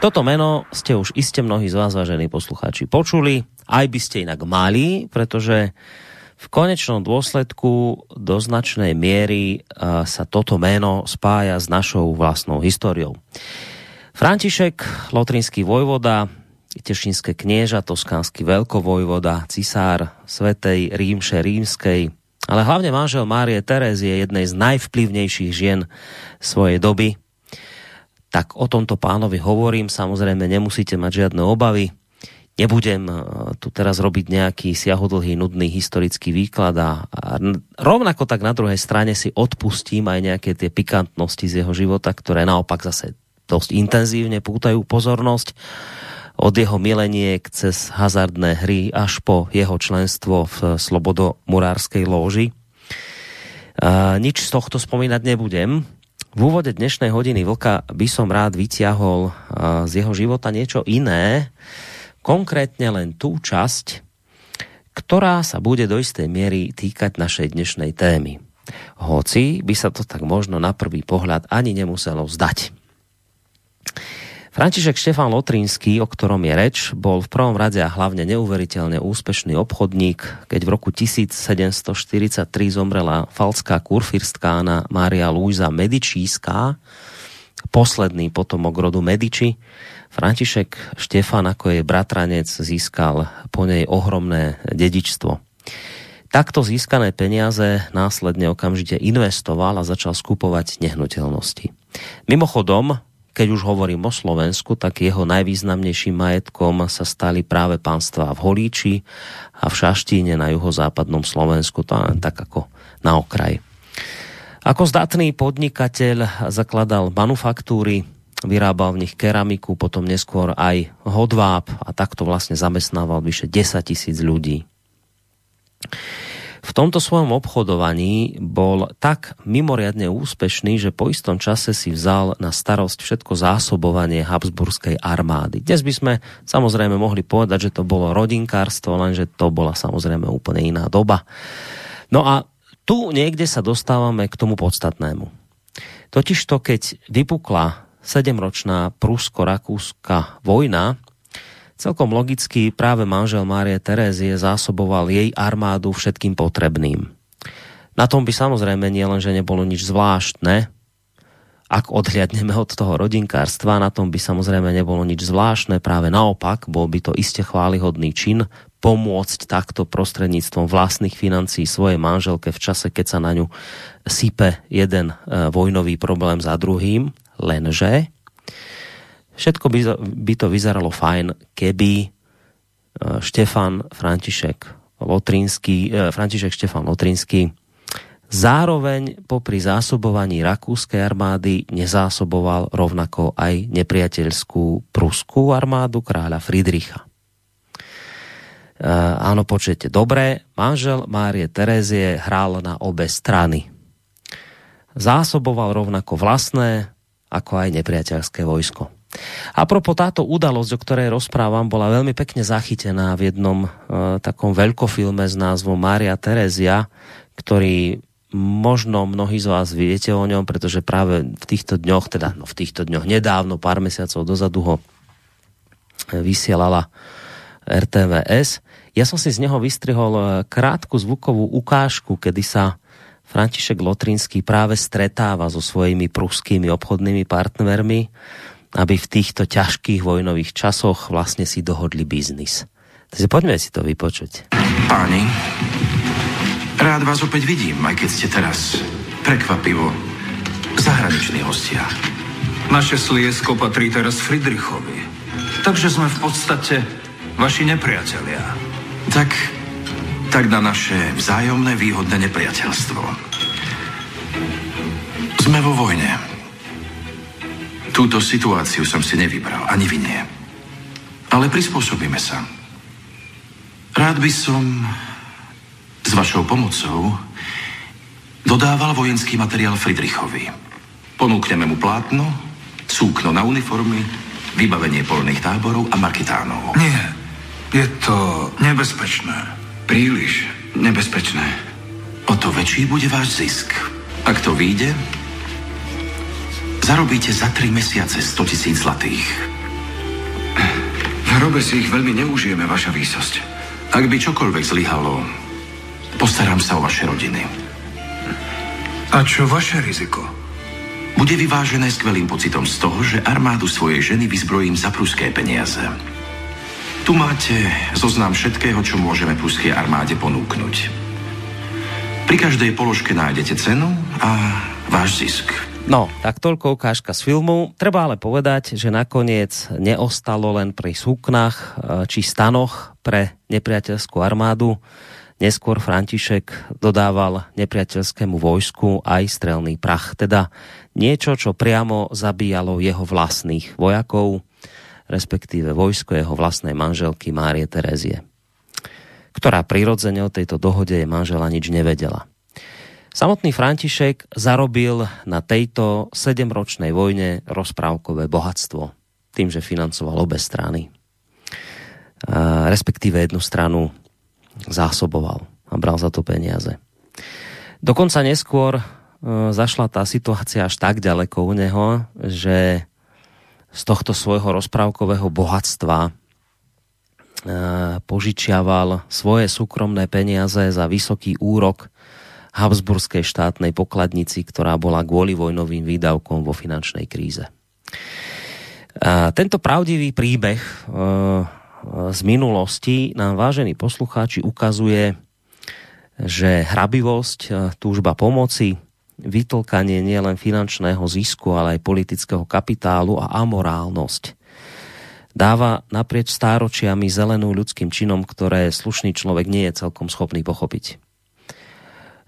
toto meno ste už iste mnohí z vás, vážení poslucháči, počuli, aj by ste inak mali, pretože v konečnom dôsledku do značnej miery sa toto meno spája s našou vlastnou históriou. František, lotrinský vojvoda, tešinské knieža, toskánsky veľkovojvoda, cisár Svetej Rímše Rímskej, ale hlavne manžel Márie Terézie, jednej z najvplyvnejších žien svojej doby, tak o tomto pánovi hovorím. Samozrejme, nemusíte mať žiadne obavy. Nebudem e, tu teraz robiť nejaký siahodlhý, nudný historický výklad a, rovnako tak na druhej strane si odpustím aj nejaké tie pikantnosti z jeho života, ktoré naopak zase dosť intenzívne pútajú pozornosť od jeho mileniek cez hazardné hry až po jeho členstvo v Slobodomurárskej lóži. Uh, nič z tohto spomínať nebudem, v úvode dnešnej hodiny Vlka by som rád vyťahol z jeho života niečo iné, konkrétne len tú časť, ktorá sa bude do istej miery týkať našej dnešnej témy. Hoci by sa to tak možno na prvý pohľad ani nemuselo zdať. František Štefan Lotrínsky, o ktorom je reč, bol v prvom rade a hlavne neuveriteľne úspešný obchodník, keď v roku 1743 zomrela falská kurfirskána Mária Luisa Medičíská, posledný potomok rodu Mediči. František Štefan ako jej bratranec získal po nej ohromné dedičstvo. Takto získané peniaze následne okamžite investoval a začal skupovať nehnuteľnosti. Mimochodom, keď už hovorím o Slovensku, tak jeho najvýznamnejším majetkom sa stali práve pánstva v Holíči a v Šaštíne na juhozápadnom Slovensku, to len tak ako na okraj. Ako zdatný podnikateľ zakladal manufaktúry, vyrábal v nich keramiku, potom neskôr aj hodváb a takto vlastne zamestnával vyše 10 tisíc ľudí v tomto svojom obchodovaní bol tak mimoriadne úspešný, že po istom čase si vzal na starosť všetko zásobovanie Habsburskej armády. Dnes by sme samozrejme mohli povedať, že to bolo rodinkárstvo, lenže to bola samozrejme úplne iná doba. No a tu niekde sa dostávame k tomu podstatnému. Totižto, keď vypukla sedemročná prusko-rakúska vojna, Celkom logicky práve manžel Márie Terézie zásoboval jej armádu všetkým potrebným. Na tom by samozrejme nie len, nebolo nič zvláštne, ak odhliadneme od toho rodinkárstva, na tom by samozrejme nebolo nič zvláštne, práve naopak, bol by to iste chválihodný čin pomôcť takto prostredníctvom vlastných financií svojej manželke v čase, keď sa na ňu sype jeden e, vojnový problém za druhým, lenže Všetko by, by to vyzeralo fajn, keby e, Štefan František Lotrínsky, e, František Štefan Lotrínsky zároveň popri zásobovaní rakúskej armády nezásoboval rovnako aj nepriateľskú pruskú armádu kráľa Friedricha. E, áno, počujete dobre, manžel Márie Terézie hral na obe strany. Zásoboval rovnako vlastné, ako aj nepriateľské vojsko. A propos táto udalosť, o ktorej rozprávam, bola veľmi pekne zachytená v jednom e, takom veľkofilme s názvom Mária Terezia, ktorý možno mnohí z vás viete o ňom, pretože práve v týchto dňoch, teda no v týchto dňoch nedávno, pár mesiacov dozadu ho vysielala RTVS. Ja som si z neho vystrihol e, krátku zvukovú ukážku, kedy sa František Lotrinský práve stretáva so svojimi pruskými obchodnými partnermi aby v týchto ťažkých vojnových časoch vlastne si dohodli biznis. Takže poďme si to vypočuť. Páni, rád vás opäť vidím, aj keď ste teraz prekvapivo zahraniční hostia. Naše sliesko patrí teraz Friedrichovi. Takže sme v podstate vaši nepriatelia. Tak, tak na naše vzájomné výhodné nepriateľstvo. Sme vo vojne. Túto situáciu som si nevybral, ani vy nie. Ale prispôsobíme sa. Rád by som s vašou pomocou dodával vojenský materiál Friedrichovi. Ponúkneme mu plátno, súkno na uniformy, vybavenie polných táborov a marketánov. Nie, je to nebezpečné. Príliš nebezpečné. O to väčší bude váš zisk. Ak to vyjde, zarobíte za tri mesiace 100 tisíc zlatých. V hrobe si ich veľmi neužijeme, vaša výsosť. Ak by čokoľvek zlyhalo, postaram sa o vaše rodiny. A čo vaše riziko? Bude vyvážené skvelým pocitom z toho, že armádu svojej ženy vyzbrojím za pruské peniaze. Tu máte zoznam všetkého, čo môžeme pruskej armáde ponúknuť. Pri každej položke nájdete cenu a váš zisk. No, tak toľko ukážka z filmu. Treba ale povedať, že nakoniec neostalo len pri súknách e, či stanoch pre nepriateľskú armádu. Neskôr František dodával nepriateľskému vojsku aj strelný prach, teda niečo, čo priamo zabíjalo jeho vlastných vojakov, respektíve vojsko jeho vlastnej manželky Márie Terezie, ktorá prirodzene o tejto dohode je manžela nič nevedela. Samotný František zarobil na tejto sedemročnej vojne rozprávkové bohatstvo tým, že financoval obe strany. Respektíve jednu stranu zásoboval a bral za to peniaze. Dokonca neskôr e, zašla tá situácia až tak ďaleko u neho, že z tohto svojho rozprávkového bohatstva e, požičiaval svoje súkromné peniaze za vysoký úrok Habsburskej štátnej pokladnici, ktorá bola kvôli vojnovým výdavkom vo finančnej kríze. A tento pravdivý príbeh e, z minulosti nám, vážení poslucháči, ukazuje, že hrabivosť, e, túžba pomoci, vytlkanie nielen finančného zisku, ale aj politického kapitálu a amorálnosť dáva naprieč stáročiami zelenú ľudským činom, ktoré slušný človek nie je celkom schopný pochopiť.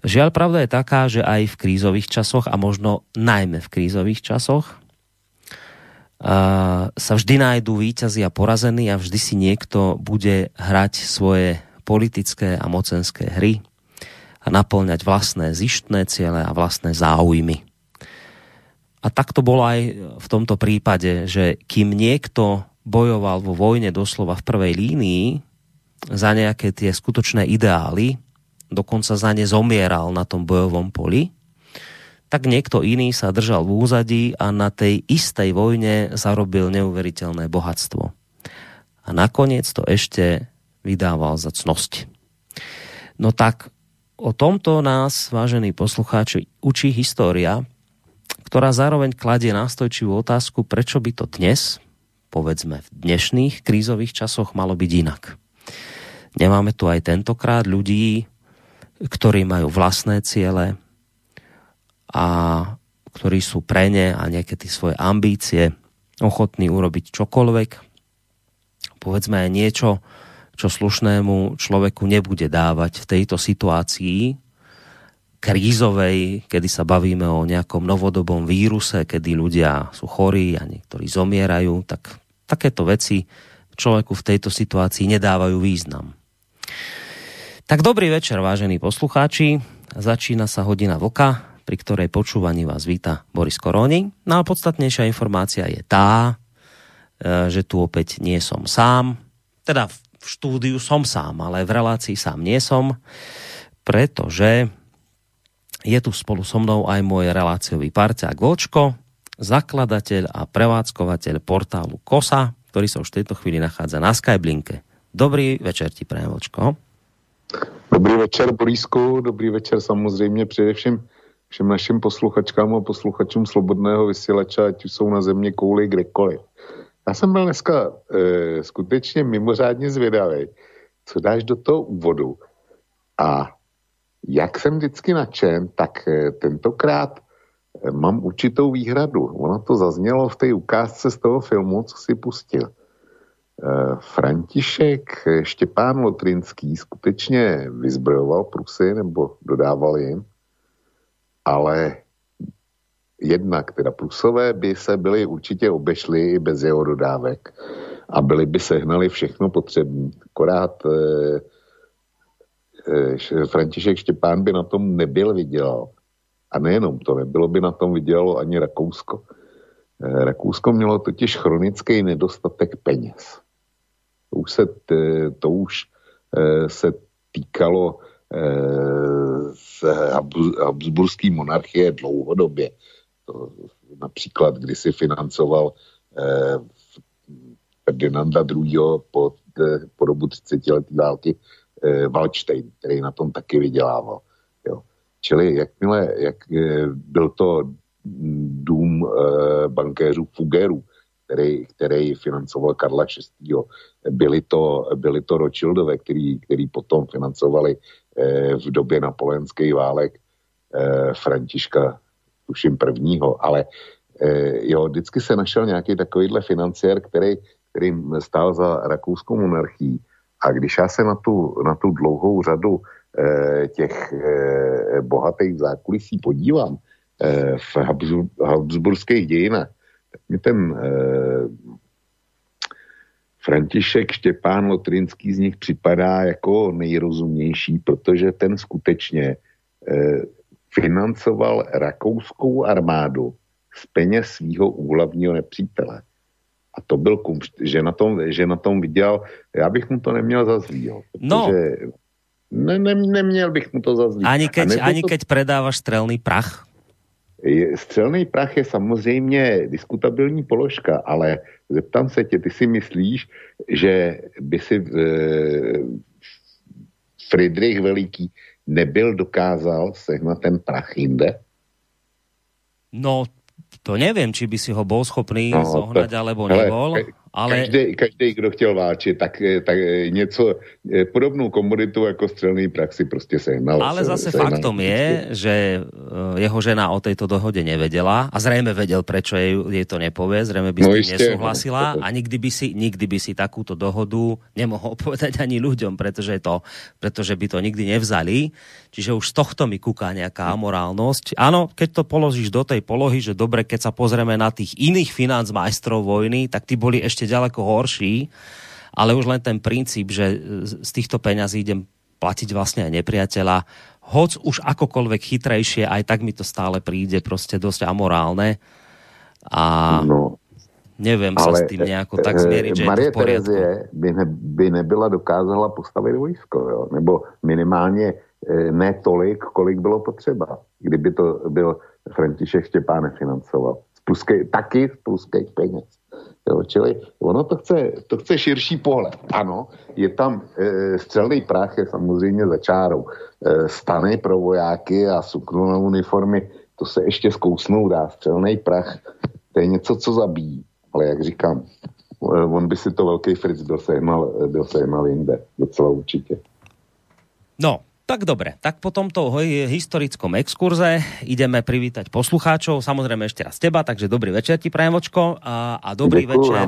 Žiaľ, pravda je taká, že aj v krízových časoch a možno najmä v krízových časoch sa vždy nájdú víťazi a porazení a vždy si niekto bude hrať svoje politické a mocenské hry a naplňať vlastné zištné ciele a vlastné záujmy. A tak to bolo aj v tomto prípade, že kým niekto bojoval vo vojne doslova v prvej línii za nejaké tie skutočné ideály, dokonca za ne zomieral na tom bojovom poli, tak niekto iný sa držal v úzadí a na tej istej vojne zarobil neuveriteľné bohatstvo. A nakoniec to ešte vydával za cnosť. No tak o tomto nás, vážení poslucháči, učí história, ktorá zároveň kladie nástojčivú otázku, prečo by to dnes, povedzme v dnešných krízových časoch, malo byť inak. Nemáme tu aj tentokrát ľudí, ktorí majú vlastné ciele, a ktorí sú pre ne a tie svoje ambície ochotní urobiť čokoľvek. Povedzme aj niečo, čo slušnému človeku nebude dávať v tejto situácii krízovej, kedy sa bavíme o nejakom novodobom víruse, kedy ľudia sú chorí a niektorí zomierajú, tak takéto veci človeku v tejto situácii nedávajú význam. Tak dobrý večer, vážení poslucháči. Začína sa hodina voka pri ktorej počúvaní vás víta Boris Koroni. No a podstatnejšia informácia je tá, e, že tu opäť nie som sám. Teda v štúdiu som sám, ale v relácii sám nie som, pretože je tu spolu so mnou aj môj reláciový parťák Vočko, zakladateľ a prevádzkovateľ portálu KOSA, ktorý sa už v tejto chvíli nachádza na Skyblinke. Dobrý večer ti prajem, Vočko. Dobrý večer, Borisku, dobrý večer samozřejmě především všem našim posluchačkám a posluchačům Slobodného vysílača, ať už jsou na země kouli kdekoliv. Já jsem byl dneska e, skutečně mimořádně zvědavý, co dáš do toho úvodu. A jak jsem vždycky nadšen, tak e, tentokrát e, mám určitou výhradu. Ono to zaznělo v té ukázce z toho filmu, co si pustil. E, František Štěpán Lotrinský skutečně vyzbrojoval Prusy nebo dodával jim ale jednak teda plusové by se byly určitě obešly i bez jeho dodávek. a byli by sehnali všechno potřebné. Akorát eh, eh, František Štěpán by na tom nebyl vydělal. A nejenom to, nebylo by na tom vydělalo ani Rakousko. Eh, Rakousko mělo totiž chronický nedostatek peněz. To už se, to už eh, se týkalo eh, z Habsburské monarchie dlouhodobě. To například, když si financoval Ferdinanda II. Po, po dobu 30 letý války Waldstein, který na tom taky vydělával. Jo. Čili jakmile, jak byl to dům e, bankéřů Fugerů, který, který financoval Karla VI. Byli to, byli to Rothschildové, který, který potom financovali e, v době napoleonských válek e, Františka, tuším prvního, ale e, jo, vždycky se našel nějaký takovýhle financiér, který, který stál za rakouskou monarchií. A když já se na tu, na tu dlouhou řadu těch bohatých zákulisí podívám, Eh, v Habsburských dějinách, ten eh, František Štěpán Lotrinský z nich připadá jako nejrozumnější, protože ten skutečně eh, financoval rakouskou armádu z peněz svého úhlavního nepřítele. A to byl kumšt, že na tom, že na tom viděl, já bych mu to neměl za zlý, no. ne, ne, neměl bych mu to za zlý. Ani keď, ani to... keď predávaš strelný prach? Střelný prach je samozřejmě diskutabilní položka, ale zeptám se tě, ty si myslíš, že by si e, Friedrich Veliký nebyl dokázal sehnat ten prach jinde? No, to neviem, či by si ho bol schopný no, zohnať, to, alebo nebol. Ale, ale... Každý, každý, kdo chtěl váčit, tak, tak něco, eh, podobnou komoditu jako střelný prach si prostě sehnal. Ale zase sehnal, faktom je, že eh, jeho žena o tejto dohode nevedela a zrejme vedel, prečo jej, jej to nepovie, zrejme by no, s tým nesúhlasila no, a nikdy by, si, nikdy by si takúto dohodu nemohol povedať ani ľuďom, pretože, to, pretože by to nikdy nevzali. Čiže už z tohto mi kúka nejaká amorálnosť. Áno, keď to položíš do tej polohy, že dobre, keď sa pozrieme na tých iných financ majstrov vojny, tak tí boli ešte ďaleko horší, ale už len ten princíp, že z týchto peňazí idem platiť vlastne aj nepriateľa, hoc už akokoľvek chytrejšie, aj tak mi to stále príde proste dosť amorálne. A no, neviem ale, sa s tým nejako tak zmieriť, že Marie je to v poriadku. Terezie by, ne, by nebyla dokázala postavit vojsko, jo? nebo minimálně Eh, ne tolik, kolik bylo potřeba, kdyby to byl František Štěpán nefinancoval. Z pluskej, taky z pluských peněz. Jo, čili ono to chce, to chce širší pohled. Ano, je tam e, střelný prach, je samozřejmě za čárou. E, stany pro vojáky a suknu na uniformy, to se ještě zkousnout dá. Střelný prach, to je něco, co zabíjí. Ale jak říkám, on by si to velký Fritz dosehnal, dosehnal jinde, docela určitě. No, tak dobre, tak po tomto historickom exkurze ideme privítať poslucháčov, samozrejme ešte raz teba, takže dobrý večer ti prajem očko a, a dobrý Děkuju, večer.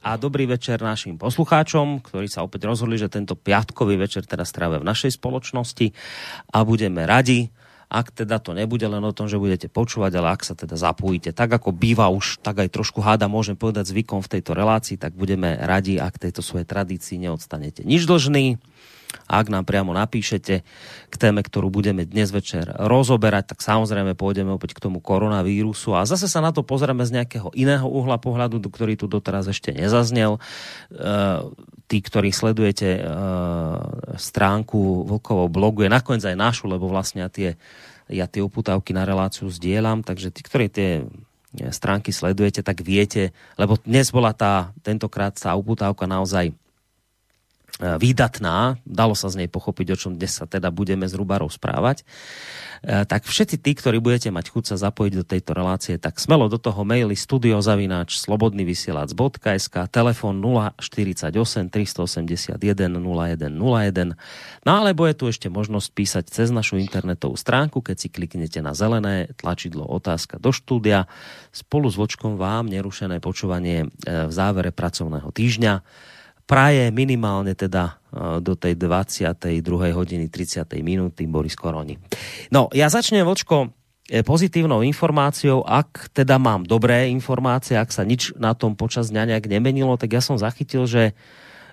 a dobrý večer našim poslucháčom, ktorí sa opäť rozhodli, že tento piatkový večer teda strávia v našej spoločnosti. A budeme radi, ak teda to nebude len o tom, že budete počúvať, ale ak sa teda zapojíte, tak ako býva už, tak aj trošku háda môžem povedať zvykom v tejto relácii, tak budeme radi, ak tejto svojej tradícii neodstanete nič dlžný ak nám priamo napíšete k téme, ktorú budeme dnes večer rozoberať, tak samozrejme pôjdeme opäť k tomu koronavírusu a zase sa na to pozrieme z nejakého iného uhla pohľadu, ktorý tu doteraz ešte nezaznel. E, tí, ktorí sledujete e, stránku Vlkovou blogu, je nakoniec aj našu, lebo vlastne tie, ja tie uputávky na reláciu zdieľam, takže tí, ktorí tie stránky sledujete, tak viete, lebo dnes bola tá, tentokrát tá uputávka naozaj E, výdatná, dalo sa z nej pochopiť, o čom dnes sa teda budeme zhruba rozprávať, e, tak všetci tí, ktorí budete mať chuť sa zapojiť do tejto relácie, tak smelo do toho maily studiozavináč slobodnyvysielac.sk telefon 048 381 0101 no alebo je tu ešte možnosť písať cez našu internetovú stránku, keď si kliknete na zelené tlačidlo otázka do štúdia. Spolu s vočkom vám nerušené počúvanie e, v závere pracovného týždňa praje minimálne teda e, do tej 22. hodiny 30. minúty Boris Koroni. No, ja začnem, Vočko, e, pozitívnou informáciou, ak teda mám dobré informácie, ak sa nič na tom počas dňa nejak nemenilo, tak ja som zachytil, že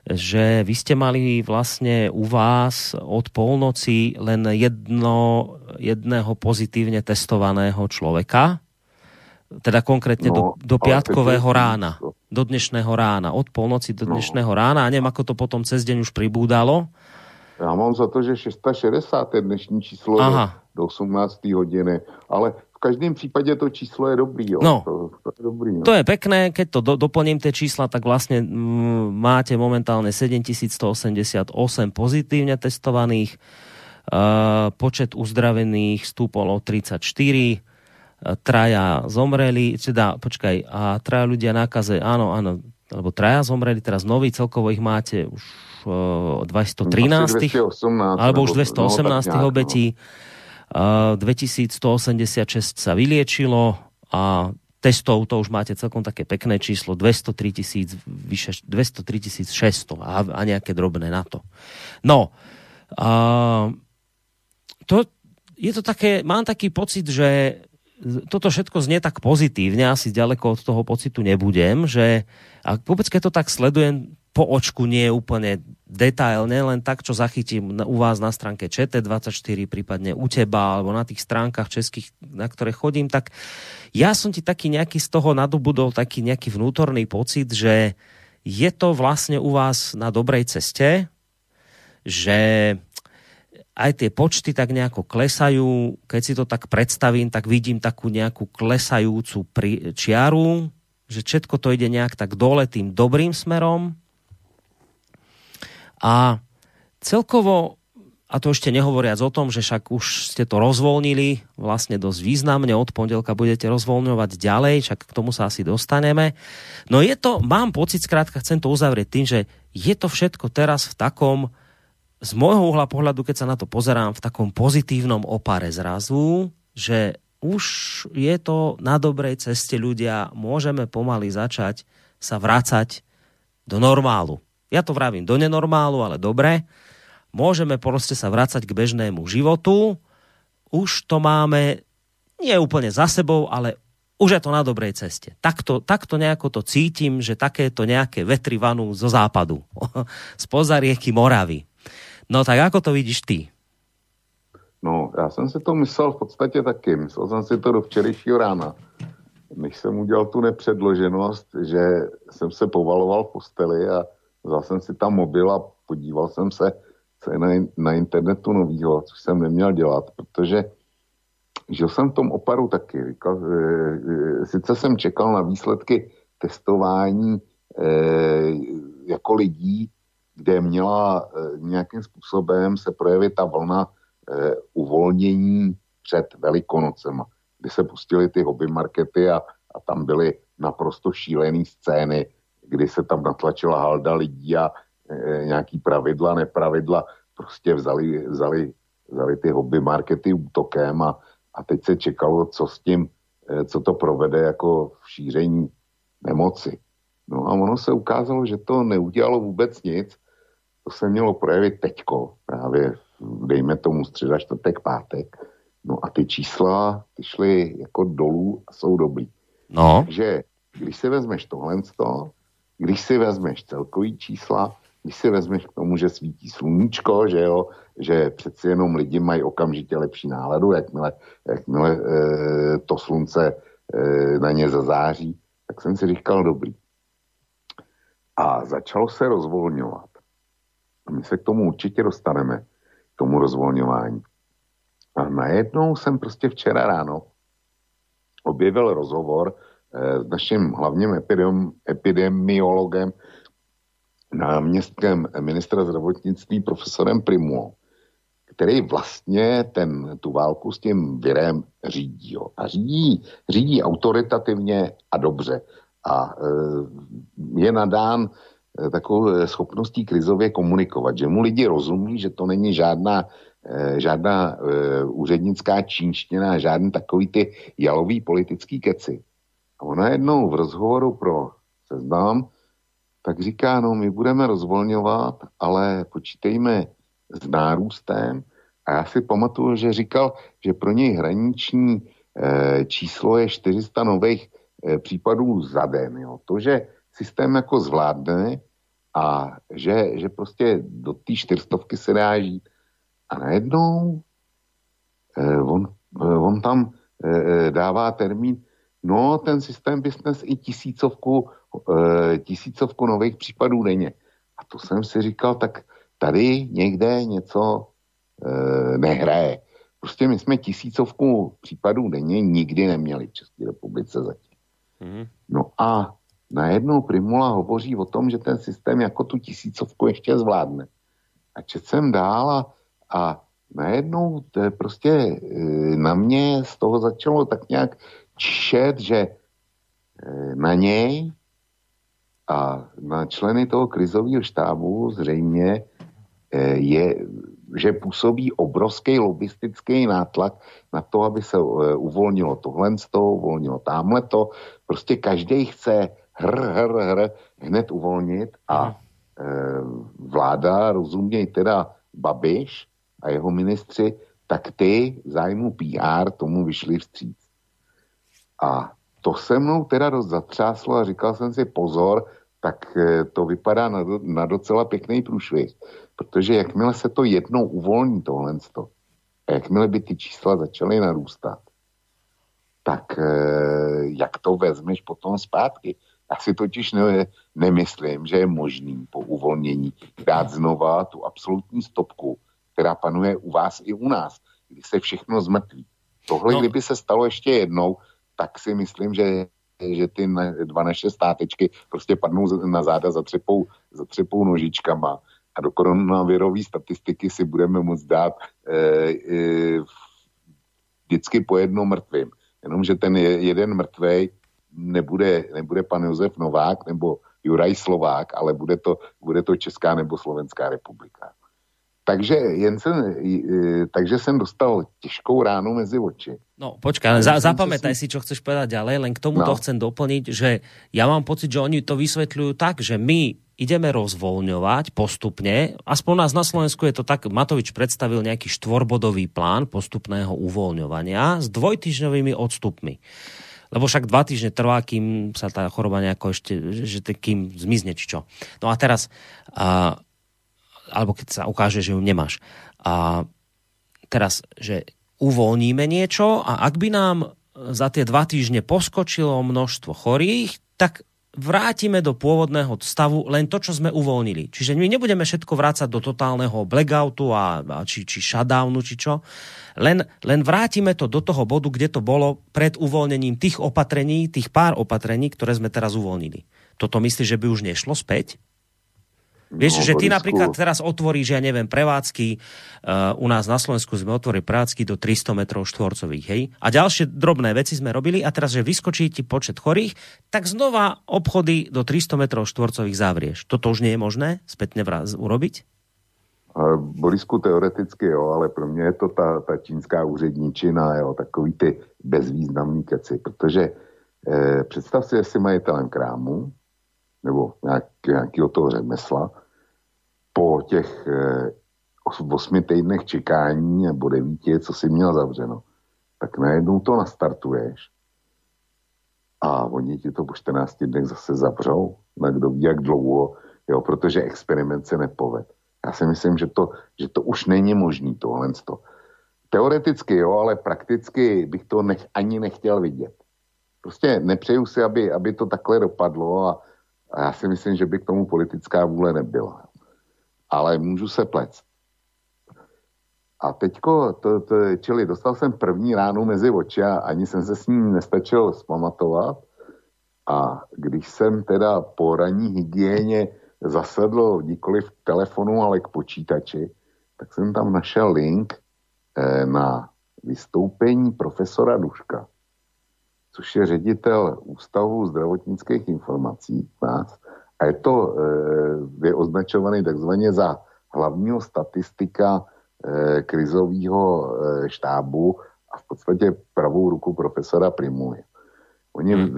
že vy ste mali vlastne u vás od polnoci len jedno, jedného pozitívne testovaného človeka, teda konkrétne no, do, do piatkového rána, do dnešného rána, od polnoci do no. dnešného no. rána a neviem, ako to potom cez deň už pribúdalo. Já mám za to, že 660 je dnešní číslo Aha. do 18. hodiny, ale v každém případě to číslo je dobrý. Jo. No, to, to, je dobrý, no. to je pekné, keď to do, doplním tie čísla, tak vlastne m, máte momentálne 7188 pozitívne testovaných, uh, počet uzdravených stúpol o 34, traja zomreli, teda, počkaj, a traja ľudia nákaze, áno, áno, alebo traja zomreli, teraz nový, celkovo ich máte už 213, 218, alebo už 218 no, obetí. No. 2186 sa vyliečilo a testov to už máte celkom také pekné číslo 203 tisíc, vyše 203 600 a, a nejaké drobné na to. No, a, to, je to také, mám taký pocit, že toto všetko znie tak pozitívne, asi ďaleko od toho pocitu nebudem, že a vôbec keď to tak sledujem po očku nie je úplne detailne, len tak, čo zachytím u vás na stránke ČT24, prípadne u teba, alebo na tých stránkach českých, na ktoré chodím, tak ja som ti taký nejaký z toho nadobudol taký nejaký vnútorný pocit, že je to vlastne u vás na dobrej ceste, že aj tie počty tak nejako klesajú. Keď si to tak predstavím, tak vidím takú nejakú klesajúcu čiaru, že všetko to ide nejak tak dole tým dobrým smerom. A celkovo, a to ešte nehovoriac o tom, že však už ste to rozvolnili vlastne dosť významne, od pondelka budete rozvoľňovať ďalej, však k tomu sa asi dostaneme. No je to, mám pocit, skrátka chcem to uzavrieť tým, že je to všetko teraz v takom, z môjho uhla pohľadu, keď sa na to pozerám, v takom pozitívnom opare zrazu, že už je to na dobrej ceste ľudia, môžeme pomaly začať sa vrácať do normálu. Ja to vravím do nenormálu, ale dobre. Môžeme proste sa vrácať k bežnému životu. Už to máme nie úplne za sebou, ale už je to na dobrej ceste. Takto, takto nejako to cítim, že takéto nejaké vetry vanú zo západu, spoza rieky Moravy. No tak ako to vidíš ty? No, já jsem si to myslel v podstatě taky. Myslel jsem si to do včerejšího rána. Než jsem udělal tu nepředloženost, že jsem se povaloval v posteli a vzal jsem si tam mobil a podíval jsem se, co je na, na internetu novýho, což jsem neměl dělat, protože žil jsem v tom oparu taky. Říkal, e, sice jsem čekal na výsledky testování e, jako lidí, kde měla e, nějakým způsobem se projevit ta vlna e, uvolnění před Velikonocema, kdy se pustily ty hobby markety a, a tam byly naprosto šílené scény, kdy se tam natlačila halda lidí a e, nějaký pravidla, nepravidla, prostě vzali, vzali, vzali ty hobby markety útokem a, a teď se čekalo, co s tím, e, co to provede jako v šíření nemoci. No a ono se ukázalo, že to neudělalo vůbec nic, to se mělo projevit teďko, právě dejme tomu středa, čtvrtek, pátek. No a ty čísla, ty šly jako dolů a jsou dobrý. No. Takže když si vezmeš tohle, když si vezmeš celkový čísla, když si vezmeš k tomu, že svítí sluníčko, že jo, že přeci jenom lidi mají okamžitě lepší náladu, jakmile, jakmile e, to slunce e, na ně zazáří, tak jsem si říkal dobrý. A začalo se rozvolňovat. My se k tomu určitě dostaneme, k tomu rozvolňování. A najednou jsem prostě včera ráno objevil rozhovor s naším hlavním epidem, epidemiologem, náměstkem ministra zdravotnictví profesorem Primu, který vlastně ten, tu válku s tím virem řídí. Jo. A řídí, řídí autoritativně a dobře. A e, je nadán takovou schopností krizově komunikovat, že mu lidi rozumí, že to není žádná, e, žádná úřednická čínština, žádný takový ty jalový politický keci a ona jednou v rozhovoru pro seznam tak říká, no my budeme rozvolňovat, ale počítejme s nárůstem. A já si pamatuju, že říkal, že pro něj hraniční číslo je 400 nových případů za den. Jo. To, že systém jako zvládne a že, že prostě do té čtyřstovky se dá žít. A najednou on, on tam dává termín, no ten systém business i tisícovku, tisícovku nových případů denně. A to jsem si říkal, tak tady někde něco e, nehraje. Prostě my jsme tisícovku případů denně nikdy neměli v České republice zatím. Mm. No a najednou Primula hovoří o tom, že ten systém jako tu tisícovku ještě zvládne. A čet jsem dál a, a najednou to je prostě e, na mě z toho začalo tak nějak čet, že e, na něj a na členy toho krizového štábu zřejmě eh, je, že působí obrovský lobistický nátlak na to, aby se uvolnilo tohle uvolnilo tamhle to. Prostě každý chce hr, hr, hr hned uvolnit a e, vláda, rozuměj teda Babiš a jeho ministři, tak ty zájmu PR tomu vyšli vstříc. A to se mnou teda dost zatřáslo a říkal jsem si pozor, tak eh, to vypadá na, do, na docela pěkný průšvih. Protože jakmile se to jednou uvolní tohle, a jakmile by ty čísla začaly narůstat, tak eh, jak to vezmeš potom zpátky? Já si totiž ne, nemyslím, že je možný po uvolnění dát znova tu absolutní stopku, která panuje u vás i u nás, kdy se všechno zmrtví. Tohle, no. kdyby se stalo ještě jednou, tak si myslím, že, že ty dva naše státečky prostě padnou na záda, zatřepou, zatřepou nožičkama a do koronavirové statistiky si budeme moct dát e, e, vždycky po jednom mrtvým. Jenomže ten jeden mrtvej nebude, nebude pan Josef Novák nebo Juraj Slovák, ale bude to, bude to Česká nebo Slovenská republika. Takže, jen jsem, takže jsem dostal těžkou ránu mezi oči. No počkaj, za, zapamätaj si, čo chceš povedať ďalej, len k tomu no. to chcem doplniť, že ja mám pocit, že oni to vysvetľujú tak, že my ideme rozvoľňovať postupne, aspoň nás na Slovensku je to tak, Matovič predstavil nejaký štvorbodový plán postupného uvoľňovania s dvojtyžňovými odstupmi. Lebo však dva týždne trvá, kým sa tá choroba nejako ešte, že, kým zmizne, či čo. No a teraz, a, alebo keď sa ukáže, že ju nemáš. A teraz, že uvoľníme niečo a ak by nám za tie dva týždne poskočilo množstvo chorých, tak vrátime do pôvodného stavu len to, čo sme uvoľnili. Čiže my nebudeme všetko vrácať do totálneho blackoutu a, a či, či shutdownu, či čo. Len, len vrátime to do toho bodu, kde to bolo pred uvoľnením tých opatrení, tých pár opatrení, ktoré sme teraz uvoľnili. Toto myslíš, že by už nešlo späť? Vieš, no, že ty napríklad teraz otvoríš, ja neviem, prevádzky, uh, u nás na Slovensku sme otvorili prevádzky do 300 metrov štvorcových, hej? A ďalšie drobné veci sme robili a teraz, že vyskočí ti počet chorých, tak znova obchody do 300 metrov štvorcových zavrieš. Toto už nie je možné spätne vraz urobiť? Borisku, teoreticky jo, ale pro mě je to ta, ta čínská úředničina, jo, takový ty bezvýznamný keci, protože eh, představ si, jestli majitelem krámu, nebo nějak, nějakého toho řemesla, po těch eh, osmi týdnech čekání nebo devíti, co si měl zavřeno, tak najednou to nastartuješ a oni ti to po 14 dnech zase zavřou, na kdo ví jak dlouho, jo, protože experiment se nepoved. Já si myslím, že to, že to už není možný tohle. Teoreticky jo, ale prakticky bych to nech, ani nechtěl vidět. Prostě nepřeju si, aby, aby to takhle dopadlo a, a já si myslím, že by k tomu politická vůle nebyla. Ale můžu se plec. A teďko, to, to, čili dostal jsem první ránu mezi oči a ani jsem se s ním nestačil zpamatovat. A když jsem teda po ranní hygieně zasedl nikoli v telefonu, ale k počítači, tak jsem tam našel link eh, na vystoupení profesora Duška což je ředitel Ústavu zdravotnických informací nás. A je to, eh, je označovaný takzvaně za hlavního statistika eh, krizového eh, štábu a v podstatě pravou ruku profesora Primuly. Oni, hmm.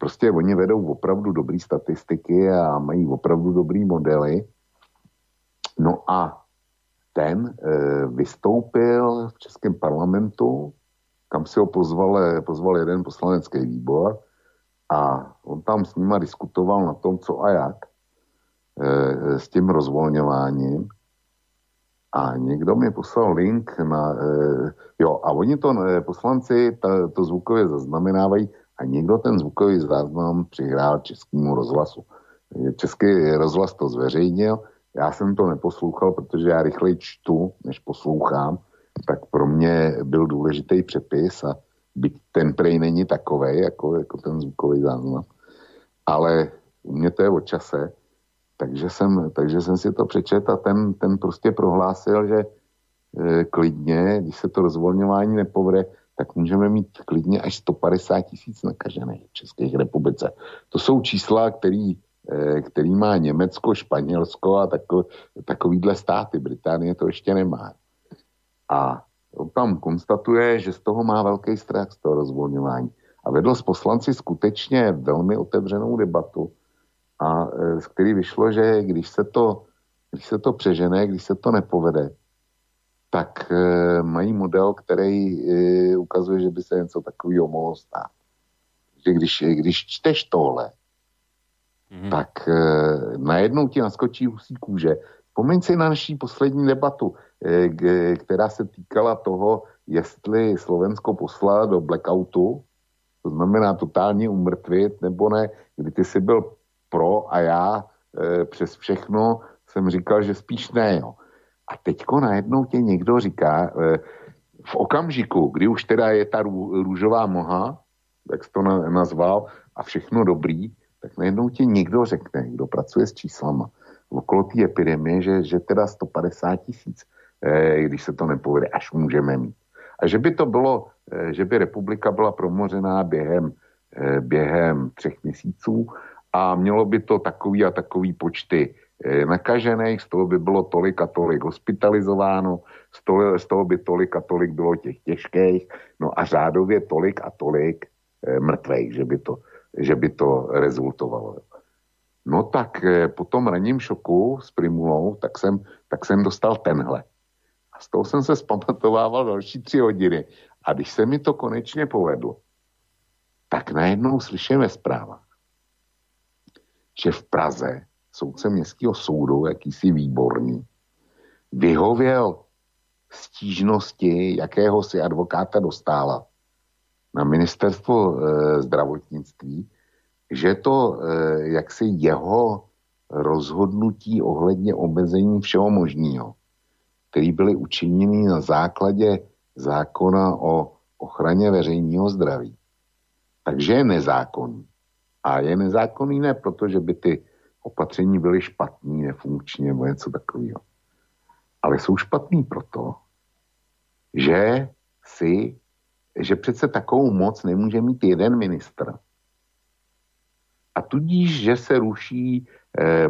prostě, oni vedou opravdu dobrý statistiky a mají opravdu dobrý modely. No a ten vystoupil v Českém parlamentu kam si ho pozval, pozval jeden poslanecký výbor a on tam s nima diskutoval na tom, co a jak e, s tím rozvolňováním. A někdo mi poslal link na, jo, a oni to, poslanci to zvukově zaznamenávají a někdo ten zvukový záznam přihrál českému rozhlasu. Český rozhlas to zveřejnil, já jsem to neposlouchal, protože já rychleji čtu, než poslouchám, tak pro mě byl důležitý přepis a byť ten prej není takový, jako, jako ten zvukový záznam. Ale u mě to je o čase, takže jsem, takže jsem si to přečet a ten, ten prostě prohlásil, že e, klidně, když se to rozvolňování nepovede, tak můžeme mít klidně až 150 tisíc nakažených v České republice. To jsou čísla, který, e, který má Německo, Španělsko a tako, takovýhle státy. Británie to ještě nemá. A tam konstatuje, že z toho má velký strach z toho rozvolňování. A vedl s poslanci skutečně velmi otevřenou debatu, a e, z který vyšlo, že když se to, když se to přežene, když se to nepovede, tak e, mají model, který e, ukazuje, že by se něco takového mohlo stát. Že když, když čteš tohle, mm-hmm. tak e, najednou ti naskočí husí kůže. Vzpomeň si na naší poslední debatu, která se týkala toho, jestli Slovensko poslala do blackoutu, to znamená totálně umrtvit, nebo ne, kdy ty jsi byl pro a já e, přes všechno jsem říkal, že spíš ne. Jo. A teďko najednou tě někdo říká, e, v okamžiku, kdy už teda je ta rů, růžová moha, jak to na, nazval, a všechno dobrý, tak najednou ti někdo řekne, kdo pracuje s číslama, okolo té epidemie, že, že teda 150 tisíc, e, když se to nepovede, až můžeme mít. A že by to bylo, e, že by republika byla promořená během, e, během třech měsíců a mělo by to takový a takový počty nakažených, z toho by bylo tolik a tolik hospitalizováno, z toho, z toho by tolik a tolik bylo těch těžkých, no a řádově tolik a tolik mrtvých, že by to, že by to rezultovalo. No tak po tom ranním šoku s Primulou, tak jsem, tak jsem dostal tenhle. A z toho jsem se zpamatovával další tři hodiny. A když se mi to konečně povedlo, tak najednou slyšíme zpráva, že v Praze soudce městského soudu, jakýsi výborný, vyhověl stížnosti jakéhosi advokáta dostála na ministerstvo e, zdravotnictví, že to e, jaksi jeho rozhodnutí ohledně omezení všeho možného, který byly učiněny na základě zákona o ochraně veřejného zdraví, takže je nezákonný. A je nezákonný ne proto, by ty opatření byly špatný, nefunkční nebo něco takového. Ale jsou špatný proto, že si, že přece takovou moc nemůže mít jeden ministr. A tudíž, že se ruší eh,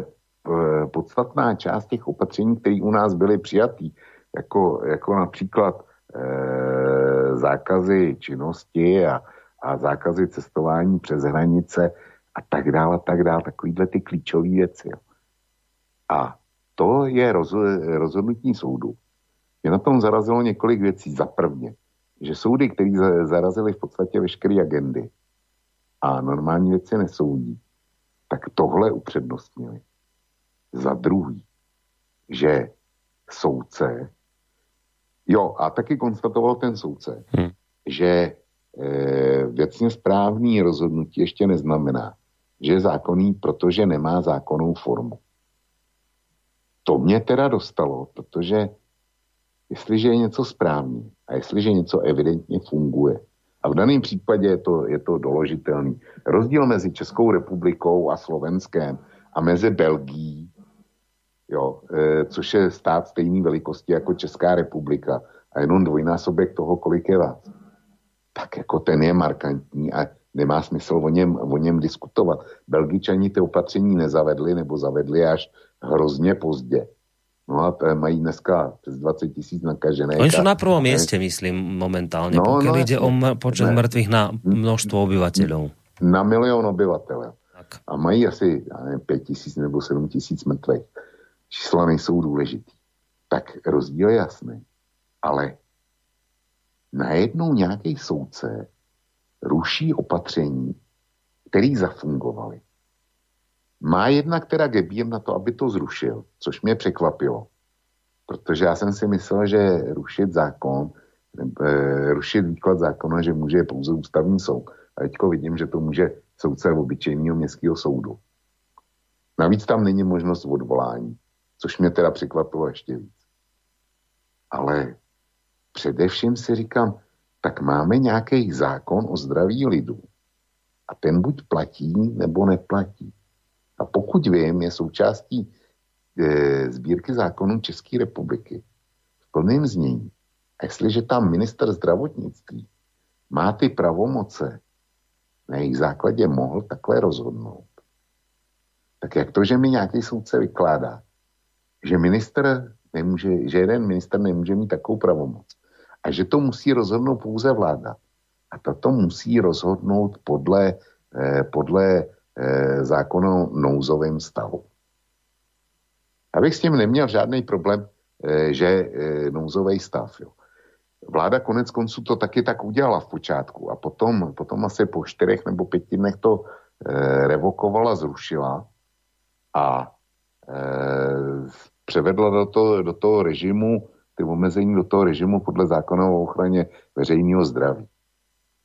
podstatná část těch opatření, které u nás byly přijatý, jako, jako například eh, zákazy činnosti a, a zákazy cestování přes hranice a tak dále, tak dále, takovýhle ty klíčové věci. Jo. A to je roz, rozhodnutí soudu. Mě na tom zarazilo několik věcí. Za prvně, že soudy, které zarazily v podstatě veškeré agendy a normální věci nesoudí, tak tohle upřednostnili. Za druhý, že soudce, jo, a taky konstatoval ten soudce, hmm. že e, věcně správný rozhodnutí ještě neznamená, že je zákonný, protože nemá zákonnou formu. To mě teda dostalo, protože jestliže je něco správný a jestliže něco evidentně funguje, a v daném případě je to, je to doložitelný. Rozdíl mezi Českou republikou a Slovenskem a mezi Belgií, jo, e, což je stát stejné velikosti jako Česká republika a jenom dvojnásobek toho, kolik je vás, tak jako ten je markantní a nemá smysl o něm, o něm diskutovat. Belgičani ty opatření nezavedli nebo zavedli až hrozně pozdě. No a mají dneska přes 20 tisíc nakažených. Oni jsou na prvom mieste, myslím, momentálně, no, pokud no, jde o počet ne, mrtvých na množstvo obyvateľov. Na milion obyvateľov. A mají asi já nevím, 5 tisíc nebo 7 tisíc mrtvých. Čísla nejsou důležitý. Tak rozdíl je jasný. Ale najednou nějaký soudce ruší opatření, který zafungovaly. Má jedna, která gebír na to, aby to zrušil, což mě překvapilo. Protože já jsem si myslel, že rušit zákon, e, rušit výklad zákona, že může pouze ústavní soud. A teďko vidím, že to může soudce obyčejného městského soudu. Navíc tam není možnost odvolání, což mě teda překvapilo ještě víc. Ale především si říkám, tak máme nějaký zákon o zdraví lidu. A ten buď platí, nebo neplatí. A pokud vím, je součástí e, sbírky zákonů České republiky v plném znění. A jestliže tam minister zdravotnictví má ty pravomoce, na jejich základě mohl takhle rozhodnout, tak jak to, že mi nějaký soudce vykládá, že minister nemůže, že jeden minister nemůže mít takovou pravomoc a že to musí rozhodnout pouze vláda. A tato musí rozhodnout podle, eh, podle eh, zákona o nouzovém stavu. Abych s tím neměl žádný problém, eh, že eh, nouzový stav. Jo. Vláda konec konců to taky tak udělala v počátku a potom, potom asi po čtyřech nebo pěti dnech to eh, revokovala, zrušila a převedla do, to, do toho režimu, ty omezení do toho režimu podle zákona o ochraně veřejného zdraví.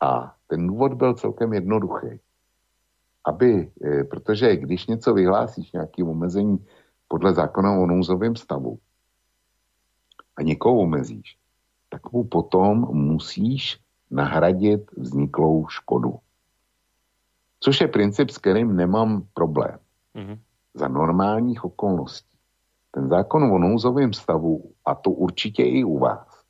A ten důvod byl celkem jednoduchý. Aby, eh, protože když něco vyhlásíš, nějaký omezení podle zákona o nouzovém stavu a někoho omezíš, tak mu potom musíš nahradit vzniklou škodu. Což je princip, s kterým nemám problém. Mm-hmm. Za normálních okolností. Ten zákon o nouzovém stavu, a to určitě i u vás,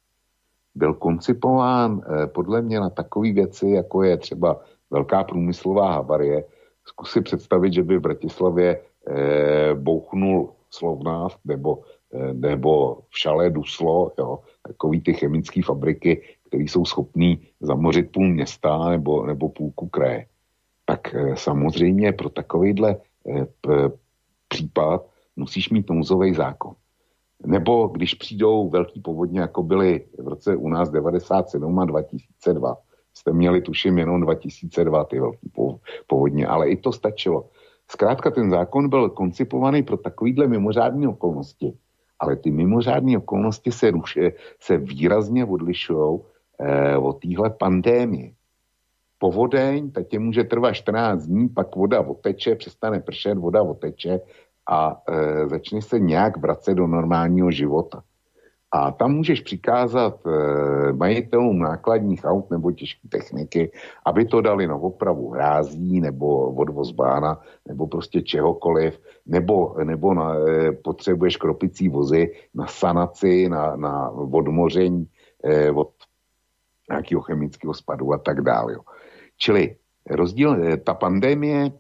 byl koncipován eh, podle mě na takové věci, jako je třeba velká průmyslová havarie. Zkus si představit, že by v Bratislavě eh, bouchnul slovnáv nebo, eh, nebo v šale duslo, jo, takový ty chemické fabriky, které jsou schopné zamořit půl města nebo, nebo půlku kraje. Tak eh, samozřejmě pro takovýhle eh, případ musíš mít nouzový zákon. Nebo když přijdou velký povodně, jako byly v roce u nás 97 a 2002, jste měli tuším jenom 2002 ty velký povodně, ale i to stačilo. Zkrátka ten zákon byl koncipovaný pro takovýhle mimořádné okolnosti, ale ty mimořádné okolnosti se, ruše, se výrazně odlišují eh, od téhle pandémie. Povodeň, tak tě může trvat 14 dní, pak voda oteče, přestane pršet, voda oteče a e, začne se nějak vracet do normálního života. A tam můžeš přikázat e, majitelům nákladních aut nebo těžké techniky, aby to dali na opravu hrází nebo odvoz bána nebo prostě čehokoliv, nebo, nebo na, e, potřebuješ kropicí vozy na sanaci, na, na odmoření e, od nějakého chemického spadu a tak dále. Čili rozdíl, e, ta pandemie,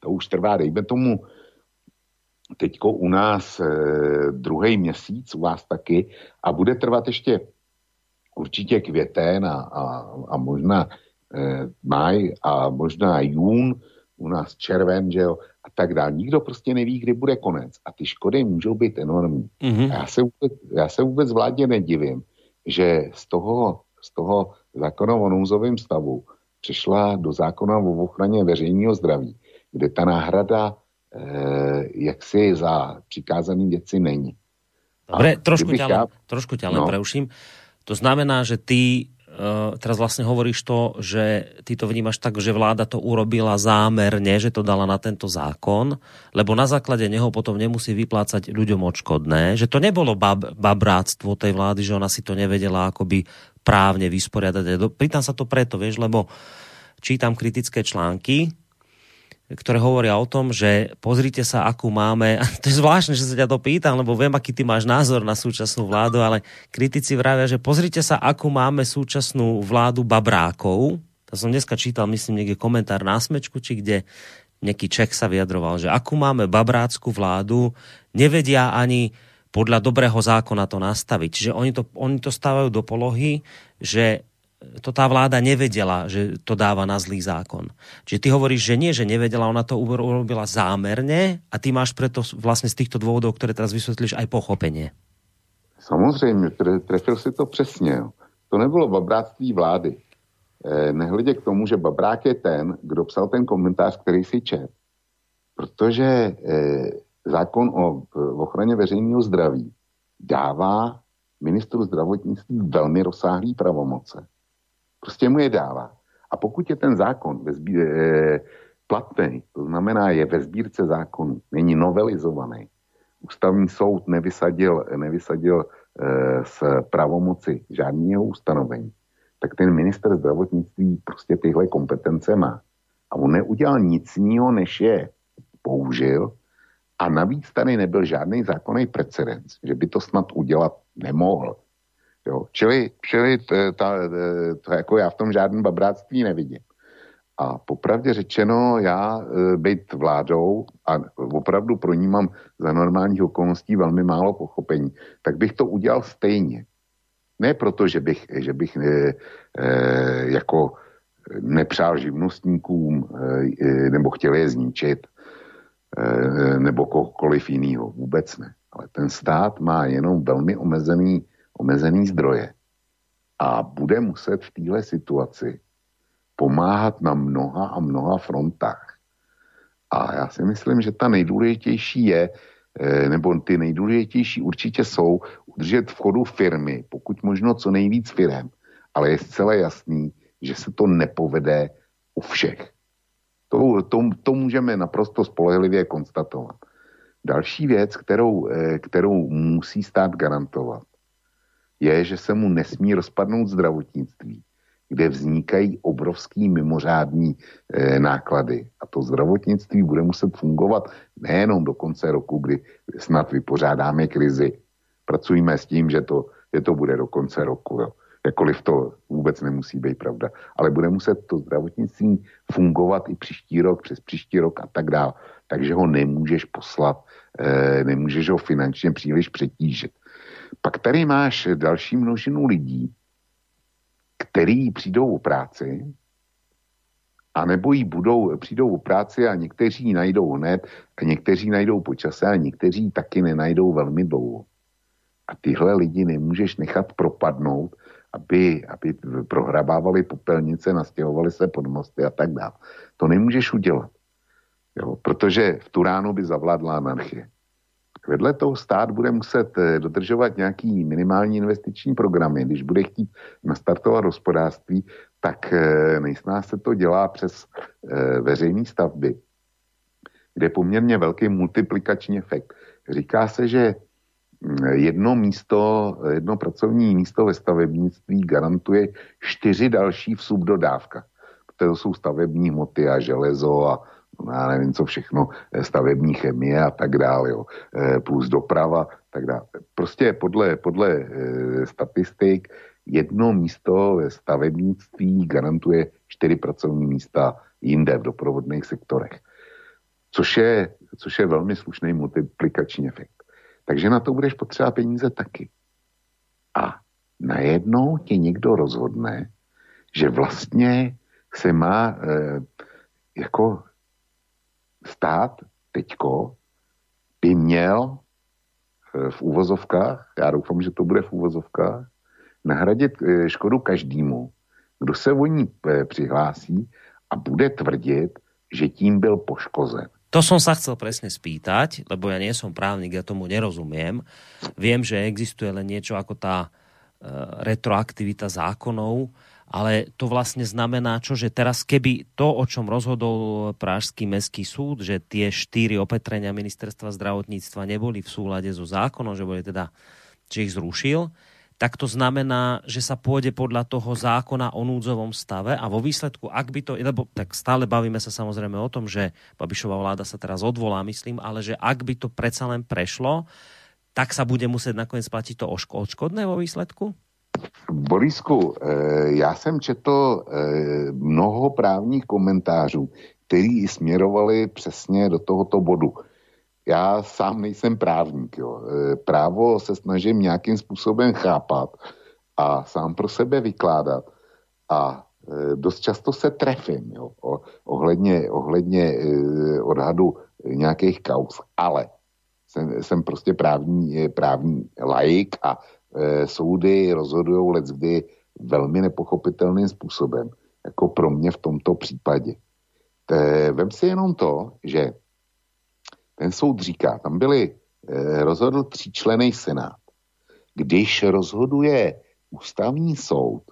to už trvá, dejme tomu, teďko u nás e, druhý měsíc, u vás taky, a bude trvat ještě určitě květen a, a, a možná e, maj a možná jún, u nás červen, že jo, a tak dále. Nikdo prostě neví, kdy bude konec. A ty škody můžou být enormní. Mm-hmm. já, se vůbec, já se vůbec vládě nedivím, že z toho, z toho zákona o nouzovém stavu přišla do zákona o ochraně veřejného zdraví, kde ta náhrada Eh, jaksi za přikázaný věci není. Dobre, trošku ťa, ja... trošku ťa len no. preuším. To znamená, že ty uh, teraz vlastne hovoríš to, že ty to vnímaš tak, že vláda to urobila zámerne, že to dala na tento zákon, lebo na základe neho potom nemusí vyplácať ľuďom odškodné, že to nebolo bab, babráctvo tej vlády, že ona si to nevedela akoby právne vysporiadať. Pýtam sa to preto, vieš, lebo čítam kritické články, ktoré hovoria o tom, že pozrite sa, akú máme, to je zvláštne, že sa ťa to pýtam, lebo viem, aký ty máš názor na súčasnú vládu, ale kritici vravia, že pozrite sa, akú máme súčasnú vládu babrákov. To som dneska čítal, myslím, niekde komentár na smečku, či kde nejaký Čech sa vyjadroval, že akú máme babrácku vládu, nevedia ani podľa dobrého zákona to nastaviť. Čiže oni to, oni to stávajú do polohy, že to tá vláda nevedela, že to dáva na zlý zákon. Čiže ty hovoríš, že nie, že nevedela, ona to urobila zámerne a ty máš preto vlastne z týchto dôvodov, ktoré teraz vysvetlíš, aj pochopenie. Samozřejmě, trefil si to přesně. To nebylo babráctví vlády. Eh, nehledě k tomu, že babrák je ten, kdo psal ten komentář, který si čet. Protože eh, zákon o ochraně veřejného zdraví dává ministru zdravotnictví velmi rozsáhlý pravomoce. Prostě mu je dává. A pokud je ten zákon ve zbí, e, platný, to znamená je ve sbírce zákonu, není novelizovaný, ústavní soud nevysadil, nevysadil e, z pravomoci žádného ustanovení, tak ten minister zdravotnictví prostě tyhle kompetence má. A on neudělal nic jiného, než je použil a navíc tady nebyl žádný zákonný precedens, že by to snad udělat nemohl. Jo? Čili, čili to, ta, to, jako já v tom žádný babráctví nevidím. A popravdě řečeno, já e, být vládou a opravdu pro ní mám za normálních okolností velmi málo pochopení, tak bych to udělal stejně. Ne proto, že bych, že bych e, e, jako nepřál živnostníkům e, nebo chtěl je zničit e, nebo kohokoliv jiného. Vůbec ne. Ale ten stát má jenom velmi omezený omezený zdroje a bude muset v téhle situaci pomáhat na mnoha a mnoha frontách. A já si myslím, že ta nejdůležitější je, eh, nebo ty nejdůležitější určitě jsou udržet v chodu firmy, pokud možno co nejvíc firm, ale je zcela jasný, že se to nepovede u všech. To, to, to můžeme naprosto spolehlivě konstatovat. Další věc, kterou, eh, kterou musí stát garantovat, je, že se mu nesmí rozpadnout zdravotnictví, kde vznikají obrovský mimořádní e, náklady. A to zdravotnictví bude muset fungovat nejenom do konce roku, kdy snad vypořádáme krizi. Pracujeme s tím, že to, že to bude do konce roku. Jo. Jakkoliv to vůbec nemusí být pravda. Ale bude muset to zdravotnictví fungovat i příští rok, přes příští rok a tak dále. Takže ho nemůžeš poslat, e, nemůžeš ho finančně příliš přetížit. Pak tady máš další množinu lidí, který přijdou o práci, a nebo jí budou, přijdou o práci a někteří najdou hned, a někteří najdou po čase a někteří taky nenajdou velmi dlouho. A tyhle lidi nemůžeš nechat propadnout, aby, aby prohrabávali popelnice, nastěhovali se pod mosty a tak dále. To nemůžeš udělat. Jo? Protože v tu ránu by zavládla anarchie. Vedle toho stát bude muset eh, dodržovat nějaký minimální investiční programy. Když bude chtít nastartovat hospodářství, tak eh, nejsnáz se to dělá přes eh, veřejné stavby, kde je poměrně velký multiplikační efekt. Říká se, že mm, jedno místo, jedno pracovní místo ve stavebnictví garantuje čtyři další v subdodávkách. To jsou stavební hmoty a železo a já nevím, co všechno, eh, stavební chemie a tak dále, jo, eh, plus doprava, tak dále. Prostě podle, podle e, statistik jedno místo ve stavebnictví garantuje čtyři pracovní místa jinde v doprovodných sektorech. Což je, což je velmi slušný multiplikační efekt. Takže na to budeš potřeba peníze taky. A najednou ti někdo rozhodne, že vlastně se má e, jako stát teďko by měl eh, v úvozovkách, já doufám, že to bude v úvozovkách, nahradit eh, škodu každému, kdo se o ní eh, přihlásí a bude tvrdit, že tím byl poškozen. To som sa chcel presne spýtať, lebo ja nie som právnik, ja tomu nerozumiem. Viem, že existuje len niečo ako tá retroaktivita zákonov, ale to vlastne znamená čo, že teraz keby to, o čom rozhodol Pražský mestský súd, že tie štyri opetrenia ministerstva zdravotníctva neboli v súlade so zákonom, že boli teda, že ich zrušil, tak to znamená, že sa pôjde podľa toho zákona o núdzovom stave a vo výsledku, ak by to, lebo tak stále bavíme sa samozrejme o tom, že Babišová vláda sa teraz odvolá, myslím, ale že ak by to predsa len prešlo, tak sa bude musieť nakoniec platiť to odškodné vo výsledku? Borisku, eh, já jsem četl eh, mnoho právních komentářů, který směrovali přesně do tohoto bodu. Já sám nejsem právník. Jo. Eh, právo se snažím nějakým způsobem chápat a sám pro sebe vykládat. A dost často se trefím jo, ohledně, ohledně odhadu nějakých kaus, ale jsem, prostě právní, právní laik a e, soudy rozhodují let kdy velmi nepochopitelným způsobem, jako pro mě v tomto případě. Vem si jenom to, že ten soud říká, tam byli, eh, rozhodl tříčlený senát. Když rozhoduje ústavní soud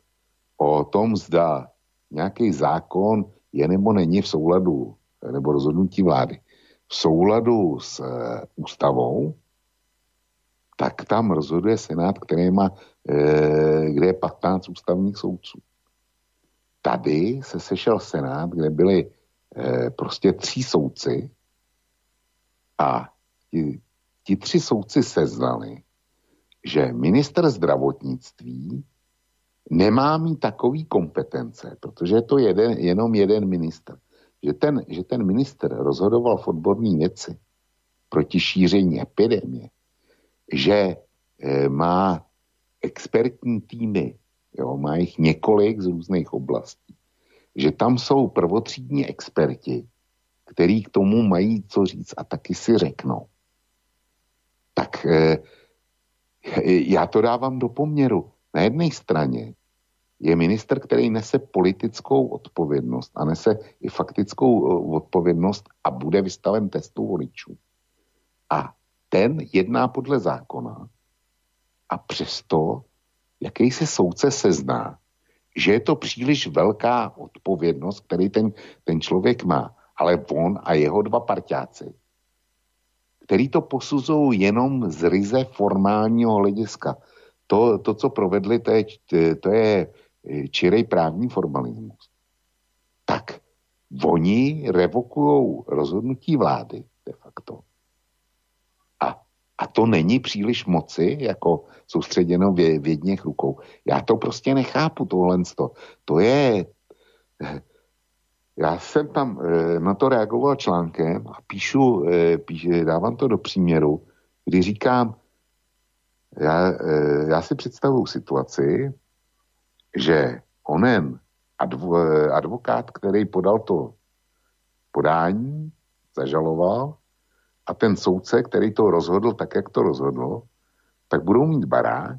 o tom, zda nějaký zákon je nebo není v souladu, nebo rozhodnutí vlády, v souladu s e, ústavou, tak tam rozhoduje Senát, který má, e, kde je 15 ústavních soudců. Tady se sešel Senát, kde byli e, prostě tři soudci a ti, ti tři soudci seznali, že minister zdravotnictví nemá mít takový kompetence, protože je to jeden, jenom jeden minister. Že ten, že ten minister rozhodoval v odborné věci proti šíření epidemie, že e, má expertní týmy, jo, má jich několik z různých oblastí, že tam jsou prvotřídní experti, který k tomu mají co říct a taky si řeknou. Tak e, já to dávám do poměru. Na jedné straně je minister, který nese politickou odpovědnost a nese i faktickou odpovědnost a bude vystaven testu voličů. A ten jedná podle zákona a přesto jaký se soudce sezná, že je to příliš velká odpovědnost, který ten, ten člověk má, ale on a jeho dva parťáci, který to posuzují jenom z ryze formálního hlediska. To, to co provedli, je, to je čirej právní formalismus. Tak oni revokují rozhodnutí vlády de facto. A, to není příliš moci, jako soustředěno v, v jedněch rukou. Já to prostě nechápu, tohle. To je... Já jsem tam e, na to reagoval článkem a píšu, e, píš, dávám to do příměru, kdy říkám, já, já si představuju situaci, že onen advo, advokát, který podal to podání, zažaloval, a ten soudce, který to rozhodl tak, jak to rozhodl, tak budou mít barák.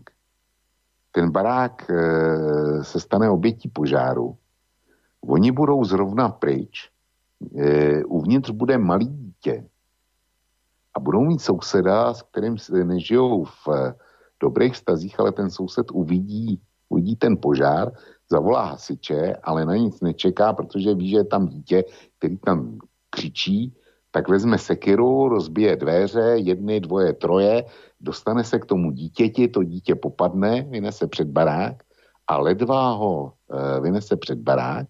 Ten barák e, se stane obětí požáru. Oni budou zrovna pryč. E, uvnitř bude malý dítě. A budou mít souseda, s kterým nežijou v e, dobrých stazích, ale ten soused uvidí uvidí ten požár, zavolá hasiče, ale na nic nečeká, protože ví, že je tam dítě, který tam křičí, tak vezme sekiru, rozbije dveře, jedny, dvoje, troje, dostane se k tomu dítěti, to dítě popadne, vynese před barák a ledvá ho e, vynese před barák,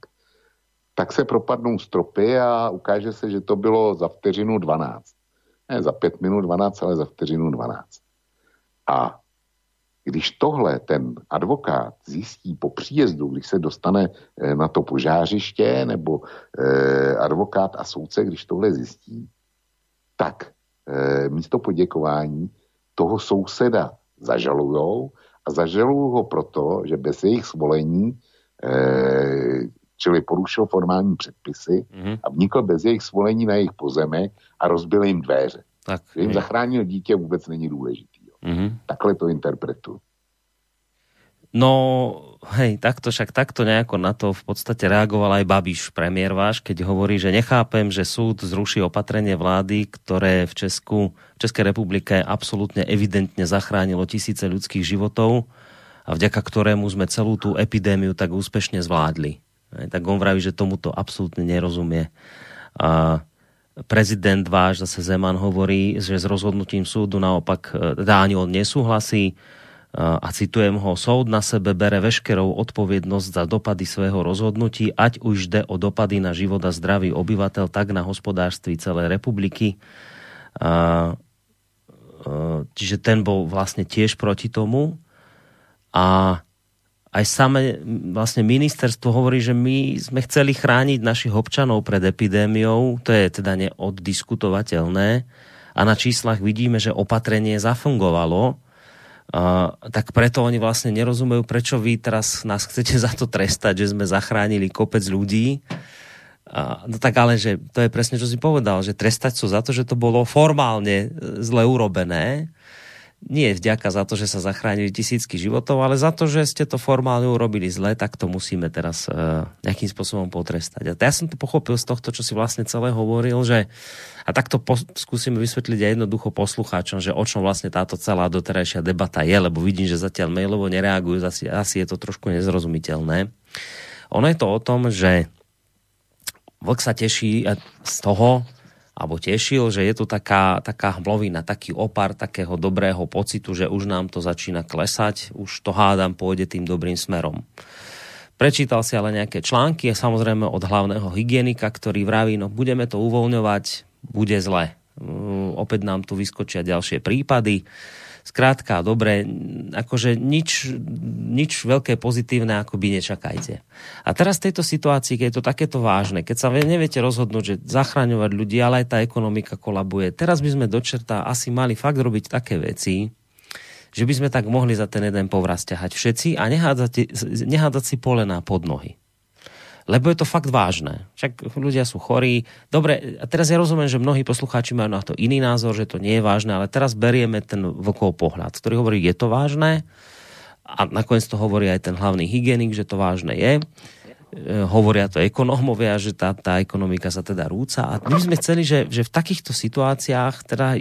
tak se propadnou stropy a ukáže se, že to bylo za vteřinu 12. Ne za pět minut 12, ale za vteřinu 12. A když tohle ten advokát zjistí po příjezdu, když se dostane eh, na to požářiště, nebo eh, advokát a soudce, když tohle zjistí, tak eh, místo poděkování toho souseda zažalujou a zažalují ho proto, že bez jejich svolení, čili porušil formální předpisy mm-hmm. a vnikl bez jejich svolení na jejich pozemek a rozbil jim dveře. Tak, že jim je. zachránil dítě vůbec není důležitý. Mm-hmm. Takhle to interpretuju. No, hej, takto však takto nejako na to v podstate reagoval aj Babiš, premiér váš, keď hovorí, že nechápem, že súd zruší opatrenie vlády, ktoré v Česku, v Českej republike absolútne evidentne zachránilo tisíce ľudských životov a vďaka ktorému sme celú tú epidémiu tak úspešne zvládli. Hej, tak on vraví, že tomuto absolútne nerozumie. A prezident váš, zase Zeman, hovorí, že s rozhodnutím súdu naopak e, ani on nesúhlasí a citujem ho, soud na sebe bere veškerou odpovednosť za dopady svého rozhodnutí, ať už jde o dopady na život a zdravý obyvateľ, tak na hospodárství celej republiky. A, čiže ten bol vlastne tiež proti tomu. A aj samé vlastne ministerstvo hovorí, že my sme chceli chrániť našich občanov pred epidémiou, to je teda neoddiskutovateľné. A na číslach vidíme, že opatrenie zafungovalo, Uh, tak preto oni vlastne nerozumejú, prečo vy teraz nás chcete za to trestať, že sme zachránili kopec ľudí. Uh, no tak ale, že to je presne, čo si povedal, že trestať sú za to, že to bolo formálne zle urobené nie vďaka za to, že sa zachránili tisícky životov, ale za to, že ste to formálne urobili zle, tak to musíme teraz uh, nejakým spôsobom potrestať. A ja som to pochopil z tohto, čo si vlastne celé hovoril, že a takto po, skúsim vysvetliť aj jednoducho poslucháčom, že o čom vlastne táto celá doterajšia debata je, lebo vidím, že zatiaľ mailovo nereagujú, asi, asi je to trošku nezrozumiteľné. Ono je to o tom, že Vlk sa teší z toho, alebo tešil, že je tu taká, taká hmlovina, taký opar takého dobrého pocitu, že už nám to začína klesať, už to hádam pôjde tým dobrým smerom. Prečítal si ale nejaké články, samozrejme od hlavného hygienika, ktorý vraví, no budeme to uvoľňovať, bude zle. Uh, opäť nám tu vyskočia ďalšie prípady. Skrátka, dobre, akože nič, nič veľké pozitívne akoby nečakajte. A teraz v tejto situácii, keď je to takéto vážne, keď sa neviete rozhodnúť, že zachraňovať ľudí, ale aj tá ekonomika kolabuje, teraz by sme dočerta asi mali fakt robiť také veci, že by sme tak mohli za ten jeden povraz ťahať všetci a nehádzať, nehádzať si polená pod nohy lebo je to fakt vážne. Však ľudia sú chorí. Dobre, a teraz ja rozumiem, že mnohí poslucháči majú na to iný názor, že to nie je vážne, ale teraz berieme ten vlkov pohľad, ktorý hovorí, je to vážne a nakoniec to hovorí aj ten hlavný hygienik, že to vážne je. E, hovoria to ekonómovia, že tá, tá ekonomika sa teda rúca. A my sme chceli, že, že v takýchto situáciách, teda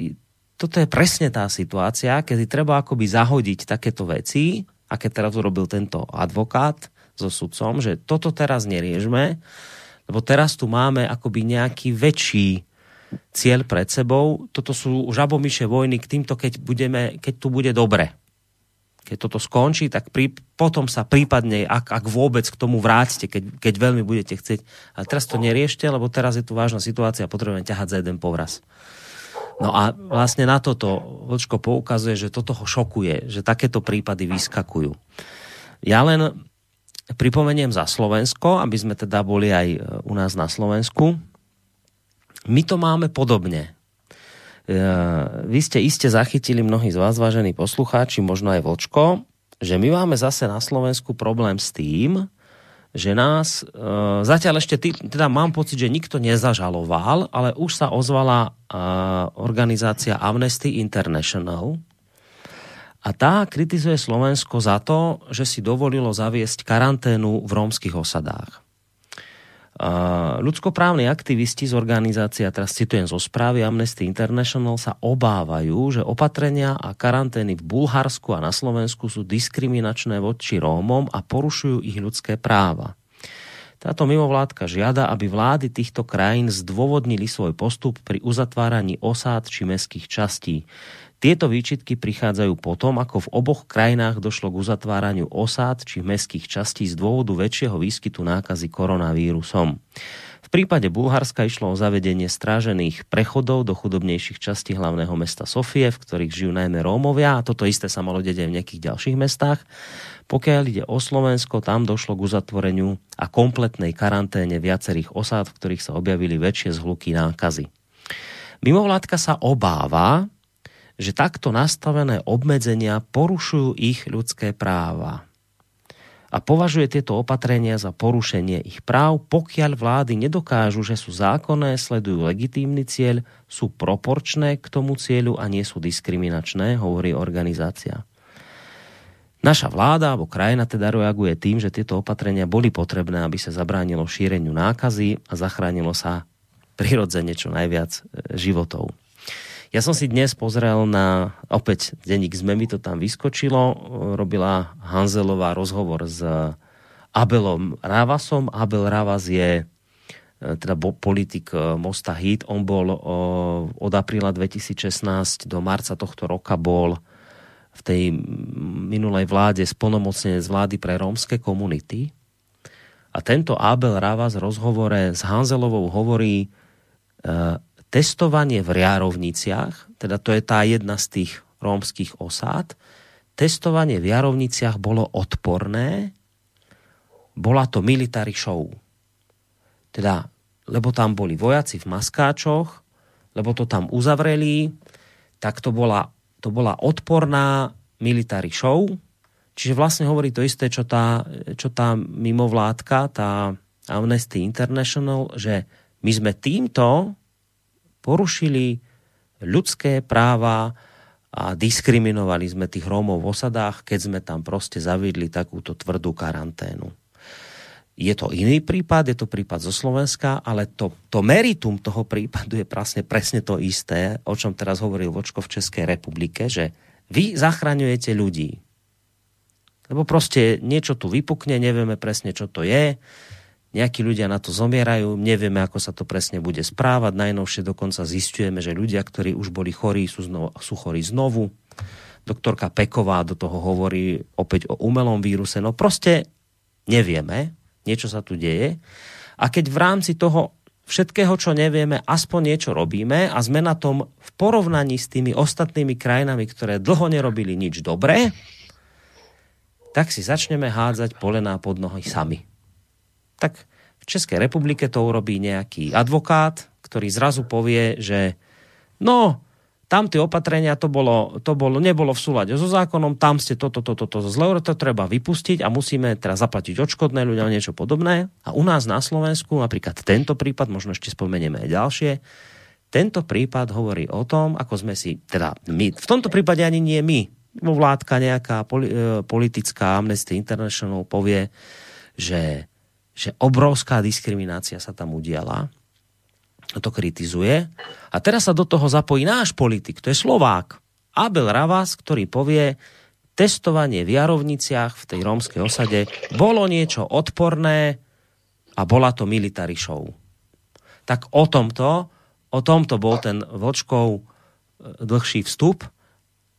toto je presne tá situácia, kedy treba akoby zahodiť takéto veci, aké teraz urobil tento advokát, so sudcom, že toto teraz neriežme, lebo teraz tu máme akoby nejaký väčší cieľ pred sebou. Toto sú žabomyšie vojny k týmto, keď, budeme, keď tu bude dobre. Keď toto skončí, tak prí, potom sa prípadne, ak, ak vôbec k tomu vráťte, keď, keď veľmi budete chcieť. Ale teraz to neriešte, lebo teraz je tu vážna situácia a potrebujeme ťahať za jeden povraz. No a vlastne na toto Vlčko poukazuje, že toto ho šokuje, že takéto prípady vyskakujú. Ja len pripomeniem za Slovensko, aby sme teda boli aj e, u nás na Slovensku. My to máme podobne. E, vy ste iste zachytili mnohí z vás, vážení poslucháči, možno aj Vočko, že my máme zase na Slovensku problém s tým, že nás, e, zatiaľ ešte, tý, teda mám pocit, že nikto nezažaloval, ale už sa ozvala organizácia Amnesty International, a tá kritizuje Slovensko za to, že si dovolilo zaviesť karanténu v rómskych osadách. ľudskoprávni aktivisti z organizácie, a teraz citujem zo správy Amnesty International, sa obávajú, že opatrenia a karantény v Bulharsku a na Slovensku sú diskriminačné voči Rómom a porušujú ich ľudské práva. Táto mimovládka žiada, aby vlády týchto krajín zdôvodnili svoj postup pri uzatváraní osád či mestských častí. Tieto výčitky prichádzajú potom, ako v oboch krajinách došlo k uzatváraniu osád či mestských častí z dôvodu väčšieho výskytu nákazy koronavírusom. V prípade Bulharska išlo o zavedenie strážených prechodov do chudobnejších častí hlavného mesta Sofie, v ktorých žijú najmä Rómovia a toto isté sa malo deť aj v nejakých ďalších mestách. Pokiaľ ide o Slovensko, tam došlo k uzatvoreniu a kompletnej karanténe viacerých osád, v ktorých sa objavili väčšie zhluky nákazy. Mimovládka sa obáva, že takto nastavené obmedzenia porušujú ich ľudské práva a považuje tieto opatrenia za porušenie ich práv, pokiaľ vlády nedokážu, že sú zákonné, sledujú legitímny cieľ, sú proporčné k tomu cieľu a nie sú diskriminačné, hovorí organizácia. Naša vláda alebo krajina teda reaguje tým, že tieto opatrenia boli potrebné, aby sa zabránilo šíreniu nákazy a zachránilo sa prirodzene čo najviac e, životov. Ja som si dnes pozrel na, opäť denník ZME mi to tam vyskočilo, robila Hanzelová rozhovor s Abelom Ravasom. Abel Ravas je e, teda politik e, Mosta Hit. On bol od apríla 2016 do marca tohto roka bol v tej minulej vláde splnomocnenec vlády pre rómske komunity. A tento Abel Ravas v rozhovore s Hanzelovou hovorí, e, testovanie v Jarovniciach, teda to je tá jedna z tých rómskych osád, testovanie v Jarovniciach bolo odporné, bola to military show. Teda, lebo tam boli vojaci v maskáčoch, lebo to tam uzavreli, tak to bola, to bola odporná military show, čiže vlastne hovorí to isté, čo tá, čo tá mimovládka, tá Amnesty International, že my sme týmto porušili ľudské práva a diskriminovali sme tých Rómov v osadách, keď sme tam proste zaviedli takúto tvrdú karanténu. Je to iný prípad, je to prípad zo Slovenska, ale to, to meritum toho prípadu je presne, presne to isté, o čom teraz hovoril Vočko v Českej republike, že vy zachraňujete ľudí. Lebo proste niečo tu vypukne, nevieme presne, čo to je, nejakí ľudia na to zomierajú, nevieme, ako sa to presne bude správať, najnovšie dokonca zistujeme, že ľudia, ktorí už boli chorí, sú, znovu, sú chorí znovu. Doktorka Peková do toho hovorí opäť o umelom víruse, no proste nevieme, niečo sa tu deje. A keď v rámci toho všetkého, čo nevieme, aspoň niečo robíme a sme na tom v porovnaní s tými ostatnými krajinami, ktoré dlho nerobili nič dobré, tak si začneme hádzať polená pod nohy sami. Tak v Českej republike to urobí nejaký advokát, ktorý zrazu povie, že no, tam tie opatrenia to, bolo, to bolo, nebolo v súlade so zákonom, tam ste toto, toto, toto zle, to treba vypustiť a musíme teraz zaplatiť odškodné ľuďom niečo podobné. A u nás na Slovensku, napríklad tento prípad, možno ešte spomenieme aj ďalšie, tento prípad hovorí o tom, ako sme si, teda my, v tomto prípade ani nie my, vládka nejaká e, politická Amnesty International povie, že, že obrovská diskriminácia sa tam udiala to kritizuje. A teraz sa do toho zapojí náš politik, to je Slovák, Abel Ravas, ktorý povie, testovanie v Jarovniciach v tej rómskej osade bolo niečo odporné a bola to military show. Tak o tomto, o tomto bol ten Vlčkov e, dlhší vstup,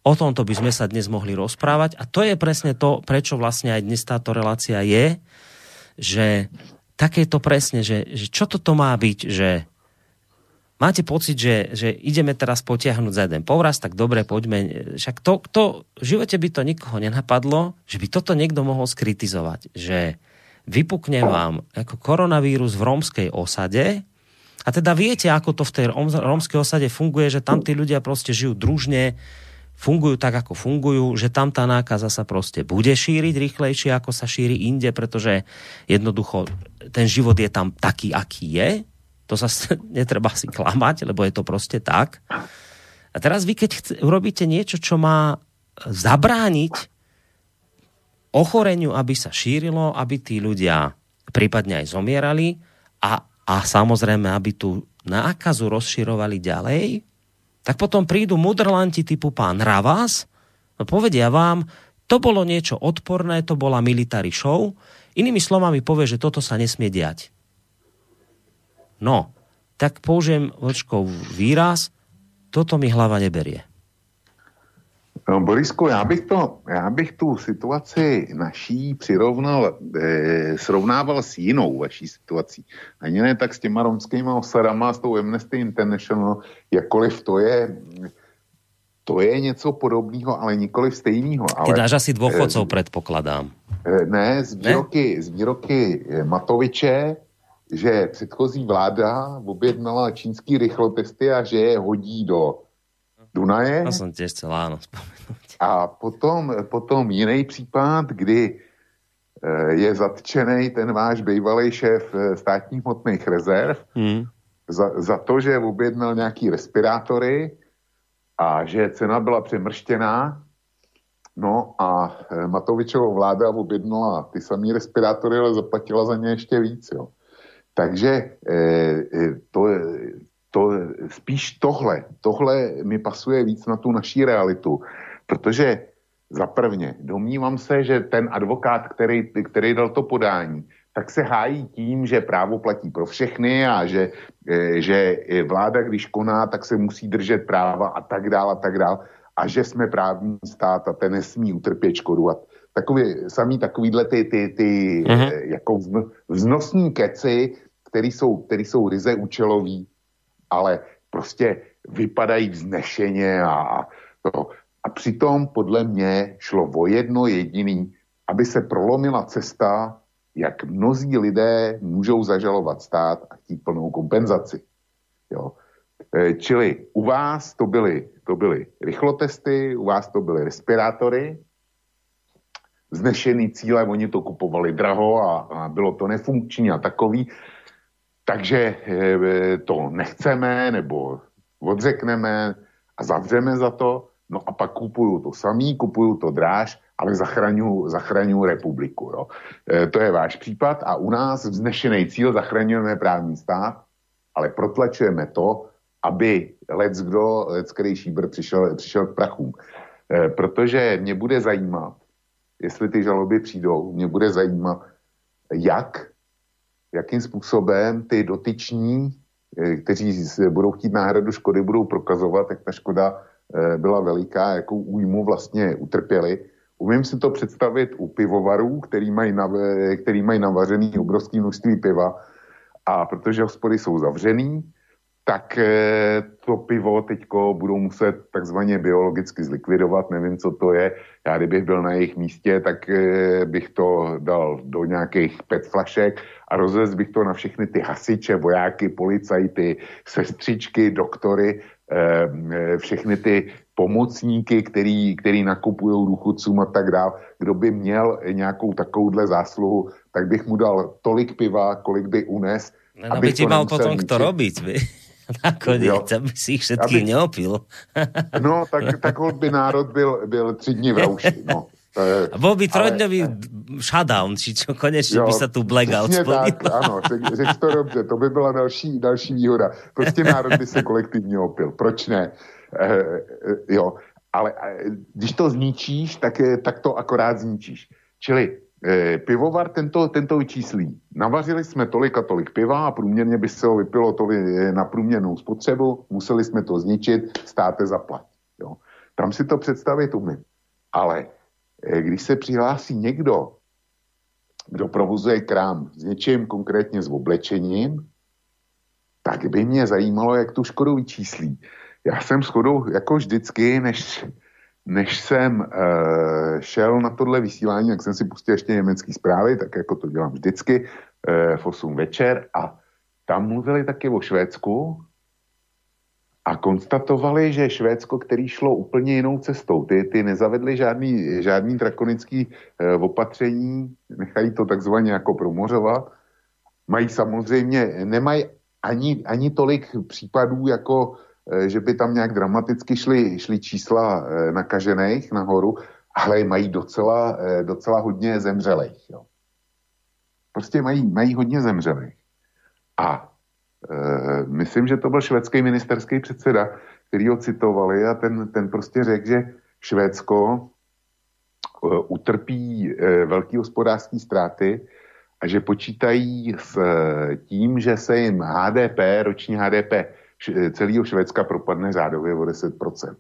o tomto by sme sa dnes mohli rozprávať a to je presne to, prečo vlastne aj dnes táto relácia je, že takéto presne, že, že čo toto má byť, že máte pocit, že, že ideme teraz potiahnuť za jeden povraz, tak dobre, poďme. Však to, to, v živote by to nikoho nenapadlo, že by toto niekto mohol skritizovať, že vypukne vám ako koronavírus v rómskej osade a teda viete, ako to v tej rómskej osade funguje, že tam tí ľudia proste žijú družne, fungujú tak, ako fungujú, že tam tá nákaza sa proste bude šíriť rýchlejšie, ako sa šíri inde, pretože jednoducho ten život je tam taký, aký je to sa netreba si klamať, lebo je to proste tak. A teraz vy, keď urobíte niečo, čo má zabrániť ochoreniu, aby sa šírilo, aby tí ľudia prípadne aj zomierali a, a samozrejme, aby tú nákazu rozširovali ďalej, tak potom prídu mudrlanti typu pán Ravas a povedia vám, to bolo niečo odporné, to bola military show, inými slovami povie, že toto sa nesmie diať. No, tak použijem vočkov výraz, toto mi hlava neberie. No, Borisku, já bych, to, já bych tu situaci naší přirovnal, eh, srovnával s jinou vaší situací. Ani ne tak s těma romskýma osadama, s tou Amnesty International, jakkoliv to je, to je něco podobného, ale nikoli stejného. Ale, Ty dáš asi dôchodcov, eh, predpokladám. Eh, ne, z výroky, ne? z výroky Matoviče, že předchozí vláda objednala čínský rychlotesty a že je hodí do Dunaje. To jsem tě chcel, áno, A potom, potom jiný případ, kdy eh, je zatčený ten váš bývalý šéf eh, státních hmotných rezerv hmm. za, za to, že objednal nějaký respirátory a že cena byla přemrštěná. No a eh, Matovičová vláda objednala ty samé respirátory, ale zaplatila za ně ještě víc. Jo. Takže eh, to, to spíš tohle, tohle mi pasuje víc na tu naší realitu, protože za prvně, domnívám se, že ten advokát, který, který dal to podání, tak se hájí tím, že právo platí pro všechny a že, eh, že vláda, když koná, tak se musí držet práva a tak dál a tak dál a že jsme právní stát a ten nesmí utrpět škodu. A takový, samý takovýhle ty, ty, ty mm-hmm. jako vznosní keci, který jsou, který jsou ryze účelový, ale prostě vypadají vznešeně a, to. a přitom podle mě šlo o jedno jediný, aby se prolomila cesta, jak mnozí lidé můžou zažalovat stát a chtít plnou kompenzaci. Jo. E, čili u vás to byly, to byly rychlotesty, u vás to byly respirátory, vznešený cíle, oni to kupovali draho a, a bylo to nefunkční a takový. Takže eh, to nechceme nebo odřekneme a zavřeme za to. No a pak kupuju to samý, kupuju to dráž, ale zachraňuju, republiku. Jo. E, to je váš případ a u nás vznešený cíl zachraňujeme právní stát, ale protlačujeme to, aby lec kdo, lec šíbr přišel, přišel k prachům. E, protože mě bude zajímat, jestli ty žaloby přijdou, mě bude zajímat, jak, jakým způsobem ty dotyční, e, kteří budou chtít náhradu škody, budou prokazovat, jak ta škoda e, byla veliká, jakou újmu vlastně utrpěli. Umím si to představit u pivovarů, který mají, nav, který mají navařený obrovský množství piva a protože hospody jsou zavřený, tak eh, to pivo teďko budou muset takzvaně biologicky zlikvidovat, nevím, co to je. Já kdybych byl na jejich místě, tak eh, bych to dal do nějakých pet flašek a rozvez bych to na všechny ty hasiče, vojáky, policajty, sestřičky, doktory, eh, všechny ty pomocníky, který, který nakupují důchodcům a tak dále. Kdo by měl nějakou takovouhle zásluhu, tak bych mu dal tolik piva, kolik by unes. No, aby ti mal potom kto robiť, Nakoniec, aby si ich všetkých aby... neopil. no, tak, tak by národ byl, byl tři dní v rauši. No. A bol by trojdňový ale... shutdown, či čo konečne jo, by sa tu blackout splnil. tak, ano, řek, řek to dobře, to by byla další, další výhoda. Prostě národ by se kolektivně opil. Proč ne? E, e, jo, ale e, když to zničíš, tak, je, tak to akorát zničíš. Čili pivovar tento, tento vyčíslí. Navařili jsme tolik a tolik piva a průměrně by se ho vypilo to na průměrnou spotřebu, museli jsme to zničit, státe zaplat. Jo. Tam si to představit umím. Ale e, když se přihlásí někdo, kdo provozuje krám s něčím konkrétně s oblečením, tak by mě zajímalo, jak tu škodu vyčíslí. Já jsem shodou jako vždycky, než než jsem uh, šel na tohle vysílání, jak jsem si pustil ještě německý zprávy, tak jako to dělám vždycky uh, v 8 večer. A tam mluvili taky o Švédsku a konstatovali, že Švédsko, který šlo úplně jinou cestou, ty, ty nezavedly žádný, žádný drakonický uh, opatření, nechají to takzvaně jako promořovat, mají samozřejmě, nemají ani, ani tolik případů jako že by tam nějak dramaticky šly, šly čísla eh, nakažených nahoru, ale mají docela, eh, docela hodně zemřelých. Jo. Prostě mají, mají hodně zemřelých. A e, myslím, že to byl švédský ministerský předseda, který ho citovali a ten, ten prostě řekl, že Švédsko utrpí velký hospodářské ztráty a že počítají s tím, že se jim HDP, roční HDP celého Švédska propadne řádově o 10%.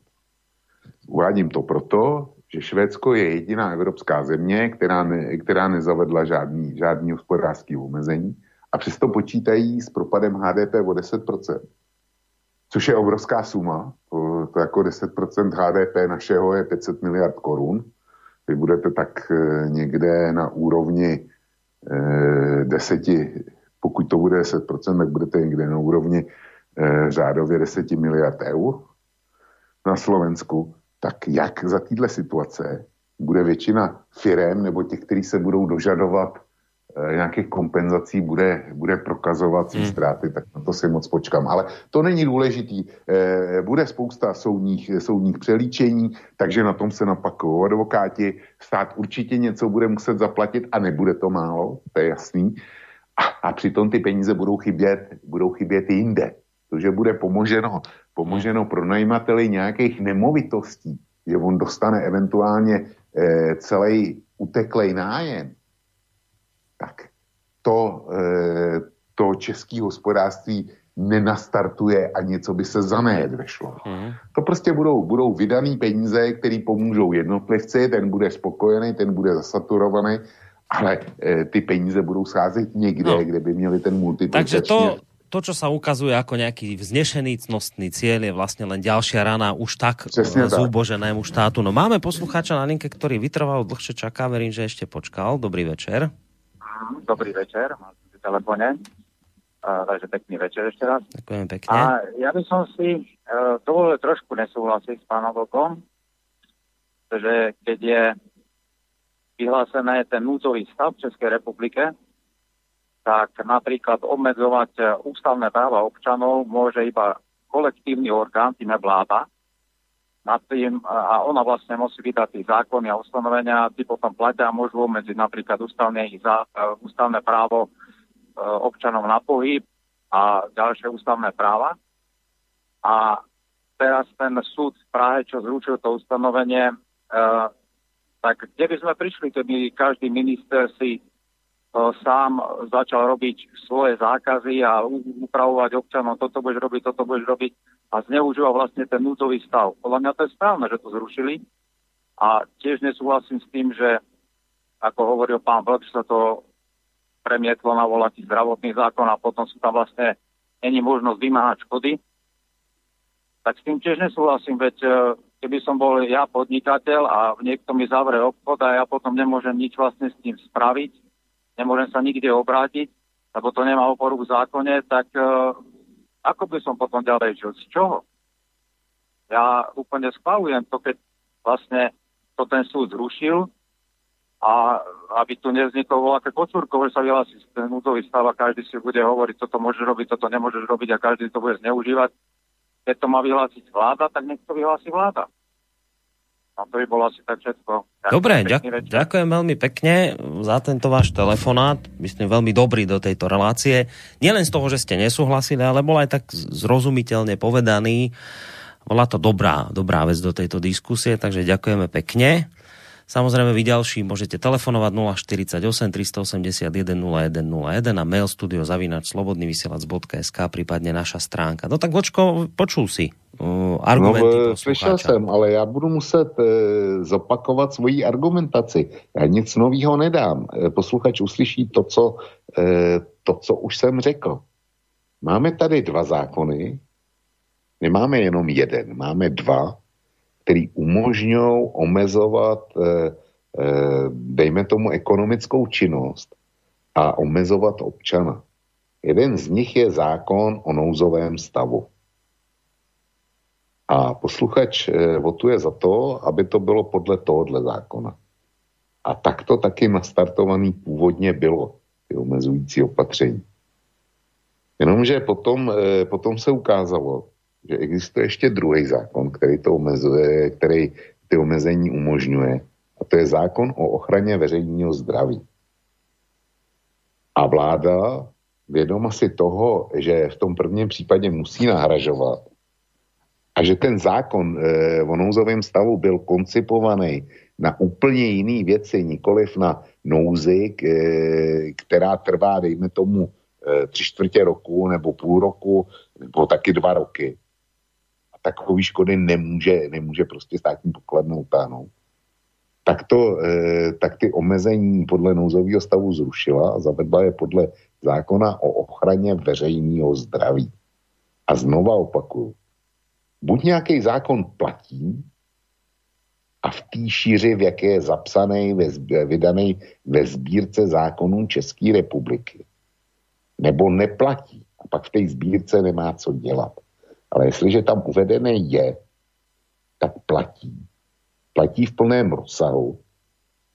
Uvádím to proto, že Švédsko je jediná evropská země, která, ne, která nezavedla žádný, žádný hospodářský omezení a přesto počítají s propadem HDP o 10%. Což je obrovská suma. To, to jako 10% HDP našeho je 500 miliard korun. Vy budete tak e, někde na úrovni e, deseti, pokud to bude 10%, tak budete někde na úrovni Eh, řádově 10 miliard eur na Slovensku, tak jak za téhle situace bude většina firem nebo těch, kteří se budou dožadovat e, nějakých kompenzací, bude, bude prokazovat si hmm. ztráty, tak na to si moc počkám. Ale to není důležitý. E, bude spousta soudních, soudních přelíčení, takže na tom se napakují advokáti. Stát určitě něco bude muset zaplatit a nebude to málo, to je jasný. A, a přitom ty peníze budou chybět, budou chybět jinde to, že bude pomoženo, pomoženo pronajímateli nějakých nemovitostí, že on dostane eventuálně e, celý uteklej nájem, tak to, e, to český hospodářství nenastartuje a něco by se zanét vešlo. Mm. To prostě budou, budou vydaný peníze, které pomůžou jednotlivci, ten bude spokojený, ten bude zasaturovaný, ale e, ty peníze budou sázet někde, no. kde by měli ten multiplikační... Takže to, to, čo sa ukazuje ako nejaký vznešený, cnostný cieľ, je vlastne len ďalšia rana už tak Přesne zúboženému štátu. No máme poslucháča na linke, ktorý vytrval dlhšie čaká, verím, že ešte počkal. Dobrý večer. Dobrý večer, mám v telefóne. Takže pekný večer ešte raz. Ďakujem pekne. A ja by som si uh, dovolil trošku nesúhlasiť s pánom Vlkom, že keď je vyhlásené ten núdzový stav v Českej republike, tak napríklad obmedzovať e, ústavné práva občanov môže iba kolektívny orgán, tým je vláda. nad tým a ona vlastne musí vydať tie zákony a ustanovenia, tí potom platia a môžu obmedziť napríklad ústavné, ústavné právo občanov na pohyb a ďalšie ústavné práva. A teraz ten súd v Prahe, čo zručil to ustanovenie, tak kde by sme prišli, keby každý minister si sám začal robiť svoje zákazy a upravovať občanov, toto budeš robiť, toto budeš robiť a zneužíva vlastne ten núdzový stav. Podľa mňa to je správne, že to zrušili a tiež nesúhlasím s tým, že ako hovoril pán Vlk, sa to premietlo na volatý zdravotný zákon a potom sú tam vlastne není možnosť vymáhať škody. Tak s tým tiež nesúhlasím, veď e, keby som bol ja podnikateľ a niekto mi zavre obchod a ja potom nemôžem nič vlastne s tým spraviť, nemôžem sa nikde obrátiť, lebo to nemá oporu v zákone, tak uh, ako by som potom ďalej žil? Z čoho? Ja úplne schvalujem to, keď vlastne to ten súd zrušil a aby tu nevzniklo voľaké kocúrko, že sa vyhlási ten núdzový stav a každý si bude hovoriť, toto môže robiť, toto nemôžeš robiť a každý to bude zneužívať. Keď to má vyhlásiť vláda, tak nech to vyhlási vláda. A to by bolo asi tak všetko. Ďakujem Dobre, ďak- ďakujem veľmi pekne za tento váš telefonát. Myslím veľmi dobrý do tejto relácie. Nielen z toho, že ste nesúhlasili, ale bol aj tak zrozumiteľne povedaný. Bola to dobrá, dobrá vec do tejto diskusie, takže ďakujeme pekne. Samozrejme, vy ďalší môžete telefonovať 048 381 0101 a mail studio zavinač slobodnyvysielac.sk prípadne naša stránka. No tak Vočko, počul si uh, argumenty no, Slyšel jsem, ale já budu muset e, zopakovat svoji argumentaci. Já nic nového nedám. E, posluchač uslyší to co, e, to, co už jsem řekl. Máme tady dva zákony, nemáme jenom jeden, máme dva, který umožňují omezovat, eh, eh, dejme tomu, ekonomickou činnost a omezovat občana. Jeden z nich je zákon o nouzovém stavu. A posluchač eh, votuje za to, aby to bylo podle tohohle zákona. A tak to taky nastartovaný původně bylo, ty omezující opatření. Jenomže potom, potom se ukázalo, že existuje ještě druhý zákon, který to omezuje, který ty omezení umožňuje. A to je zákon o ochraně veřejného zdraví. A vláda, vědoma si toho, že v tom prvním případě musí nahražovat a že ten zákon e, o nouzovém stavu byl koncipovaný na úplně jiné věci, nikoliv na nouzi, k, e, která trvá, dejme tomu, e, tři čtvrtě roku nebo půl roku, nebo taky dva roky, takový škody nemůže, nemůže prostě státní pokladnou utáhnout. Tak, to, eh, tak ty omezení podle nouzového stavu zrušila a zavedla je podle zákona o ochraně veřejného zdraví. A znova opakuju, buď nějaký zákon platí a v té šíři, v jaké je zapsaný, ve, vydaný ve sbírce zákonů České republiky, nebo neplatí a pak v té sbírce nemá co dělat. Ale jestliže tam uvedené je, tak platí. Platí v plném rozsahu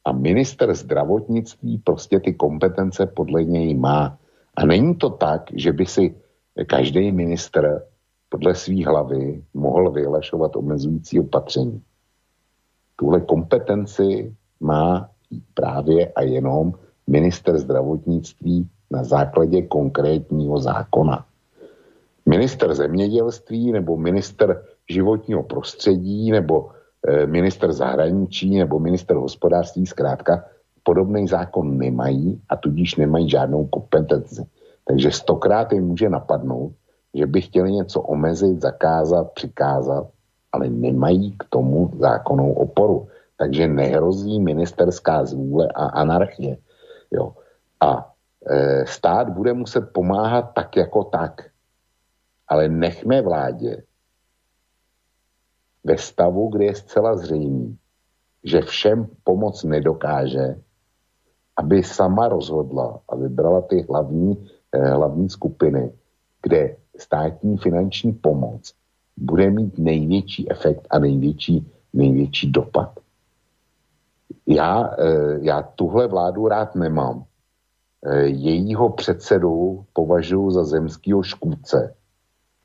a minister zdravotnictví prostě ty kompetence podle něj má. A není to tak, že by si každý minister podle svý hlavy mohl vyhlašovat omezující opatření. Tuhle kompetenci má právě a jenom minister zdravotnictví na základě konkrétního zákona minister zemědělství nebo minister životního prostředí nebo e, minister zahraničí nebo minister hospodářství zkrátka podobný zákon nemají a tudíž nemají žádnou kompetenci. Takže stokrát jim může napadnout, že by chtěli něco omezit, zakázat, přikázat, ale nemají k tomu zákonnou oporu. Takže nehrozí ministerská zvůle a anarchie. Jo. A e, stát bude muset pomáhat tak jako tak ale nechme vládě ve stavu, kdy je zcela zřejmý, že všem pomoc nedokáže, aby sama rozhodla a vybrala ty hlavní, eh, hlavní skupiny, kde státní finanční pomoc bude mít největší efekt a největší, největší dopad. Já, eh, já tuhle vládu rád nemám. Eh, jejího předsedu považuji za zemského škůdce,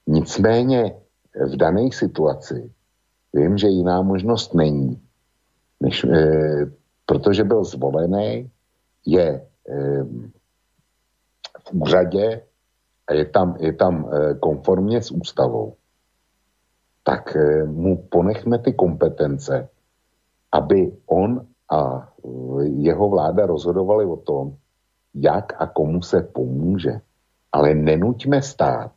Nicméně v dané situaci vím, že jiná možnost není. Než, e, protože byl zvolený, je e, v úřadě a je tam, je tam e, konformně s ústavou, tak e, mu ponechme ty kompetence, aby on a jeho vláda rozhodovali o tom, jak a komu se pomůže. Ale nenuťme stát,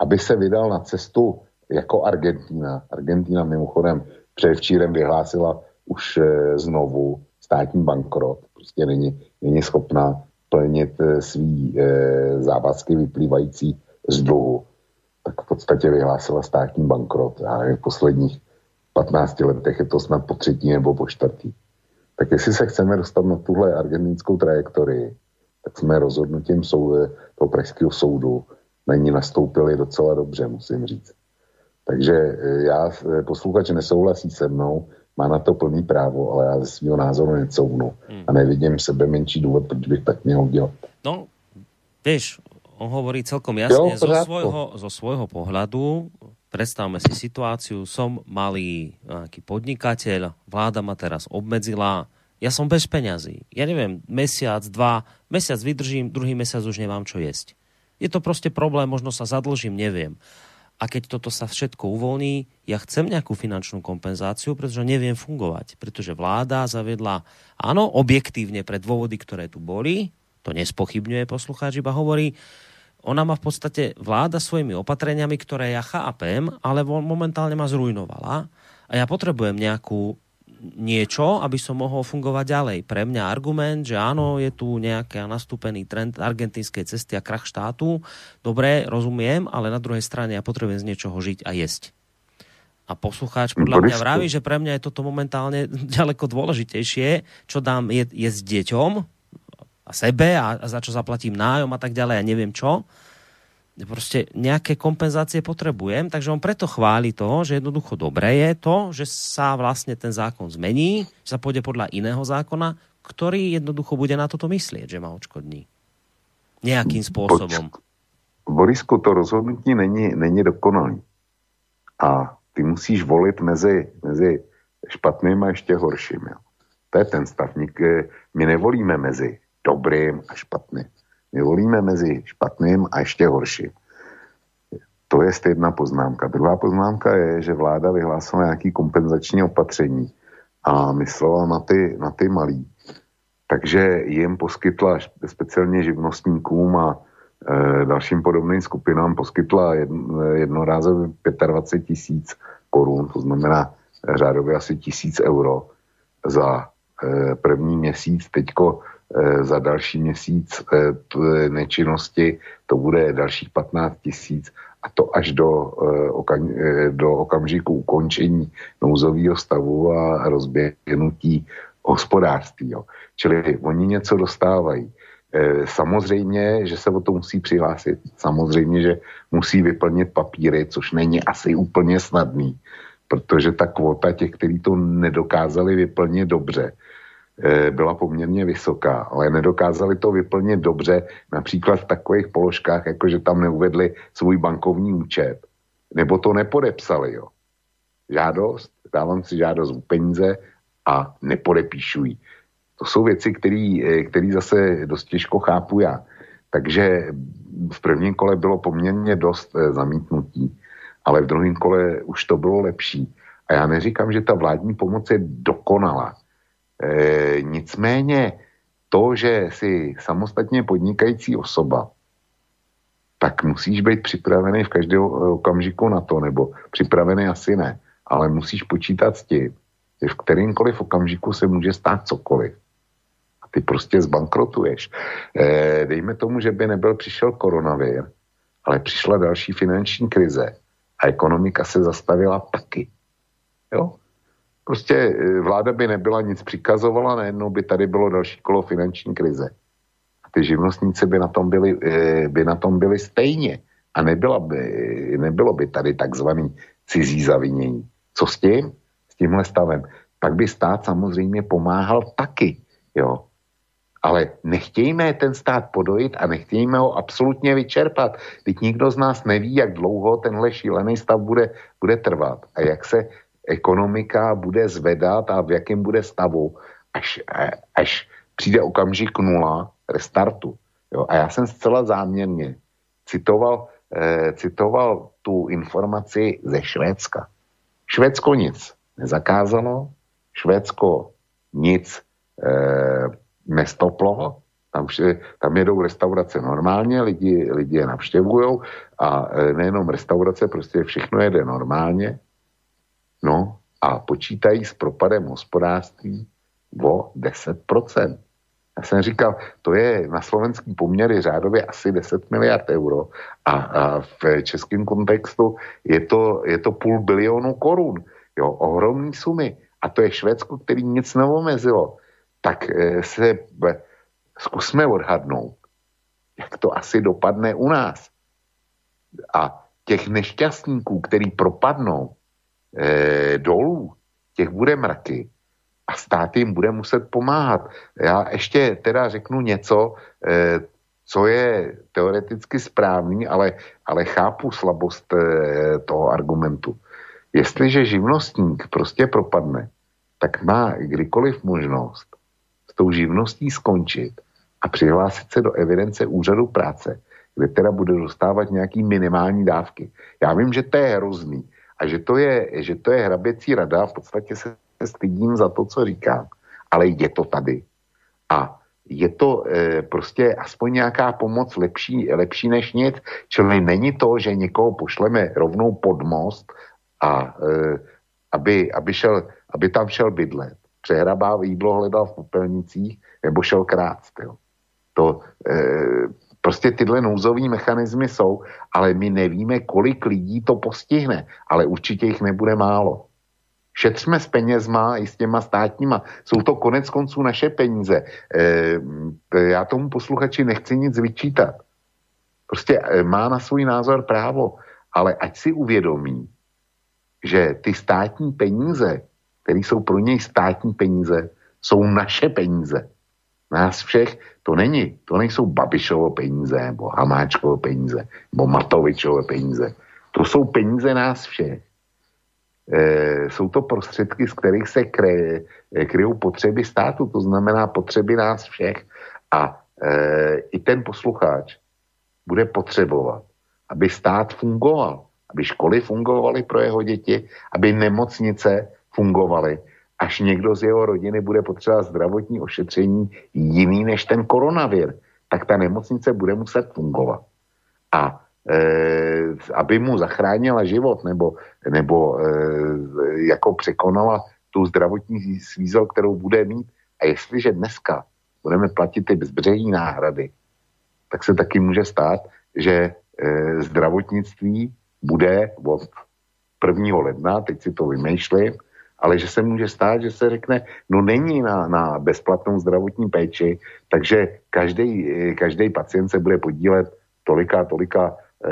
aby se vydal na cestu jako Argentina. Argentina mimochodem předevčírem vyhlásila už e, znovu státní bankrot. Prostě není, není schopná plnit e, svý e, závazky vyplývající z dluhu. Tak v podstatě vyhlásila státní bankrot. A v posledních 15 letech je to snad po třetí nebo po čtvrtý. Tak jestli se chceme dostat na tuhle argentinskou trajektorii, tak jsme rozhodnutím sou, toho pražského soudu na ní nastoupili docela dobře, musím říct. Takže eh, já, eh, posluchač nesouhlasí se mnou, má na to plný právo, ale já ze svého názoru necouvnu hmm. a nevidím sebe menší důvod, proč bych tak měl dělat. No, vieš, on hovorí celkom jasne, jo, zo, svojho, zo svojho pohľadu, predstavme si situáciu, som malý nejaký podnikateľ, vláda ma teraz obmedzila, ja som bez peňazí. Ja neviem, mesiac, dva, mesiac vydržím, druhý mesiac už nemám čo jesť. Je to proste problém, možno sa zadlžím, neviem. A keď toto sa všetko uvoľní, ja chcem nejakú finančnú kompenzáciu, pretože neviem fungovať. Pretože vláda zavedla, áno, objektívne pre dôvody, ktoré tu boli, to nespochybňuje poslucháč, iba hovorí, ona ma v podstate vláda svojimi opatreniami, ktoré ja chápem, ale momentálne ma zrujnovala a ja potrebujem nejakú niečo, aby som mohol fungovať ďalej. Pre mňa argument, že áno, je tu nejaký nastúpený trend argentínskej cesty a krach štátu, dobre, rozumiem, ale na druhej strane ja potrebujem z niečoho žiť a jesť. A poslucháč podľa mňa vraví, že pre mňa je toto momentálne ďaleko dôležitejšie, čo dám je, jesť deťom a sebe a, a za čo zaplatím nájom a tak ďalej a neviem čo proste nejaké kompenzácie potrebujem, takže on preto chváli to, že jednoducho dobré je to, že sa vlastne ten zákon zmení, že sa pôjde podľa iného zákona, ktorý jednoducho bude na toto myslieť, že má odškodní. Nejakým spôsobom. Borisku, to rozhodnutí není, není dokonalý. A ty musíš volit mezi, mezi špatným a ještě horším. Jo. To je ten stav. My nevolíme mezi dobrým a špatným. My volíme mezi špatným a ještě horším. To je jedna poznámka. Druhá poznámka je, že vláda vyhlásila nějaký kompenzační opatření a myslela na ty, na ty malý. Takže jim poskytla speciálně živnostníkům a e, dalším podobným skupinám poskytla jedno, jednorázově 25 tisíc korun, to znamená řádově asi tisíc euro za e, první měsíc. Teďko za další měsíc eh, nečinnosti to bude dalších 15 tisíc a to až do, do okamžiku ukončení nouzového stavu a rozběhnutí hospodářství. Čili oni něco dostávají. Samozřejmě, že se o to musí přihlásit. Samozřejmě, že musí vyplnit papíry, což není asi úplně snadný, protože ta kvota těch, kteří to nedokázali vyplnit dobře, byla poměrně vysoká, ale nedokázali to vyplnit dobře, například v takových položkách, jako že tam neuvedli svůj bankovní účet, nebo to nepodepsali, jo. Žádost, dávám si žádost o peníze a nepodepíšují. To jsou věci, které eh, zase dost těžko chápu já. Takže v prvním kole bylo poměrně dost eh, zamítnutí, ale v druhém kole už to bylo lepší. A já neříkám, že ta vládní pomoc je dokonalá. E, nicméně to, že jsi samostatně podnikající osoba, tak musíš být připravený v každém okamžiku na to, nebo připravený asi ne, ale musíš počítat s tím, že v kterýmkoliv okamžiku se může stát cokoliv. A ty prostě zbankrotuješ. E, dejme tomu, že by nebyl přišel koronavir, ale přišla další finanční krize a ekonomika se zastavila taky. Jo? Prostě e, vláda by nebyla nic přikazovala, najednou by tady bylo další kolo finanční krize. A ty živnostníci by na tom byli, e, by na tom byli stejně. A nebyla by, nebylo by tady takzvaný cizí zavinění. Co s tím? S tímhle stavem. Pak by stát samozřejmě pomáhal taky. Jo. Ale nechtějme ten stát podojit a nechtějme ho absolutně vyčerpat. Teď nikdo z nás neví, jak dlouho tenhle šílený stav bude, bude trvat a jak se ekonomika bude zvedat a v jakém bude stavu, až, až přijde okamžik nula restartu. Jo? A já jsem zcela záměrně citoval, eh, citoval tu informaci ze Švédska. Švédsko nic nezakázalo, Švédsko nic eh, nestoplo, tam, vše, tam jedou restaurace normálně, lidi, lidi je navštěvují a e, nejenom restaurace, prostě všechno jede normálně. No a počítají s propadem hospodářství o 10%. Já jsem říkal, to je na slovenský poměry řádově asi 10 miliard euro a, a v českém kontextu je to, je to půl bilionu korun. Jo, ohromný sumy. A to je Švédsko, který nic neomezilo tak eh, se zkusme odhadnout, jak to asi dopadne u nás. A těch nešťastníků, který propadnou e, dolů, těch bude mraky a stát jim bude muset pomáhat. Já ještě teda řeknu něco, e, co je teoreticky správný, ale, ale chápu slabost e, toho argumentu. Jestliže živnostník prostě propadne, tak má kdykoliv možnost tou živností skončit a přihlásit se do evidence úřadu práce, kde teda bude dostávat nějaký minimální dávky. Já vím, že to je hrozný a že to je, že to je hraběcí rada, v podstatě se stydím za to, co říkám, ale je to tady. A je to e, prostě aspoň nějaká pomoc lepší, lepší než nic, čili není to, že někoho pošleme rovnou pod most a e, aby, aby, šel, aby tam šel bydlet přehrabá jídlo hledal v popelnicích nebo šel krást. Jo. To, e, prostě tyhle nouzové mechanismy jsou, ale my nevíme, kolik lidí to postihne, ale určitě jich nebude málo. Šetřme s penězma i s těma státníma. Jsou to konec konců naše peníze. E, já tomu posluchači nechci nic vyčítat. Prostě e, má na svůj názor právo, ale ať si uvědomí, že ty státní peníze které jsou pro něj státní peníze, jsou naše peníze. Nás všech to není. To nejsou Babišovo peníze, nebo Hamáčkovo peníze, nebo Matovičovo peníze. To jsou peníze nás všech. E, jsou to prostředky, z kterých se kry, e, kryjou potřeby státu, to znamená potřeby nás všech. A e, i ten posluchač bude potřebovat, aby stát fungoval, aby školy fungovaly pro jeho děti, aby nemocnice fungovaly, až někdo z jeho rodiny bude potřebovat zdravotní ošetření jiný než ten koronavir, tak ta nemocnice bude muset fungovat. A e, aby mu zachránila život nebo, nebo e, jako překonala tu zdravotní svízel, kterou bude mít. A jestliže dneska budeme platit ty bezbřehní náhrady, tak se taky může stát, že e, zdravotnictví bude od 1. ledna, teď si to vymýšlím, ale že se může stát, že se řekne, no není na, na bezplatnou zdravotní péči, takže každý, každý pacient se bude podílet tolika, tolika e,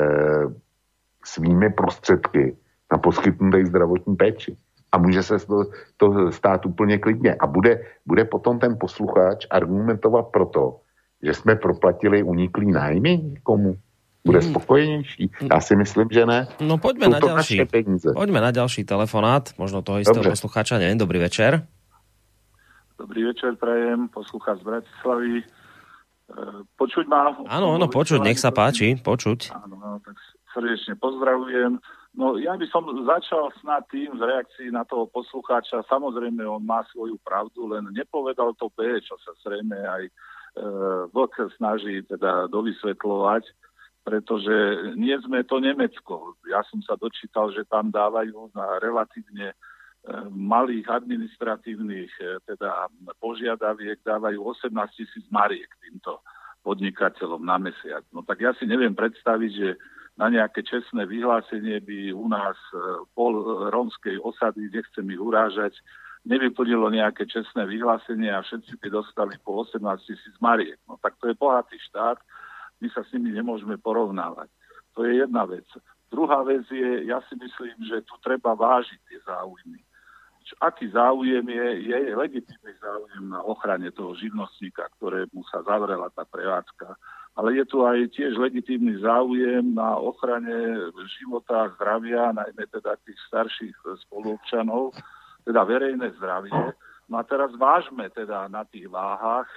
svými prostředky na poskytnuté zdravotní péči. A může se to, to stát úplně klidně. A bude, bude potom ten posluchač argumentovat proto, že jsme proplatili uniklý nájmy komu bude hmm. spokojenější? Já si myslím, že ne. No poďme na ďalší. Poďme na ďalší telefonát, možno toho istého Dobre. poslucháča, neviem, dobrý večer. Dobrý večer, prajem, poslucháč z Bratislavy. E, počuť ma? Áno, áno, počuť, nech sa páči, počuť. Áno, no, tak srdečne pozdravujem. No ja by som začal snad tým z reakcií na toho poslucháča. Samozrejme, on má svoju pravdu, len nepovedal to B, čo sa zrejme aj e, Vlk snaží teda dovysvetľovať pretože nie sme to Nemecko. Ja som sa dočítal, že tam dávajú na relatívne e, malých administratívnych e, teda požiadaviek dávajú 18 tisíc mariek týmto podnikateľom na mesiac. No tak ja si neviem predstaviť, že na nejaké čestné vyhlásenie by u nás e, pol rómskej osady, nechcem ich urážať, nevyplnilo nejaké čestné vyhlásenie a všetci by dostali po 18 tisíc mariek. No tak to je bohatý štát, my sa s nimi nemôžeme porovnávať. To je jedna vec. Druhá vec je, ja si myslím, že tu treba vážiť tie záujmy. aký záujem je, je legitímny záujem na ochrane toho živnostníka, ktorému sa zavrela tá prevádzka. Ale je tu aj tiež legitímny záujem na ochrane života, zdravia, najmä teda tých starších spoluobčanov, teda verejné zdravie. No a teraz vážme teda na tých váhach,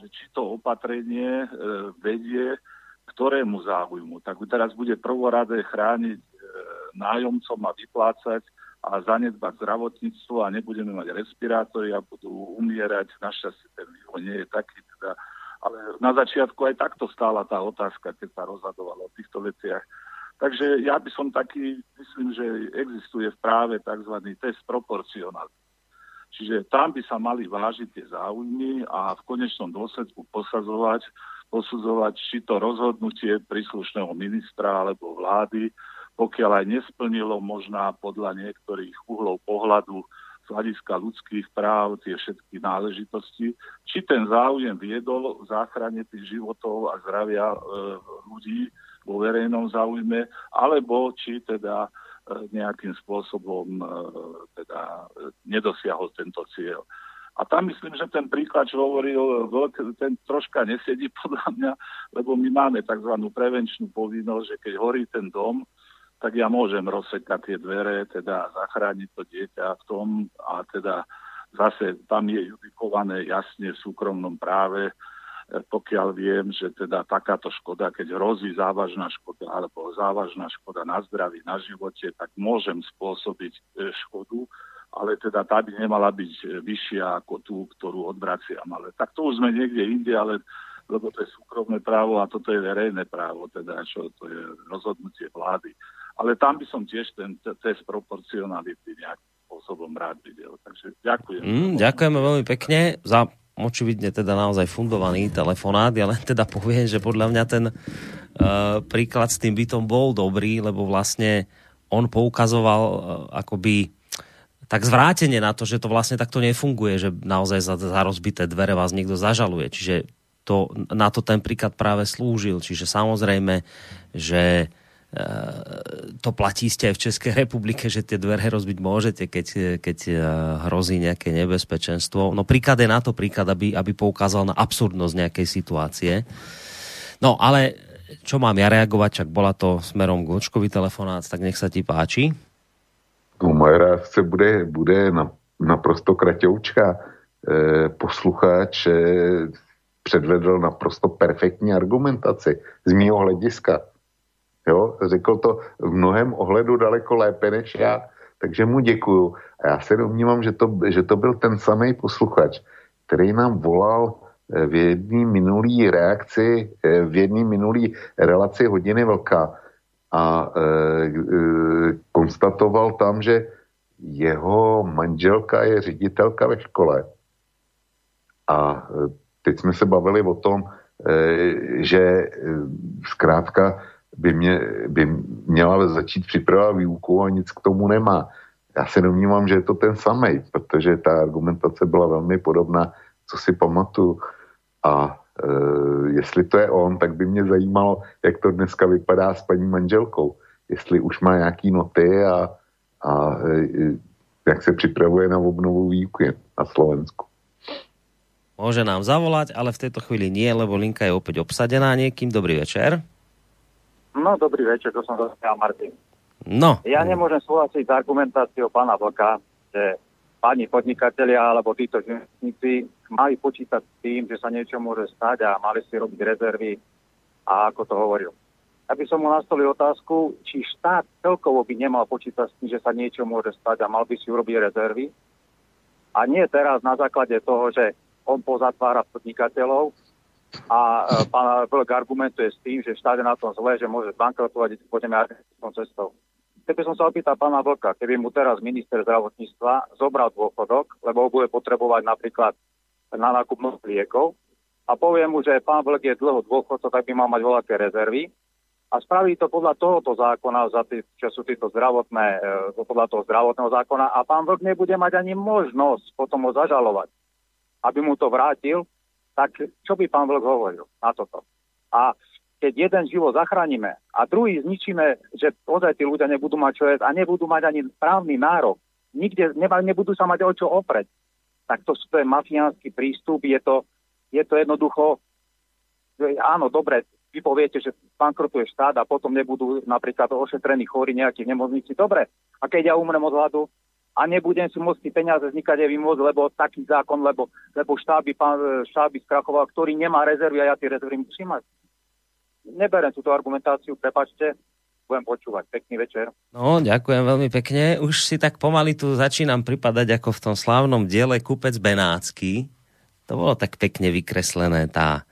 že či to opatrenie e, vedie ktorému záujmu. Tak teraz bude prvoradé chrániť e, nájomcom a vyplácať a zanedbať zdravotníctvo a nebudeme mať respirátory a budú umierať. Našťastie ten vývoj nie je taký. Teda, ale na začiatku aj takto stála tá otázka, keď sa rozhodovalo o týchto veciach. Takže ja by som taký, myslím, že existuje v práve tzv. test proporcionality. Čiže tam by sa mali vážiť tie záujmy a v konečnom dôsledku posadzovať, posudzovať, či to rozhodnutie príslušného ministra alebo vlády, pokiaľ aj nesplnilo možná podľa niektorých uhlov pohľadu z hľadiska ľudských práv, tie všetky náležitosti, či ten záujem viedol v záchrane tých životov a zdravia e, ľudí vo verejnom záujme, alebo či teda nejakým spôsobom e, teda nedosiahol tento cieľ. A tam myslím, že ten príklad, čo hovoril, ten troška nesedí podľa mňa, lebo my máme tzv. prevenčnú povinnosť, že keď horí ten dom, tak ja môžem rozsekať tie dvere, teda zachrániť to dieťa v tom a teda zase tam je judikované jasne v súkromnom práve, pokiaľ viem, že teda takáto škoda, keď hrozí závažná škoda alebo závažná škoda na zdraví, na živote, tak môžem spôsobiť e, škodu, ale teda tá by nemala byť e, vyššia ako tú, ktorú odvraciam. Ale tak to už sme niekde inde, ale lebo to je súkromné právo a toto je verejné právo, teda čo to je rozhodnutie vlády. Ale tam by som tiež ten test proporcionality nejakým spôsobom rád videl. Takže ďakujem. Mm, ďakujeme veľmi pekne za očividne teda naozaj fundovaný telefonát. Ja len teda poviem, že podľa mňa ten uh, príklad s tým bytom bol dobrý, lebo vlastne on poukazoval uh, akoby tak zvrátenie na to, že to vlastne takto nefunguje, že naozaj za, za rozbité dvere vás niekto zažaluje. Čiže to, na to ten príklad práve slúžil. Čiže samozrejme, že uh, to platí ste aj v Českej republike, že tie dvere rozbiť môžete, keď, keď eh, hrozí nejaké nebezpečenstvo. No príklad je na to príklad, aby, aby poukázal na absurdnosť nejakej situácie. No ale čo mám ja reagovať, čak bola to smerom k Očkovi telefonát, tak nech sa ti páči. No, moje reakce bude, bude na, naprosto kratoučka. E, posluchač e, předvedl naprosto perfektní argumentaci z mýho hlediska Jo? Řekl to v mnohem ohledu daleko lépe než já, takže mu děkuju. A já se domnívám, že to, že to byl ten samý posluchač, který nám volal eh, v jedné minulý reakci, eh, v jedné minulý relaci hodiny vlka a e, e, konstatoval tam, že jeho manželka je ředitelka ve škole. A teď jsme se bavili o tom, e, že zkrátka by, mě, by měla začít připravovat výuku a nic k tomu nemá. Já se domnívám, že je to ten samý, protože ta argumentace byla velmi podobná, co si pamatuju. A e, jestli to je on, tak by mě zajímalo, jak to dneska vypadá s paní manželkou. Jestli už má nějaký noty a, a e, jak se připravuje na obnovu výuky na Slovensku. Môže nám zavolať, ale v tejto chvíli nie, lebo linka je opäť obsadená niekým. Dobrý večer. No, dobrý večer, to som zase Martin. No. Ja nemôžem súhlasiť s argumentáciou pána Vlka, že pani podnikatelia alebo títo živnostníci mali počítať s tým, že sa niečo môže stať a mali si robiť rezervy a ako to hovoril. Ja by som mu nastolil otázku, či štát celkovo by nemal počítať s tým, že sa niečo môže stať a mal by si urobiť rezervy. A nie teraz na základe toho, že on pozatvára podnikateľov a e, pán Vlk argumentuje s tým, že štát je na tom zle, že môže bankrotovať, pôjdeme argentínskou cestou. Keby som sa opýtal pána Vlka, keby mu teraz minister zdravotníctva zobral dôchodok, lebo ho bude potrebovať napríklad na nákup liekov a povie mu, že pán Vlk je dlho dôchodcov, tak by mal mať voľaké rezervy a spraví to podľa tohoto zákona, za tý, čo sú títo zdravotné, e, podľa toho zdravotného zákona a pán Vlk nebude mať ani možnosť potom ho zažalovať, aby mu to vrátil, tak čo by pán Vlk hovoril na toto? A keď jeden život zachránime a druhý zničíme, že ozaj tí ľudia nebudú mať čo jesť a nebudú mať ani právny nárok nikde neba, nebudú sa mať o čo opreť. Tak to, to je mafiánsky prístup, je to, je to jednoducho, áno, dobre, vy poviete, že bankrotuje štát a potom nebudú napríklad ošetrení chorí nejakých nemocnici. Dobre, a keď ja umrem od hladu a nebudem si môcť peniaze vznikať vymôcť, lebo taký zákon, lebo, lebo štát, by, pán, štát by skrachoval, ktorý nemá rezervy a ja tie rezervy musím mať. Neberem túto argumentáciu, prepačte, budem počúvať. Pekný večer. No, ďakujem veľmi pekne. Už si tak pomaly tu začínam pripadať ako v tom slávnom diele Kupec Benácky. To bolo tak pekne vykreslené, tá,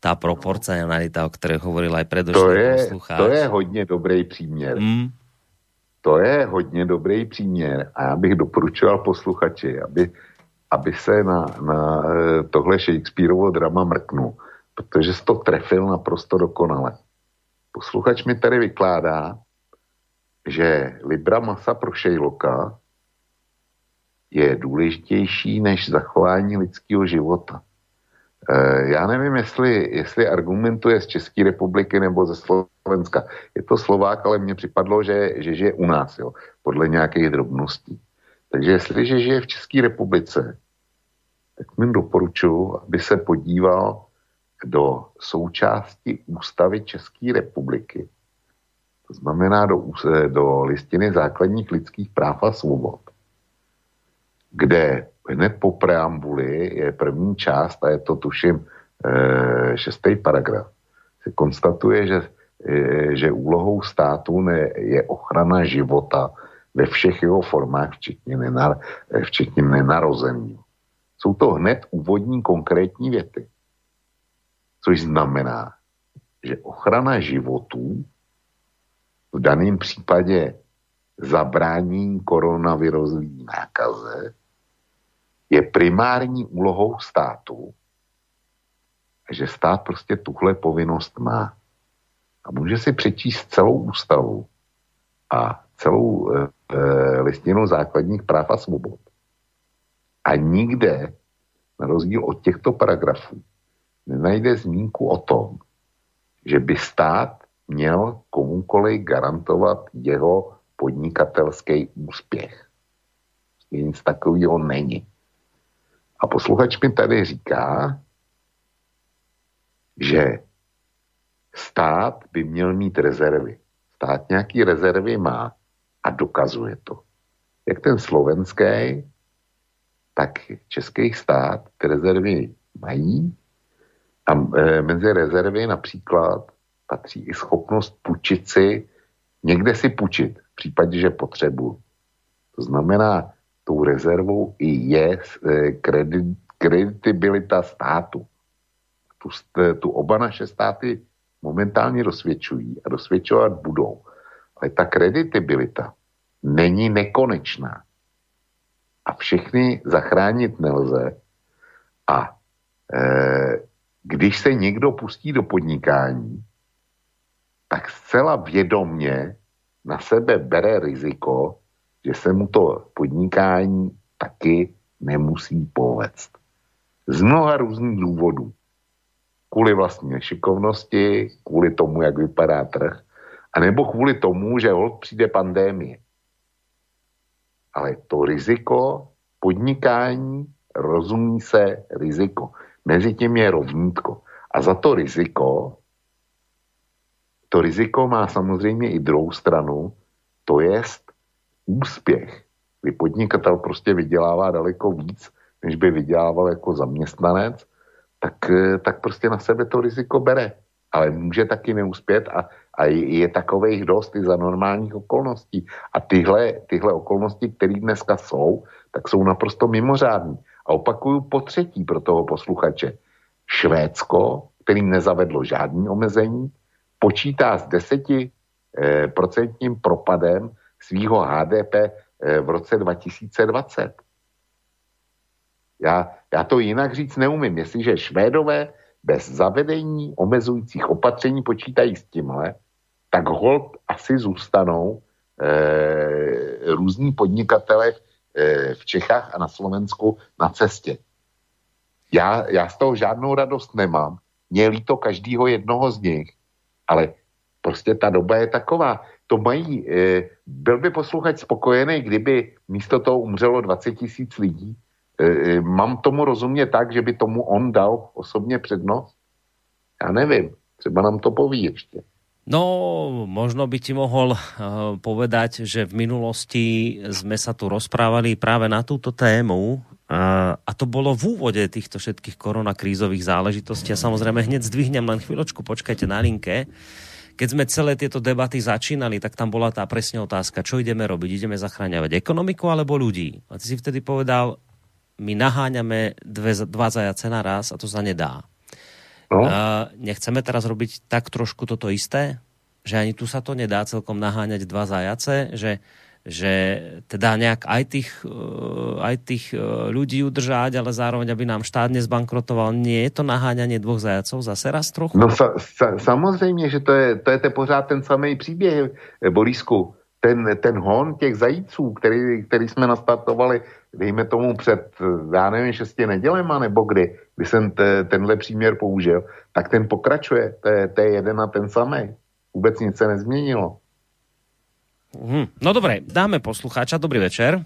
tá proporcionalita, o ktorej hovoril aj predošlý poslucháč. To je hodně dobrý příměr. Mm. To je hodně dobrý příměr a já bych doporučoval posluchači, aby, aby se na, na eh, tohle Shakespeareovo drama mrknul, protože jsi to trefil naprosto dokonale. Posluchač mi tady vykládá, že Libra masa pro Šejloka je důležitější než zachování lidského života. E, já nevím, jestli, jestli argumentuje z České republiky nebo ze Slovenska. Je to Slovák, ale mně připadlo, že, že žije u nás, jo, podle nějakých drobností. Takže jestliže žije v České republice, tak mi doporučuji, aby se podíval do součásti ústavy České republiky, to znamená do, do listiny základních lidských práv a svobod, kde hned po preambuli je první část, a je to tuším e, šestý paragraf, se konstatuje, že, e, že úlohou státu ne, je ochrana života ve všech jeho formách, včetně, nenar, včetně nenarození. Jsou to hned úvodní konkrétní věty což znamená, že ochrana životů v daném případě zabránění koronavirové nákaze je primární úlohou státu že stát prostě tuhle povinnost má. A může si přečíst celou ústavu a celou e, listinu základních práv a svobod. A nikde, na rozdíl od těchto paragrafů, nenajde zmínku o tom, že by stát měl komukoliv garantovat jeho podnikatelský úspěch. Nic takového není. A posluchač mi tady říká, že stát by měl mít rezervy. Stát nějaký rezervy má a dokazuje to. Jak ten slovenský, tak český stát ty rezervy mají a e, mezi rezervy například patří i schopnost půjčit si, někde si půjčit, v případě, že potřebuji. To znamená, tou rezervou i je kredit, kreditibilita státu. Tu, tu oba naše státy momentálně dosvědčují a dosvědčovat budou. Ale ta kreditibilita není nekonečná. A všechny zachránit nelze. A e, když se někdo pustí do podnikání, tak zcela vědomně na sebe bere riziko, že se mu to podnikání taky nemusí povést. Z mnoha různých důvodů. Kvůli vlastní nešikovnosti, kvůli tomu, jak vypadá trh, anebo kvůli tomu, že hold přijde pandémie. Ale to riziko podnikání rozumí se riziko. Mezi tím je rovnítko. A za to riziko, to riziko má samozřejmě i druhou stranu, to je úspěch. Kdy podnikatel prostě vydělává daleko víc, než by vydělával jako zaměstnanec, tak, tak prostě na sebe to riziko bere. Ale může taky neuspět a, a je, takových dost i za normálních okolností. A tyhle, tyhle okolnosti, které dneska jsou, tak jsou naprosto mimořádné. A opakuju po třetí pro toho posluchače. Švédsko, kterým nezavedlo žádný omezení, počítá s desetiprocentním propadem svýho HDP eh, v roce 2020. Já, já to jinak říct neumím. Jestliže Švédové bez zavedení omezujících opatření počítají s tímhle, tak hold asi zůstanou e, různí podnikatele E, v Čechách a na Slovensku na cestě. Já, já z toho žádnou radost nemám. Mě líto každýho jednoho z nich. Ale prostě ta doba je taková. To mají, e, byl by posluchač spokojený, kdyby místo toho umřelo 20 tisíc lidí. E, e, mám tomu rozumět tak, že by tomu on dal osobně přednost? Já nevím, třeba nám to poví ještě. No, možno by ti mohol povedať, že v minulosti sme sa tu rozprávali práve na túto tému a to bolo v úvode týchto všetkých koronakrízových záležitostí a samozrejme hneď zdvihnem len chvíľočku, počkajte na linke. Keď sme celé tieto debaty začínali, tak tam bola tá presne otázka, čo ideme robiť? Ideme zachráňovať ekonomiku alebo ľudí? A ty si vtedy povedal, my naháňame dve, dva zajace naraz a to sa nedá. No. Uh, nechceme teraz robiť tak trošku toto isté? Že ani tu sa to nedá celkom naháňať dva zajace? Že, že teda nejak aj tých, uh, aj tých uh, ľudí udržať, ale zároveň, aby nám štát nezbankrotoval. Nie je to naháňanie dvoch zajacov zase raz trochu? No sa, sa, samozřejmě, že to je, to je to pořád ten samý příběh, Borisku ten, ten hon těch zajíců, který, který jsme nastartovali, dejme tomu před, já nevím, šesti nedělema nebo kdy, kdy jsem te, tenhle příměr použil, tak ten pokračuje. To je, to je jeden a ten samý. Vůbec nic se nezměnilo. Hmm. No dobré, dáme poslucháča. Dobrý večer.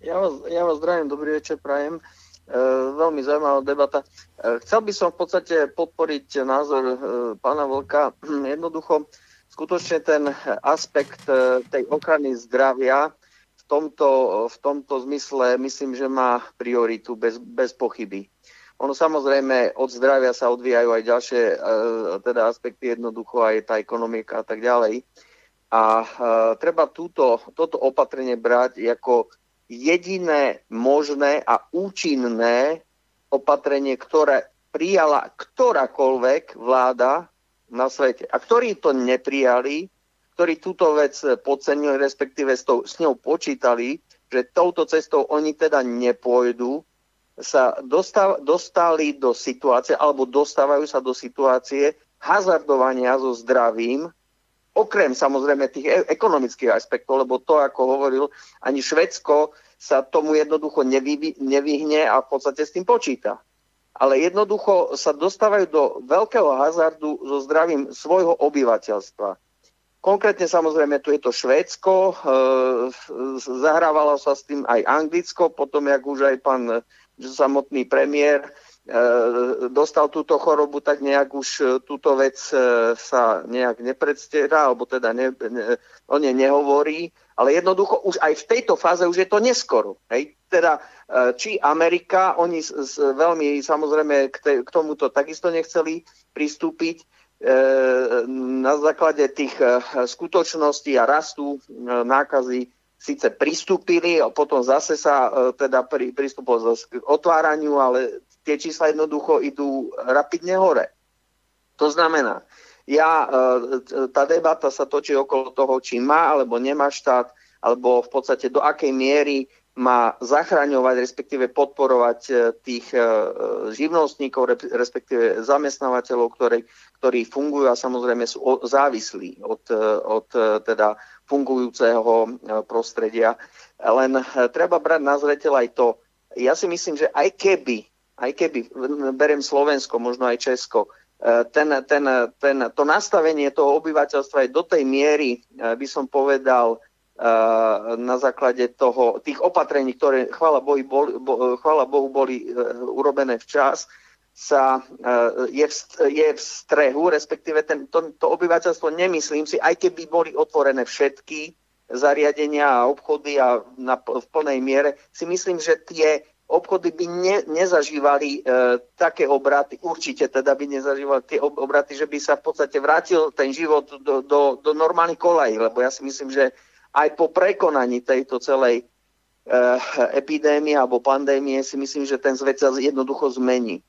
Ja vás, ja vás zdravím, dobrý večer, prajem. E, veľmi zaujímavá debata. E, chcel by som v podstate podporiť názor e, pána Vlka. Jednoducho, skutočne ten aspekt e, tej ochrany zdravia v tomto, v tomto zmysle myslím, že má prioritu bez, bez pochyby. Ono samozrejme od zdravia sa odvíjajú aj ďalšie e, teda aspekty, jednoducho aj tá ekonomika a tak ďalej. A e, treba túto, toto opatrenie brať ako jediné možné a účinné opatrenie, ktoré prijala ktorákoľvek vláda na svete. A ktorí to neprijali, ktorí túto vec podcenili, respektíve s, tou, s ňou počítali, že touto cestou oni teda nepôjdu, sa dostav, dostali do situácie, alebo dostávajú sa do situácie hazardovania so zdravím, okrem samozrejme tých e- ekonomických aspektov, lebo to, ako hovoril, ani Švedsko sa tomu jednoducho nevy, nevyhne a v podstate s tým počíta ale jednoducho sa dostávajú do veľkého hazardu so zdravím svojho obyvateľstva. Konkrétne samozrejme tu je to Švédsko, e, zahrávalo sa s tým aj Anglicko, potom jak už aj pán samotný premiér e, dostal túto chorobu, tak nejak už túto vec e, sa nejak nepredstiera, alebo teda ne, ne, o nej nehovorí, ale jednoducho už aj v tejto fáze už je to neskoro. Hej? Teda či Amerika, oni veľmi samozrejme k, te, k tomuto takisto nechceli pristúpiť na základe tých skutočností a rastu nákazy síce pristúpili potom zase sa teda pri, pristúpilo k otváraniu, ale tie čísla jednoducho idú rapidne hore. To znamená, ja, tá debata sa točí okolo toho, či má alebo nemá štát, alebo v podstate do akej miery má zachraňovať, respektíve podporovať e, tých e, živnostníkov, respektíve zamestnávateľov, ktorí, ktorí fungujú a samozrejme sú závislí od, e, od teda fungujúceho prostredia. Len treba brať na zreteľ aj to, ja si myslím, že aj keby, aj keby, berem Slovensko, možno aj Česko, ten, ten, ten, to nastavenie toho obyvateľstva je do tej miery, by som povedal, na základe toho, tých opatrení, ktoré chvála Bohu boli, bo, chvála Bohu boli urobené včas, sa, je, v, je v strehu, respektíve ten, to, to obyvateľstvo, nemyslím si, aj keby boli otvorené všetky zariadenia a obchody a na, v plnej miere, si myslím, že tie obchody by ne, nezažívali e, také obraty, určite teda by nezažívali tie obraty, že by sa v podstate vrátil ten život do, do, do normálnych kolají, lebo ja si myslím, že aj po prekonaní tejto celej uh, epidémie alebo pandémie si myslím, že ten svet sa jednoducho zmení.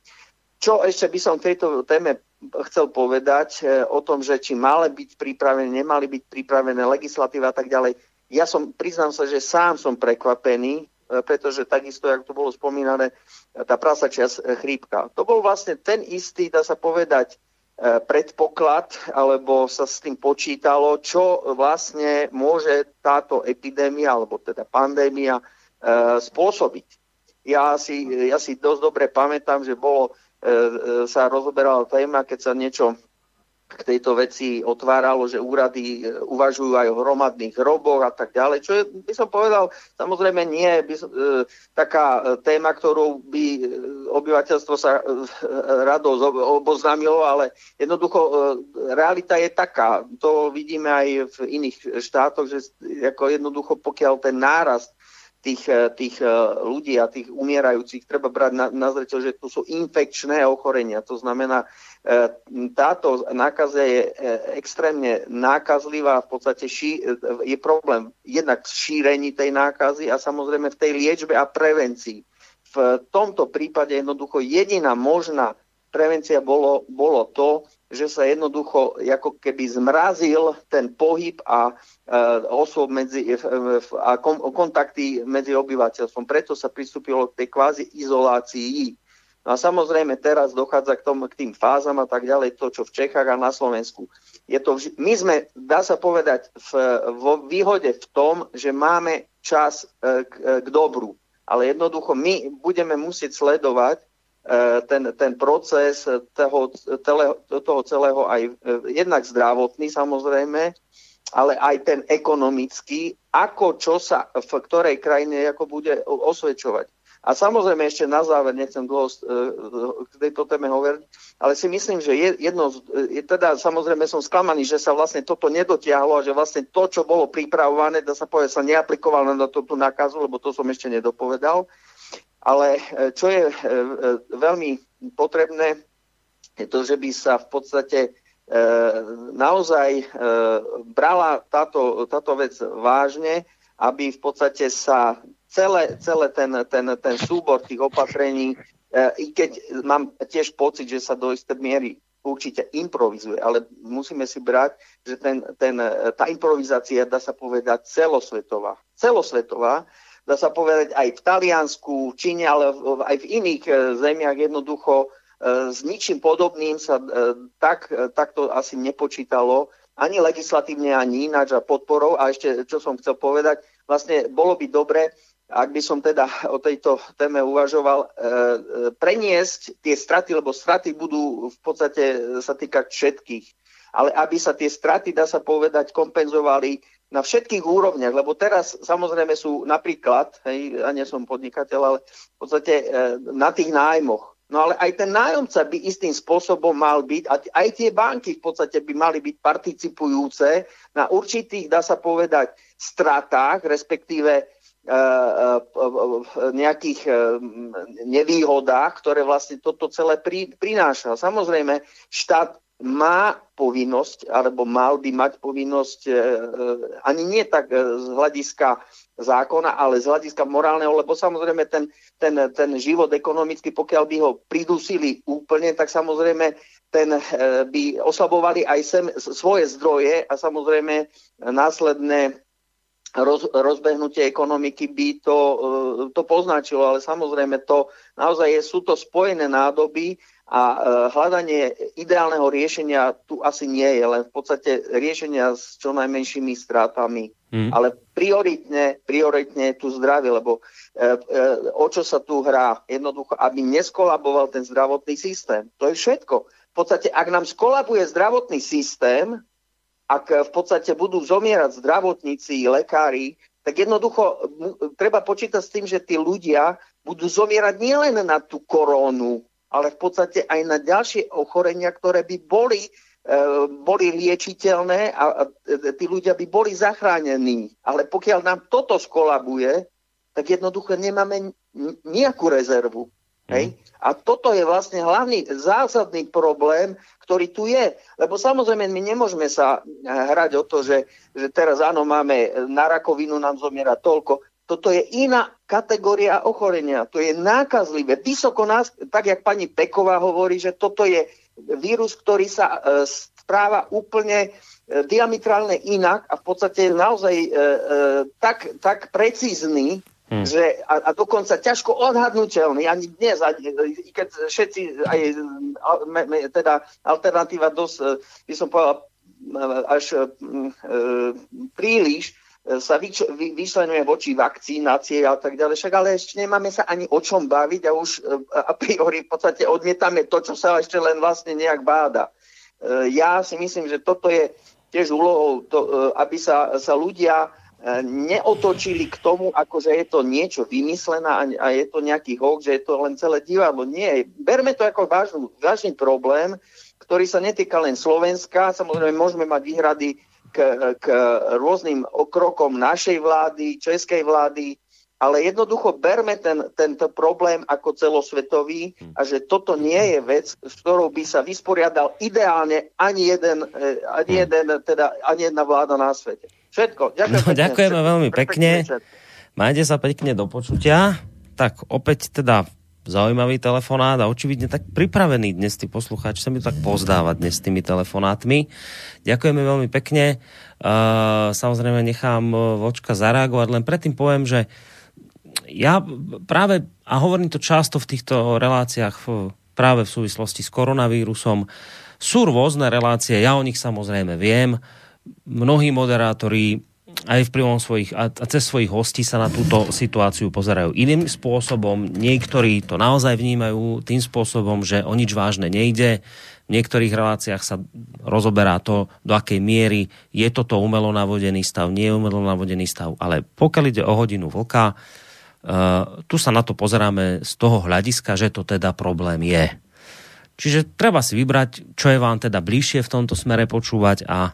Čo ešte by som v tejto téme chcel povedať uh, o tom, že či mali byť pripravené, nemali byť pripravené legislatíva a tak ďalej. Ja som, priznám sa, že sám som prekvapený, pretože takisto, ako to bolo spomínané, tá prasačia chrípka. To bol vlastne ten istý, dá sa povedať, E, predpoklad, alebo sa s tým počítalo, čo vlastne môže táto epidémia, alebo teda pandémia e, spôsobiť. Ja si, ja si dosť dobre pamätám, že bolo, e, sa rozoberala téma, keď sa niečo k tejto veci otváralo, že úrady e, uvažujú aj o hromadných hroboch a tak ďalej, čo by som povedal, samozrejme nie by som, e, taká e, téma, ktorou by e, obyvateľstvo sa e, rado oboznámilo, ale jednoducho e, realita je taká. To vidíme aj v iných štátoch, že ako jednoducho pokiaľ ten nárast tých, tých ľudí a tých umierajúcich treba brať na, na zreteľ, že tu sú infekčné ochorenia. To znamená, táto nákaza je extrémne nákazlivá, v podstate ší, je problém jednak v šírení tej nákazy a samozrejme v tej liečbe a prevencii. V tomto prípade jednoducho jediná možná prevencia bolo, bolo to, že sa jednoducho ako keby zmrazil ten pohyb a e, osôb medzi, e, a kom, kontakty medzi obyvateľstvom. Preto sa pristúpilo k tej kvázi izolácii. No a samozrejme teraz dochádza k, tomu, k tým fázam a tak ďalej, to, čo v Čechách a na Slovensku. Je to, my sme, dá sa povedať, v, vo výhode v tom, že máme čas e, k, e, k dobru. Ale jednoducho my budeme musieť sledovať, E, ten, ten proces toho, toho, toho celého aj jednak zdravotný samozrejme, ale aj ten ekonomický, ako čo sa v ktorej krajine ako bude osvedčovať. A samozrejme ešte na záver, nechcem dlho e, k tejto téme hovoriť, ale si myslím, že jedno, teda samozrejme som sklamaný, že sa vlastne toto nedotiahlo a že vlastne to, čo bolo pripravované, dá sa povedať, sa neaplikovalo na tú nákazu, lebo to som ešte nedopovedal. Ale e, čo je e, e, veľmi potrebné, je to, že by sa v podstate naozaj brala táto, táto vec vážne, aby v podstate sa celé, celé ten, ten, ten súbor tých opatrení, i keď mám tiež pocit, že sa do isté miery určite improvizuje, ale musíme si brať, že ten, ten, tá improvizácia, dá sa povedať, celosvetová. Celosvetová, dá sa povedať aj v Taliansku, Číne, ale aj v iných e, zemiach jednoducho s ničím podobným sa tak, takto asi nepočítalo, ani legislatívne, ani ináč a podporou. A ešte, čo som chcel povedať, vlastne bolo by dobre, ak by som teda o tejto téme uvažoval, preniesť tie straty, lebo straty budú v podstate sa týkať všetkých. Ale aby sa tie straty, dá sa povedať, kompenzovali na všetkých úrovniach, lebo teraz samozrejme sú napríklad, hej, ja nie som podnikateľ, ale v podstate na tých nájmoch. No ale aj ten nájomca by istým spôsobom mal byť, a aj tie banky v podstate by mali byť participujúce na určitých, dá sa povedať, stratách, respektíve nejakých nevýhodách, ktoré vlastne toto celé prináša. Samozrejme, štát má povinnosť, alebo mal by mať povinnosť e, e, ani nie tak e, z hľadiska zákona, ale z hľadiska morálneho, lebo samozrejme ten, ten, ten život ekonomicky, pokiaľ by ho pridusili úplne, tak samozrejme ten by oslabovali aj sem, svoje zdroje a samozrejme následné roz, rozbehnutie ekonomiky by to, to poznačilo, ale samozrejme to naozaj je, sú to spojené nádoby a e, hľadanie ideálneho riešenia tu asi nie je, len v podstate riešenia s čo najmenšími strátami. Mm. Ale prioritne, prioritne je tu zdravie, lebo e, e, o čo sa tu hrá? Jednoducho, aby neskolaboval ten zdravotný systém. To je všetko. V podstate, ak nám skolabuje zdravotný systém, ak v podstate budú zomierať zdravotníci, lekári, tak jednoducho treba počítať s tým, že tí ľudia budú zomierať nielen na tú korónu, ale v podstate aj na ďalšie ochorenia, ktoré by boli, e, boli liečiteľné a tí ľudia by boli zachránení. Ale pokiaľ nám toto skolabuje, tak jednoducho nemáme nejakú rezervu. Mm. Hej? A toto je vlastne hlavný zásadný problém, ktorý tu je. Lebo samozrejme my nemôžeme sa hrať o to, že, že teraz áno, máme na rakovinu nám zomiera toľko. Toto je iná kategória ochorenia. To je nákazlivé. Vysoko nás, tak jak pani Peková hovorí, že toto je vírus, ktorý sa e, správa úplne diametrálne inak a v podstate naozaj e, e, tak, tak precízny, Hmm. Že, a, a dokonca ťažko odhadnutelný, ani dnes, ani, keď všetci, aj me, teda alternatíva dosť, e, by som povedal, e, až e, príliš, sa vyč, vy, vyčlenuje voči vakcinácie a tak ďalej, však ale ešte nemáme sa ani o čom baviť a už a priori v podstate odmietame to, čo sa ešte len vlastne nejak báda. ja si myslím, že toto je tiež úlohou, to, aby sa, sa ľudia neotočili k tomu, ako že je to niečo vymyslené a je to nejaký hoax, že je to len celé divadlo. Nie, berme to ako vážny, vážny problém, ktorý sa netýka len Slovenska. Samozrejme, môžeme mať výhrady k, k rôznym okrokom našej vlády, českej vlády, ale jednoducho berme ten, tento problém ako celosvetový a že toto nie je vec, s ktorou by sa vysporiadal ideálne ani jeden, eh, ani hm. jeden teda ani jedna vláda na svete. Všetko. Ďakujem no, ďakujeme veľmi pekne. Majte sa pekne do počutia. Tak opäť teda zaujímavý telefonát a očividne tak pripravený dnes tí poslucháči sa mi tak pozdávať dnes s tými telefonátmi. Ďakujeme veľmi pekne. Uh, samozrejme nechám vočka zareagovať, len predtým poviem, že uh, ja práve, a hovorím to často v týchto reláciách práve v súvislosti s koronavírusom, sú rôzne relácie, ja o nich samozrejme viem, mnohí moderátori aj vplyvom svojich a, cez svojich hostí sa na túto situáciu pozerajú iným spôsobom. Niektorí to naozaj vnímajú tým spôsobom, že o nič vážne nejde. V niektorých reláciách sa rozoberá to, do akej miery je toto umelo navodený stav, nie je umelo navodený stav. Ale pokiaľ ide o hodinu vlka, Uh, tu sa na to pozeráme z toho hľadiska, že to teda problém je. Čiže treba si vybrať, čo je vám teda bližšie v tomto smere počúvať a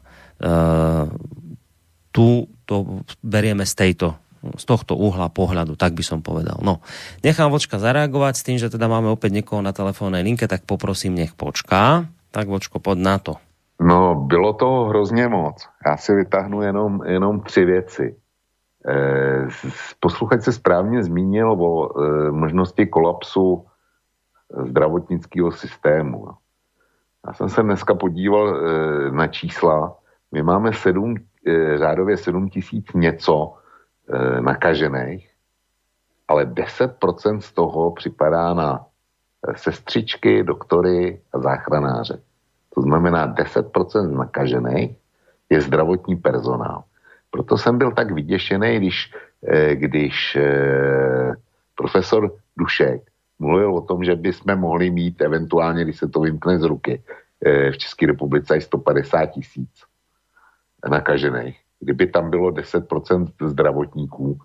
tu to berieme z tejto z tohto uhla pohľadu, tak by som povedal. No, nechám Vočka zareagovať s tým, že teda máme opäť niekoho na telefónnej linke, tak poprosím, nech počká. Tak Vočko, pod na to. No, bylo toho hrozně moc. Já si vytáhnu jenom, jenom tři věci. Eh, posluchač se správně zmínil o eh, možnosti kolapsu zdravotnického systému. Já jsem se dneska podíval eh, na čísla. My máme 7, řádově 7 tisíc něco nakažených, ale 10% z toho připadá na sestřičky, doktory a záchranáře. To znamená 10% nakažených je zdravotní personál. Proto jsem byl tak vyděšený, když, když profesor Dušek mluvil o tom, že bychom mohli mít eventuálně, když se to vymkne z ruky, v České republice 150 tisíc nakažených. Kdyby tam bylo 10% zdravotníků,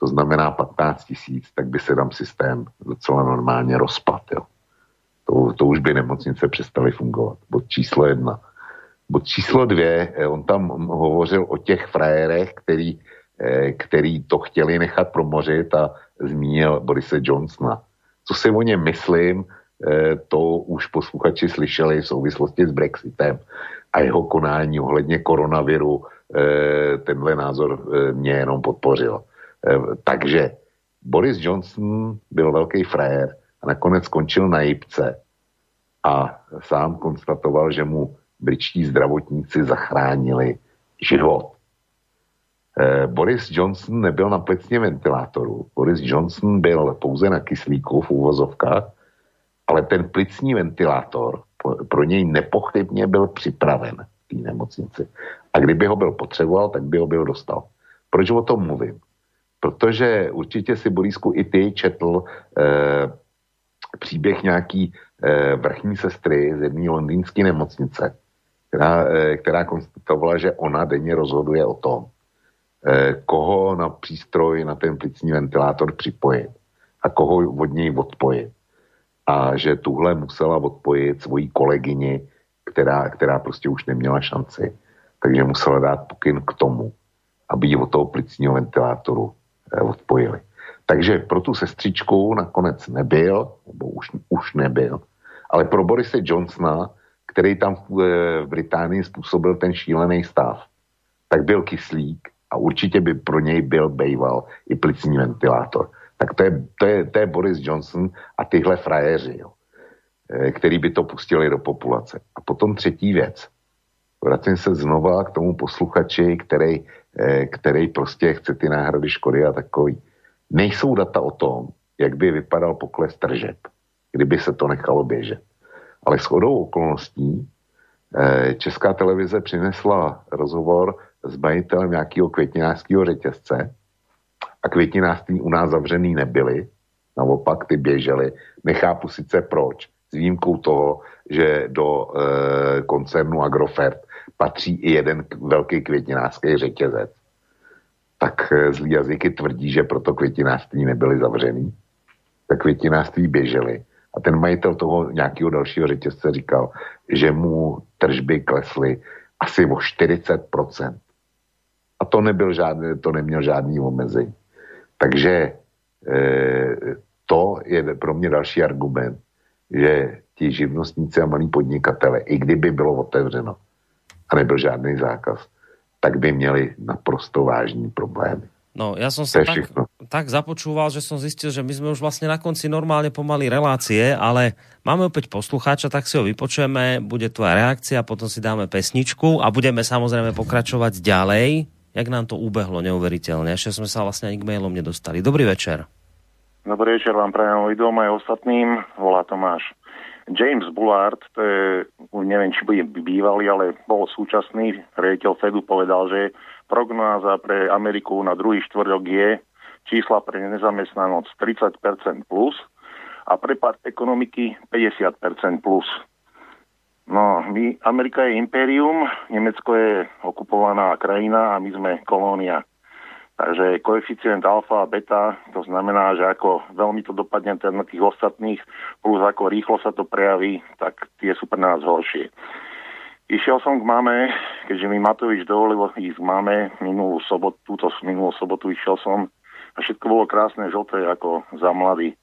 to znamená 15 tisíc, tak by se tam systém docela normálně rozpad. To, to už by nemocnice přestaly fungovat. Bod číslo jedna. Bod číslo dvě, eh, on tam hovořil o těch frajerech, který, eh, který to chtěli nechat promořit a zmínil Borise Johnsona. Co si o něm myslím, eh, to už posluchači slyšeli v souvislosti s Brexitem a jeho konání ohledně koronaviru. Tenhle názor mě jenom podpořil. Takže Boris Johnson byl velký frajer a nakonec skončil na jipce a sám konstatoval, že mu britští zdravotníci zachránili život. Eh, Boris Johnson nebyl na plicně ventilátoru. Boris Johnson byl pouze na kyslíku v úvozovkách, ale ten plicní ventilátor pro něj nepochybně byl připraven v té nemocnici. A kdyby ho byl potřeboval, tak by ho byl dostal. Proč o tom mluvím? Protože určitě si, Borisku, i ty četl eh, příběh nějaký eh, vrchní sestry z jedné londýnské nemocnice, která, eh, která konstatovala, že ona denně rozhoduje o tom, eh, koho na přístroj, na ten plicní ventilátor připojit a koho od něj odpojit. A že tuhle musela odpojit svoji kolegyni, která, která prostě už neměla šanci. Takže musela dát pokyn k tomu, aby ji od toho plicního ventilátoru eh, odpojili. Takže pro tu sestřičku nakonec nebyl, nebo už, už nebyl, ale pro Borise Johnsona který tam v, v Británii způsobil ten šílený stav, tak byl kyslík a určitě by pro něj byl bejval i plicní ventilátor. Tak to je, to je, to je Boris Johnson a tyhle frajeři, jo, eh, který by to pustili do populace. A potom třetí věc. Vracím se znova k tomu posluchači, který, eh, který prostě chce ty náhrady škody a takový. Nejsou data o tom, jak by vypadal pokles tržeb, kdyby se to nechalo běžet. Ale shodou okolností eh, Česká televize přinesla rozhovor s majitelem nějakého květinářského řetězce a květinářství u nás zavřený nebyly, naopak ty běžely. Nechápu sice proč. s výjimkou toho, že do e, koncernu Agrofert patří i jeden velký květinářský řetězec. Tak e, zlý jazyky tvrdí, že proto květinářství nebyly zavřený. Tak květinářství běžely. A ten majitel toho nějakého dalšího řetězce říkal, že mu tržby klesly asi o 40%. A to, nebyl žádný, to neměl žádný omezení. Takže e, to je pro mě další argument, že ti živnostníci a malí podnikatele, i kdyby bylo otevřeno a nebyl žádný zákaz, tak by měli naprosto vážný problémy. No, ja som sa tak, tak započúval, že som zistil, že my sme už vlastne na konci normálne pomaly relácie, ale máme opäť poslucháča, tak si ho vypočujeme, bude aj reakcia, potom si dáme pesničku a budeme samozrejme pokračovať ďalej. Jak nám to ubehlo neuveriteľne, ešte sme sa vlastne ani k mailom nedostali. Dobrý večer. Dobrý večer vám prajem aj dom aj ostatným, volá Tomáš. James Bullard, to je, neviem, či bude bývalý, ale bol súčasný riaditeľ Fedu, povedal, že prognáza pre Ameriku na druhý štvrtok je čísla pre nezamestnanosť 30% plus a prepad ekonomiky 50% plus. No, my, Amerika je impérium, Nemecko je okupovaná krajina a my sme kolónia. Takže koeficient alfa a beta, to znamená, že ako veľmi to dopadne na tých ostatných, plus ako rýchlo sa to prejaví, tak tie sú pre nás horšie. Išiel som k mame, keďže mi Matovič dovolil ísť k mame minulú sobotu, túto minulú sobotu išiel som a všetko bolo krásne, žlté ako za mladý.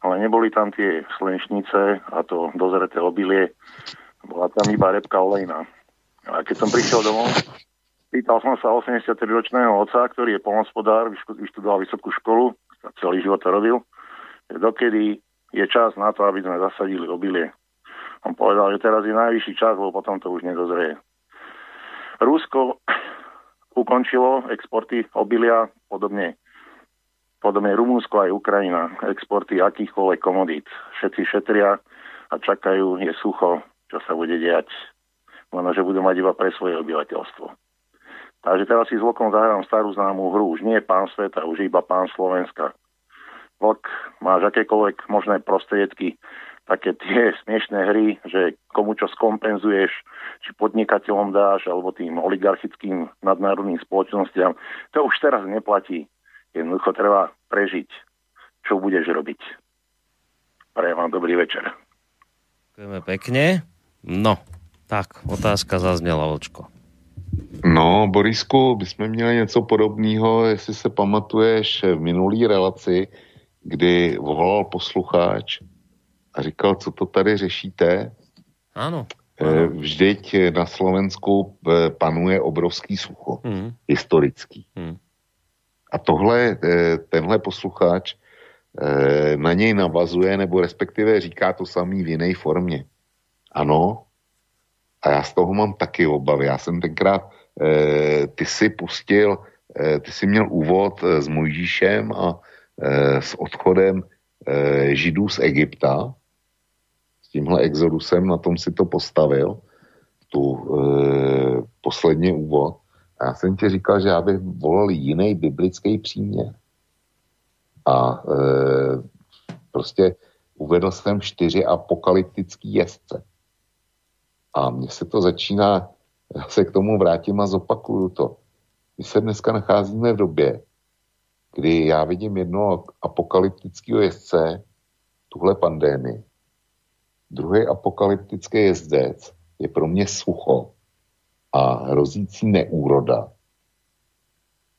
Ale neboli tam tie slnečnice a to dozreté obilie, bola tam iba repka olejná. A keď som prišiel domov, Pýtal som sa 83-ročného otca, ktorý je polnospodár, vyštudoval vysokú školu, celý život to robil, dokedy je čas na to, aby sme zasadili obilie. On povedal, že teraz je najvyšší čas, lebo potom to už nedozrie. Rusko ukončilo exporty obilia, podobne, podobne Rumunsko aj Ukrajina, exporty akýchkoľvek komodít. Všetci šetria a čakajú, je sucho, čo sa bude diať. Možno, že budú mať iba pre svoje obyvateľstvo. Takže teraz si zvokom zahrám starú známú hru. Už nie je pán sveta, už iba pán Slovenska. Vlk, máš akékoľvek možné prostriedky, také tie smiešné hry, že komu čo skompenzuješ, či podnikateľom dáš, alebo tým oligarchickým nadnárodným spoločnostiam. To už teraz neplatí. Jednoducho treba prežiť. Čo budeš robiť? Prajem vám dobrý večer. Ďakujeme pekne. No, tak, otázka zaznela, Vlčko. No, Borisku, bychom měli něco podobného, jestli se pamatuješ v minulý relaci, kdy volal poslucháč a říkal, co to tady řešíte. Ano. Eh, vždyť na Slovensku eh, panuje obrovský sucho, hmm. historický. Hmm. A tohle, eh, tenhle posluchač na něj navazuje, nebo respektive říká to samý v jiné formě. Ano, a já z toho mám taky obavy. Já jsem tenkrát Eh, ty si pustil, eh, ty si měl úvod eh, s Mojžíšem a s odchodem Židů z Egypta, s tímhle exodusem, na tom si to postavil, tu poslední úvod. A já jsem ti říkal, že já bych volil jiný biblický příměr. A e, prostě uvedl jsem čtyři apokalyptický jezdce. A mně se to začíná já se k tomu vrátím a zopakuju to. My se dneska nacházíme v době, kdy já vidím jedno apokalyptického jezdce, tuhle pandémii. Druhý apokalyptický jezdec je pro mě sucho a hrozící neúroda.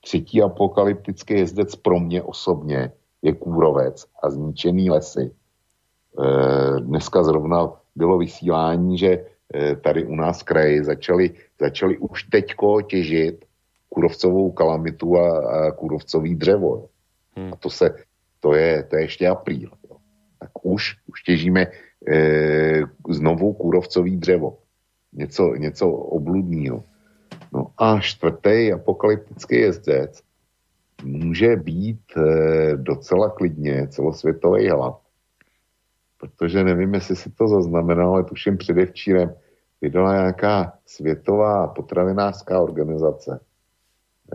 Třetí apokalyptický jezdec pro mě osobně je kůrovec a zničený lesy. E, dneska zrovna bylo vysílání, že tady u nás kraji začali, začali už teďko těžit kůrovcovou kalamitu a, a kůrovcový dřevo. Hmm. A to se, to je, to je ještě apríl. Jo. Tak už, už těžíme e, znovu kůrovcový dřevo. Něco, něco obludného. No a čtvrtý apokalyptický jezdec může být e, docela klidně celosvětový hlad protože nevím, jestli si to zaznamenal, ale tuším předevčírem vydala nějaká světová potravinářská organizace,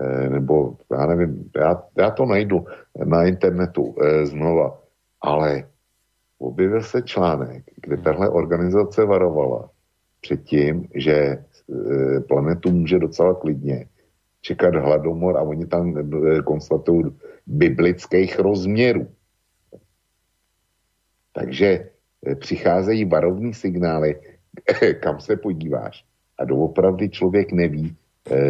e, nebo já nevím, já, já to najdu na internetu e, znova, ale objevil se článek, kde tahle organizace varovala před tím, že e, planetu může docela klidně čekat hladomor a oni tam e, konstatují biblických rozměrů. Takže e, přicházejí varovní signály, kam se podíváš. A doopravdy člověk neví,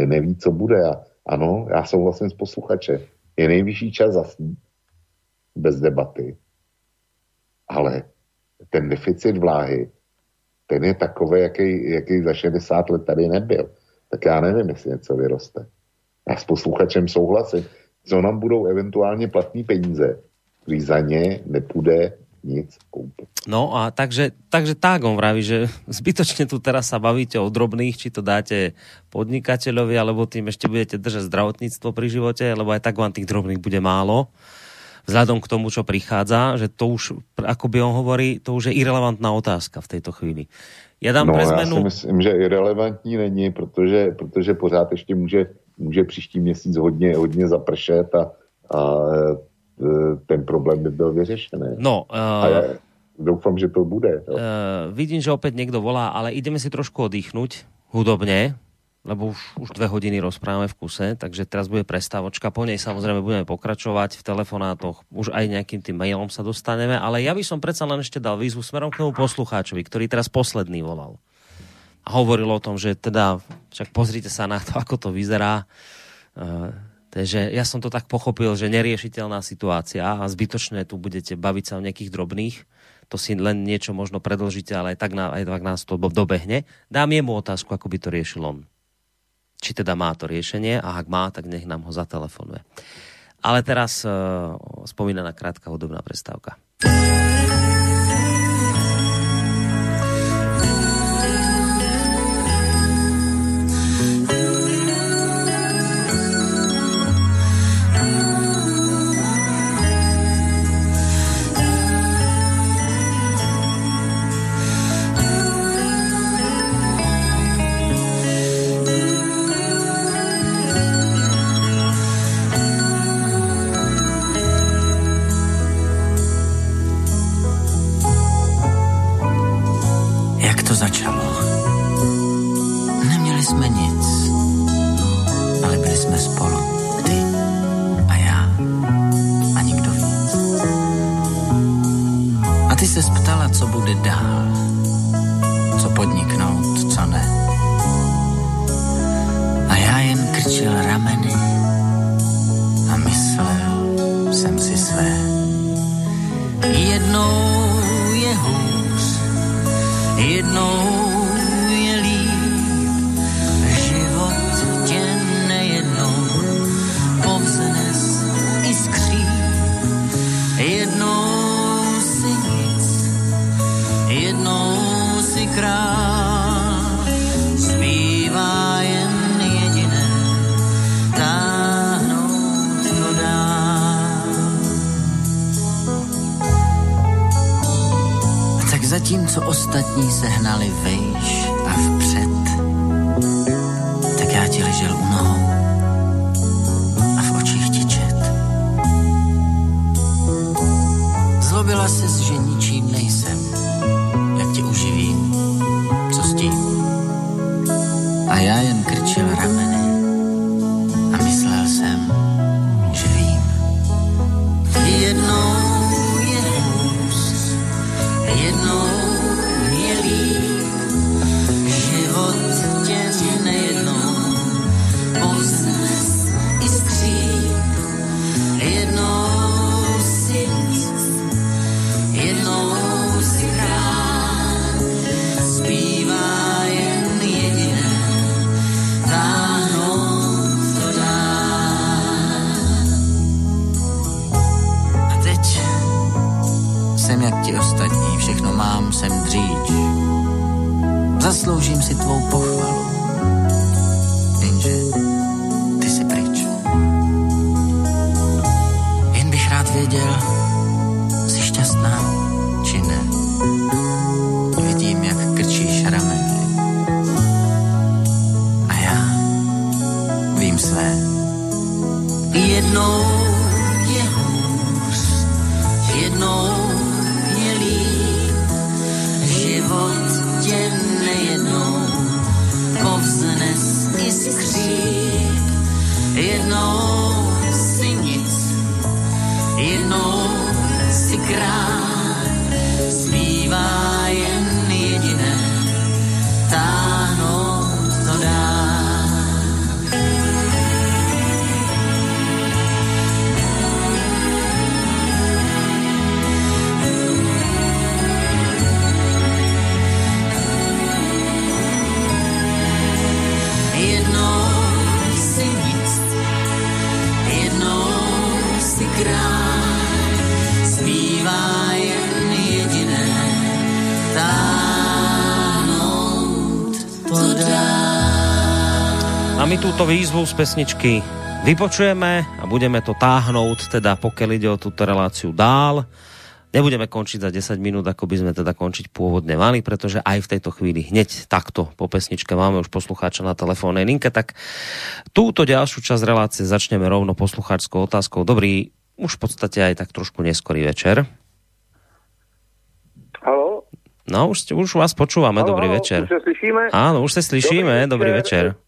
neví, co bude. A ano, já souhlasím s posluchačem. Je nejvyšší čas zasnít, bez debaty. Ale ten deficit vláhy, ten je takový, jaký, jaký za 60 let tady nebyl. Tak já nevím, jestli něco vyroste. Já s posluchačem souhlasím. Co nám budou eventuálně platní peníze, když za ně nepůjde nic koupit. No a takže, takže tak on vraví, že zbytočne tu teraz sa bavíte o drobných, či to dáte podnikateľovi, alebo tým ešte budete držať zdravotníctvo pri živote, lebo aj tak vám tých drobných bude málo vzhľadom k tomu, čo prichádza, že to už, ako by on hovorí, to už je irrelevantná otázka v tejto chvíli. Ja dám no, pre zmenu... já si myslím, že irrelevantní není, protože, protože pořád ještě může, může příští měsíc hodně, hodně zapršet a, a ten problém by byl vyřešený. No, uh... a ja doufám, že to bude. Uh, vidím, že opäť niekto volá, ale ideme si trošku oddychnúť hudobne lebo už, už dve hodiny rozprávame v kuse, takže teraz bude prestávočka. Po nej samozrejme budeme pokračovať v telefonátoch, už aj nejakým tým mailom sa dostaneme, ale ja by som predsa len ešte dal výzvu smerom k tomu poslucháčovi, ktorý teraz posledný volal. A hovoril o tom, že teda, však pozrite sa na to, ako to vyzerá. Uh, takže ja som to tak pochopil, že neriešiteľná situácia a zbytočné tu budete baviť sa o nejakých drobných to si len niečo možno predlžíte, ale aj tak, na, aj tak nás to dobehne. Dám jemu otázku, ako by to riešil on či teda má to riešenie a ak má, tak nech nám ho zatelefonuje. Ale teraz uh, spomínaná krátka hudobná prestávka. Výzvu z pesničky vypočujeme a budeme to táhnout, teda pokiaľ ide o túto reláciu dál. Nebudeme končiť za 10 minút, ako by sme teda končiť pôvodne mali, pretože aj v tejto chvíli hneď takto po pesničke máme už poslucháča na telefónnej linke, tak túto ďalšiu časť relácie začneme rovno poslucháčskou otázkou. Dobrý, už v podstate aj tak trošku neskorý večer. Halo? No, už, už vás počúvame, halo, dobrý halo, večer. Už se slyšíme? Áno, už se slyšíme, dobrý večer.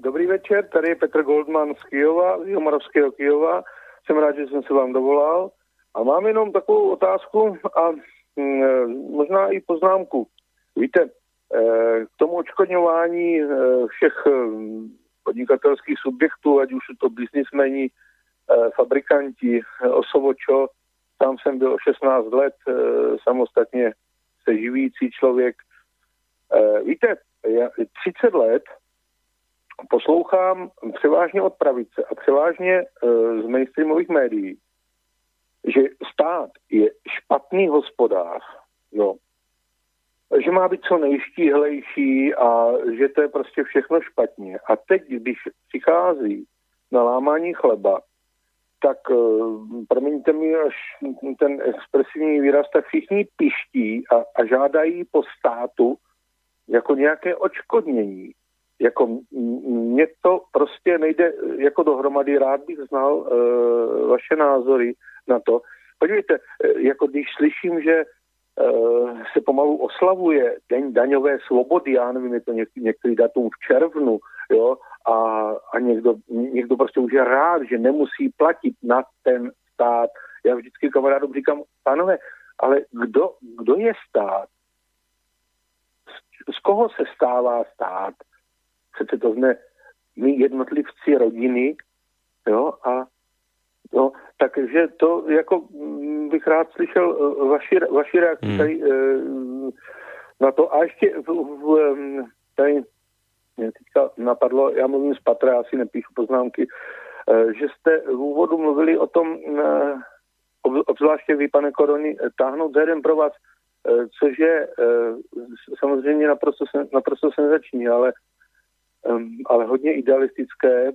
Dobrý večer, tady je Petr Goldman z Kijova, z Jomarovského Kijova. Jsem rád, že jsem se vám dovolal. A mám jenom takovou otázku a mm, možná i poznámku. Víte, eh, k tomu očkodňování eh, všech eh, podnikatelských subjektů, ať už jsou to biznismeni, fabrikanti, osovočo, tam jsem byl 16 let samostatně se živící člověk. Víte, já 30 let poslouchám převážně od pravice a převážně z mainstreamových médií, že stát je špatný hospodář, jo, že má být co nejštíhlejší a že to je prostě všechno špatně. A teď, když přichází na lámání chleba, tak uh, promiňte mi až ten expresivní výraz, tak všichni piští a, a žádají po státu jako nějaké očkodnění. Jako mně to prostě nejde jako dohromady. Rád bych znal uh, vaše názory na to. Podívejte, eh, jako když slyším, že uh, se pomalu oslavuje Den daňové svobody, já nevím, je to něk- některý datum v červnu, jo, a, a někdo, někdo prostě už je rád, že nemusí platit na ten stát. Já vždycky kamarádům říkám, pánové, ale kdo, kdo je stát? Z, z koho se stává stát? Přece to jsme my jednotlivci rodiny, jo, a No, takže to jako mm, bych rád slyšel eh, vaši, vaši reakci hmm. tady e, na to. A ještě v, v, tady mě teďka napadlo, já mluvím z Patra, já si nepíšu poznámky, e, že jste v úvodu mluvili o tom, e, obzvláště vy, pane Koroni, táhnout za pro vás, e, což je e, samozřejmě naprosto, naprosto senzační, ale, e, ale hodně idealistické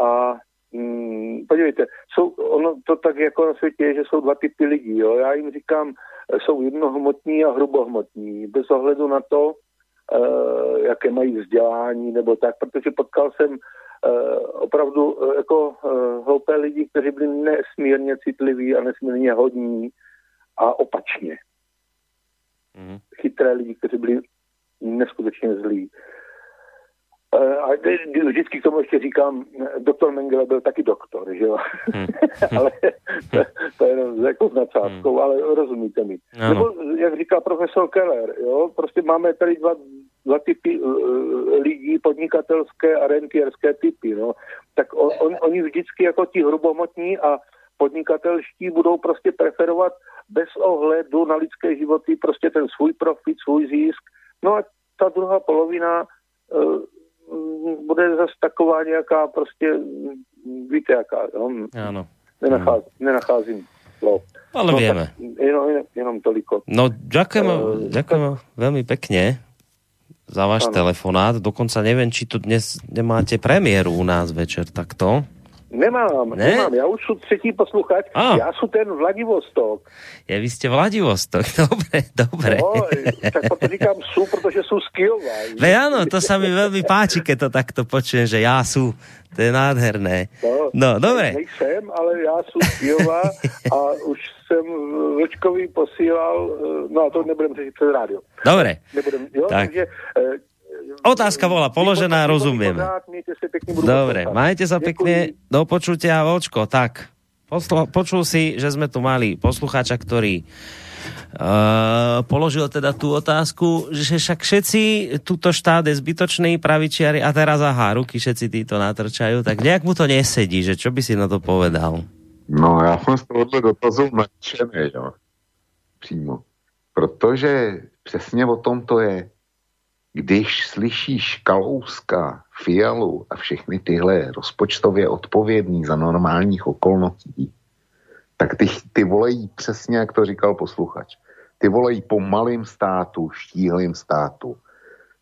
a Hmm, podívejte, jsou, ono to tak jako na světě je, že jsou dva typy lidí. Jo? Já jim říkám, jsou jednohmotní a hrubohmotní, bez ohledu na to, uh, jaké mají vzdělání nebo tak, protože potkal jsem uh, opravdu uh, jako uh, hloupé lidi, kteří byli nesmírně citliví a nesmírně hodní a opačně. Mm. Chytré lidi, kteří byli neskutečně zlí. Eh, a vždycky k tomu ještě říkám, doktor Mengele byl taky doktor, že jo? Hmm. ale to, to je jako s nadsázkou, hmm. ale rozumíte mi. Ano. Nebo, jak říká profesor Keller, jo, prostě máme tady dva, dva typy uh, lidí, podnikatelské a rentierské typy, no. Tak on, on, oni vždycky jako ti hrubomotní a podnikatelští budou prostě preferovat bez ohledu na lidské životy prostě ten svůj profit, svůj zisk. No a ta druhá polovina uh, bude zase taková nějaká prostě, mm, víte jaká, jo? Áno. Nenacház, nenacházím slov. Ale no, vieme. Jenom, jenom toliko. No, ďakujem, uh, ďakujem veľmi pekne za váš ano. telefonát. Dokonca neviem, či tu dnes nemáte premiéru u nás večer takto. Nemám, ne? nemám. Já už jsem třetí posluchač. A. Já jsem ten Vladivostok. Je, vy jste Vladivostok. Dobre, dobre. No, tak potom říkám sú, protože jsou z Kijova. Ve áno, to sa mi veľmi páči, keď to takto počujem, že já sú. To je nádherné. No, no dobre. Nejsem, ale já jsem z Kijova a už jsem Vlčkovi posílal, eh, no a to nebudem řešit přes rádio. Dobre. Nebudem, jo, tak. takže eh, Otázka bola položená, rozumieme. Dobre, majte sa pekne, do počutia, Vočko. Tak, počul si, že sme tu mali poslucháča, ktorý Uh, položil teda tú otázku, že však všetci túto štát je zbytočný pravičiari a teraz aha, ruky všetci títo natrčajú, tak nejak mu to nesedí, že čo by si na to povedal? No, já jsem z tohohle dotazu nadšený, jo. Přímo. Protože přesně o tom to je když slyšíš Kalouska, Fialu a všechny tyhle rozpočtově odpovědný za normálních okolností, tak ty, ty volají přesně, jak to říkal posluchač. Ty volají po malým státu, štíhlým státu.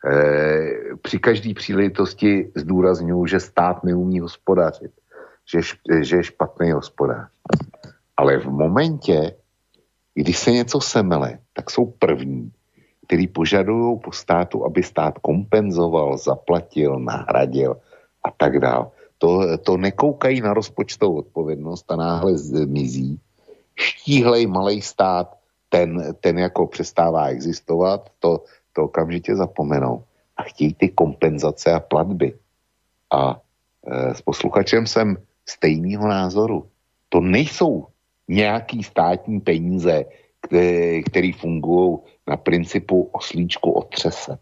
E, při každé příležitosti zdůraznuju, že stát neumí hospodařit, že, že je špatný hospodář. Ale v momentě, když se něco semele, tak jsou první, který požadují po státu, aby stát kompenzoval, zaplatil, nahradil a tak dále. To, to nekoukají na rozpočtovou odpovědnost a náhle zmizí. Štíhlej malý stát, ten, ten jako přestává existovat, to, to okamžitě zapomenou. A chtějí ty kompenzace a platby. A e, s posluchačem jsem stejného názoru. To nejsou nějaký státní peníze, které, které fungují na principu oslíčku otřese.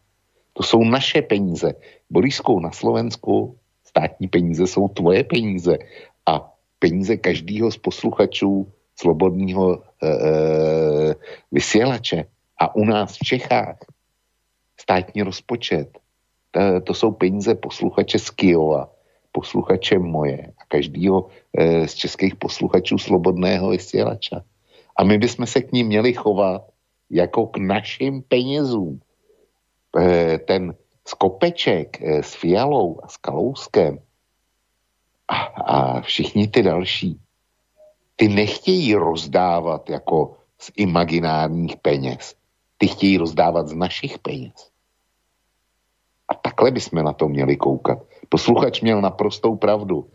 To jsou naše peníze. Boriskou na Slovensku státní peníze jsou tvoje peníze a peníze každého z posluchačů slobodného e, e, vysílače a u nás v Čechách státní rozpočet. To, to jsou peníze posluchače z Kijova, posluchače moje a každého e, z českých posluchačů slobodného vysílača. A my bychom se k ním měli chovat jako k našim penězům. E, ten skopeček e, s Fialou a s Kalouskem a, a všichni ty další, ty nechtějí rozdávat jako z imaginárních peněz. Ty chtějí rozdávat z našich peněz. A takhle bychom na to měli koukat. Posluchač měl naprostou pravdu.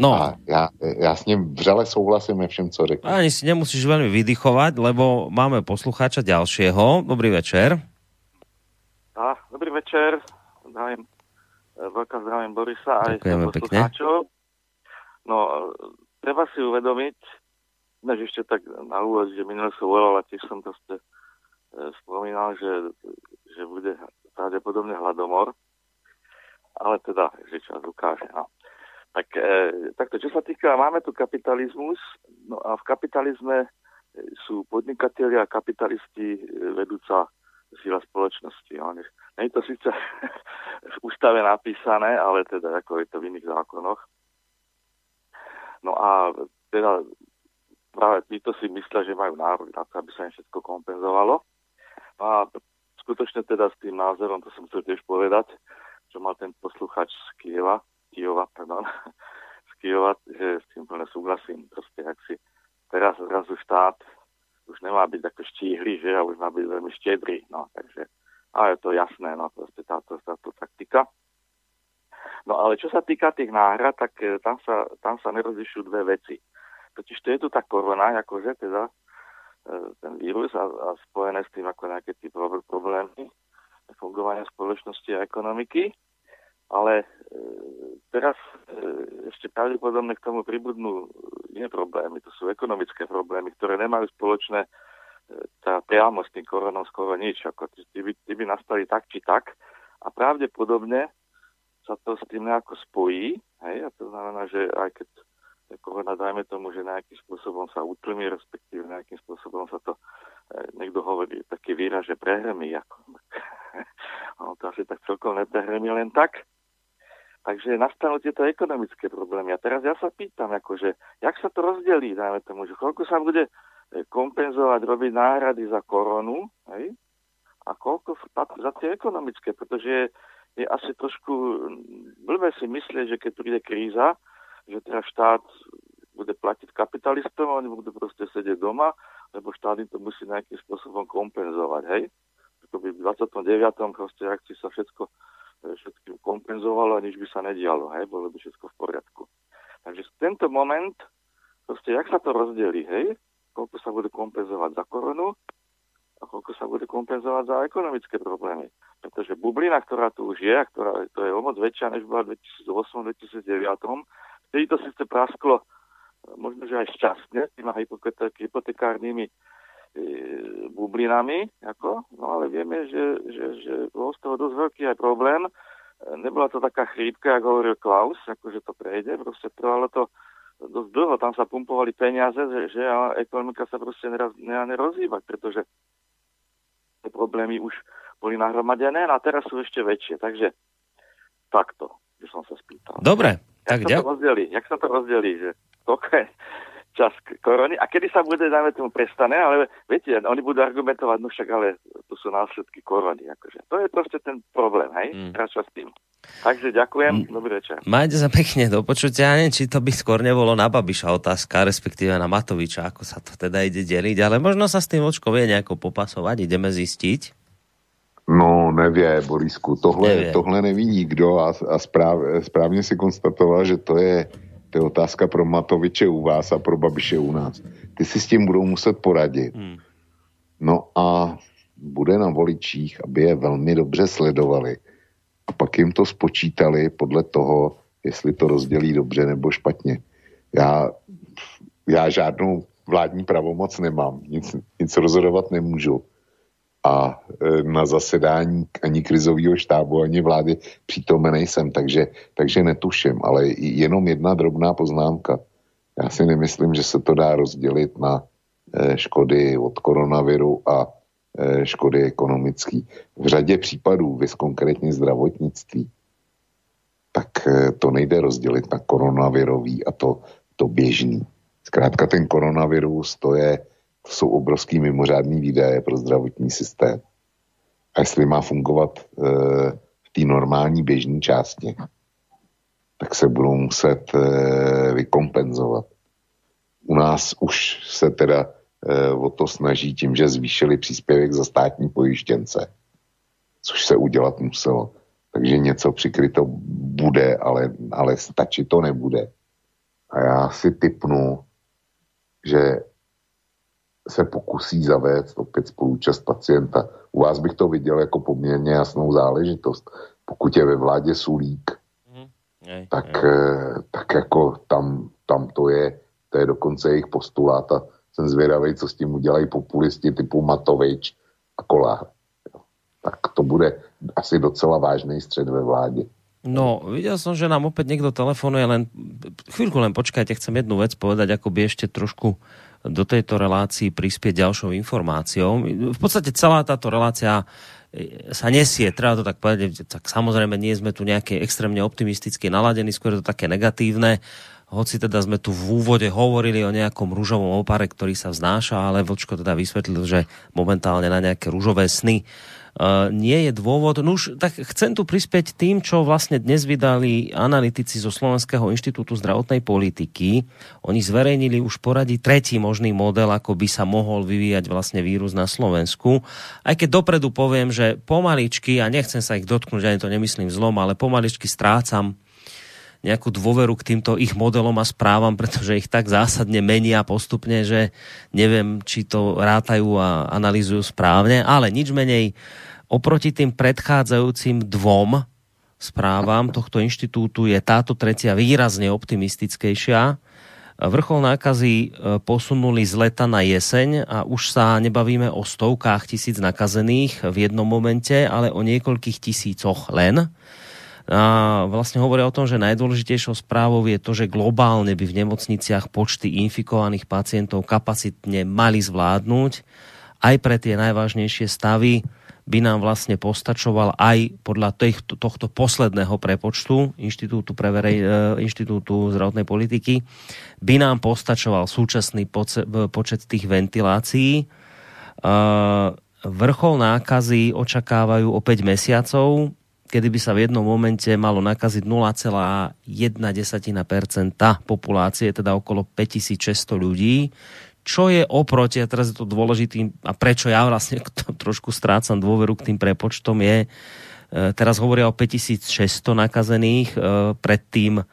No. A ja, ja s ním vřele souhlasím ve všem, co řekl. Ani si nemusíš veľmi vydychovať, lebo máme poslucháča ďalšieho. Dobrý večer. A, dobrý večer. Zdravím, e, veľká zdravím Borisa aj poslucháčov. No, treba si uvedomiť, než ešte tak na úvod, že minule som volal a tiež som proste e, spomínal, že, že bude pravdepodobne hladomor, ale teda, že čas ukáže. No. Tak, e, takto, čo sa týka, máme tu kapitalizmus, no a v kapitalizme sú podnikatelia a kapitalisti e, vedúca sila spoločnosti. No. Nie je to síce v ústave napísané, ale teda ako je to v iných zákonoch. No a teda práve títo si myslia, že majú nárok na to, aby sa im všetko kompenzovalo. No a skutočne teda s tým názorom, to som chcel tiež povedať, čo mal ten posluchač z Kieva, Kieva, pardon, z Kieva, že s tým plne súhlasím. Proste, ak si teraz zrazu štát už nemá byť ako štíhly, že a už má byť veľmi štedrý, no, takže, ale je to jasné, no, proste táto, táto taktika. No ale čo sa týka tých náhrad, tak e, tam sa, tam sa nerozlišujú dve veci. Totiž to je tu tá korona, akože teda E, ten vírus a, a spojené s tým ako nejaké tí problémy fungovania spoločnosti a ekonomiky. Ale e, teraz e, ešte pravdepodobne k tomu pribudnú iné problémy. To sú ekonomické problémy, ktoré nemajú spoločné e, tá priamo s tým koronou skoro nič. Ako, tí, by, tí by nastali tak či tak a pravdepodobne sa to s tým nejako spojí. Hej? A to znamená, že aj keď korona, dajme tomu, že nejakým spôsobom sa utlmi, respektíve nejakým spôsobom sa to, niekto hovorí taký výraz, že prehrmí, ako, ono to asi tak celkom neprehrmí len tak. Takže nastanú tieto ekonomické problémy. A teraz ja sa pýtam, akože, jak sa to rozdelí, dajme tomu, že koľko sa bude e, kompenzovať, robiť náhrady za koronu, hej? a koľko za tie ekonomické, pretože je, asi trošku blbé si myslieť, že keď príde kríza, že teda štát bude platiť kapitalistom, oni budú proste sedieť doma, lebo štát im to musí nejakým spôsobom kompenzovať, hej? To by v 29. proste akcii sa všetko e, všetkým kompenzovalo a nič by sa nedialo, hej? Bolo by všetko v poriadku. Takže tento moment, proste, jak sa to rozdelí, hej? Koľko sa bude kompenzovať za koronu a koľko sa bude kompenzovať za ekonomické problémy. Pretože bublina, ktorá tu už je, a ktorá to je o moc väčšia, než bola v 2008-2009, Vtedy to síce prasklo možno, že aj šťastne tými hypotekárnymi e, bublinami, ako, no ale vieme, že, že, že bol z toho dosť veľký aj problém. E, nebola to taká chrípka, ako hovoril Klaus, akože to prejde, proste trvalo to dosť dlho, tam sa pumpovali peniaze, že, že a ekonomika sa proste neraz, nerozhýbať, pretože tie problémy už boli nahromadené a teraz sú ešte väčšie. Takže takto, by som sa spýtal. Dobre, tak, jak, sa to rozdelí, jak sa to rozdelí, že koľko je čas korony a kedy sa bude, dáme tomu, prestane, ale viete, oni budú argumentovať, no však ale to sú následky korony. Akože. To je proste ten problém, hej? Mm. s tým. Takže ďakujem, mm. dobrý večer. Majte sa pekne do počutia, neviem, či to by skôr nebolo na Babiša otázka, respektíve na Matoviča, ako sa to teda ide deliť, ale možno sa s tým očko vie nejako popasovať, ideme zistiť. No, nevě, Borisku, tohle, nevě. tohle neví nikdo a, a správ, správně si konstatoval, že to je, to je otázka pro Matoviče u vás a pro Babiše u nás. Ty si s tím budou muset poradit. Hmm. No a bude na voličích, aby je velmi dobře sledovali a pak jim to spočítali podle toho, jestli to rozdělí dobře nebo špatně. Já, já žádnou vládní pravomoc nemám, nic, nic rozhodovat nemůžu a e, na zasedání ani krizového štábu, ani vlády přítomen nejsem, takže, takže netuším, ale jenom jedna drobná poznámka. Já si nemyslím, že se to dá rozdělit na e, škody od koronaviru a e, škody ekonomické. V řadě případů, vys konkrétně zdravotnictví, tak to nejde rozdělit na koronavirový a to, to běžný. Zkrátka ten koronavirus, to je jsou obrovský mimořádný výdaje pro zdravotní systém. A jestli má fungovat e, v té normální běžné části, tak se budou muset e, vykompenzovat. U nás už se teda e, o to snaží tím, že zvýšili příspěvek za státní pojištěnce, což se udělat muselo. Takže něco přikryto bude, ale, ale stačit to nebude. A já si typnu, že se pokusí zavést opět spoluúčast pacienta. U vás bych to viděl jako poměrně jasnou záležitost. Pokud je ve vládě Sulík, mm. jej, tak, jej. Eh, tak jako tam, tam to je, to je dokonce jejich postulát a jsem zvědavý, co s tím udělají populisti typu Matovič a Kolár. Tak to bude asi docela vážný střed ve vládě. No, videl som, že nám opäť niekto telefonuje, len chvíľku len počkajte, chcem jednu vec povedať, ako by ešte trošku do tejto relácii prispieť ďalšou informáciou. V podstate celá táto relácia e, sa nesie, treba to tak povedať, tak samozrejme nie sme tu nejaké extrémne optimisticky naladení, skôr je to také negatívne, hoci teda sme tu v úvode hovorili o nejakom rúžovom opare, ktorý sa vznáša, ale Vlčko teda vysvetlil, že momentálne na nejaké rúžové sny nie je dôvod. No už tak chcem tu prispieť tým, čo vlastne dnes vydali analytici zo Slovenského inštitútu zdravotnej politiky. Oni zverejnili už poradí tretí možný model, ako by sa mohol vyvíjať vlastne vírus na Slovensku. Aj keď dopredu poviem, že pomaličky, a nechcem sa ich dotknúť, ani to nemyslím zlom, ale pomaličky strácam nejakú dôveru k týmto ich modelom a správam, pretože ich tak zásadne menia postupne, že neviem, či to rátajú a analýzujú správne, ale nič menej oproti tým predchádzajúcim dvom správam tohto inštitútu je táto tretia výrazne optimistickejšia. Vrchol nákazy e, posunuli z leta na jeseň a už sa nebavíme o stovkách tisíc nakazených v jednom momente, ale o niekoľkých tisícoch len vlastne hovoria o tom, že najdôležitejšou správou je to, že globálne by v nemocniciach počty infikovaných pacientov kapacitne mali zvládnuť. Aj pre tie najvážnejšie stavy by nám vlastne postačoval aj podľa tohto, posledného prepočtu Inštitútu, pre verej, e, Inštitútu zdravotnej politiky, by nám postačoval súčasný počet tých ventilácií. E, vrchol nákazy očakávajú o 5 mesiacov, kedy by sa v jednom momente malo nakaziť 0,1% populácie, teda okolo 5600 ľudí, čo je oproti, a teraz je to dôležitý, a prečo ja vlastne trošku strácam dôveru k tým prepočtom, je, e, teraz hovoria o 5600 nakazených, e, predtým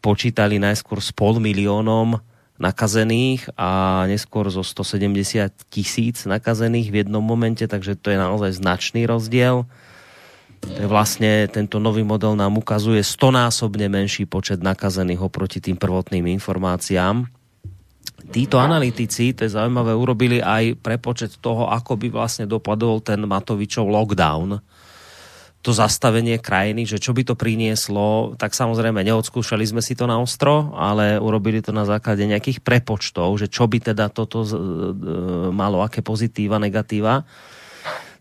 počítali najskôr s pol miliónom nakazených a neskôr zo 170 tisíc nakazených v jednom momente, takže to je naozaj značný rozdiel. Vlastne tento nový model nám ukazuje stonásobne menší počet nakazených oproti tým prvotným informáciám. Títo analytici, to je zaujímavé, urobili aj prepočet toho, ako by vlastne dopadol ten Matovičov lockdown, to zastavenie krajiny, že čo by to prinieslo, tak samozrejme neodskúšali sme si to na ostro, ale urobili to na základe nejakých prepočtov, že čo by teda toto malo, aké pozitíva, negatíva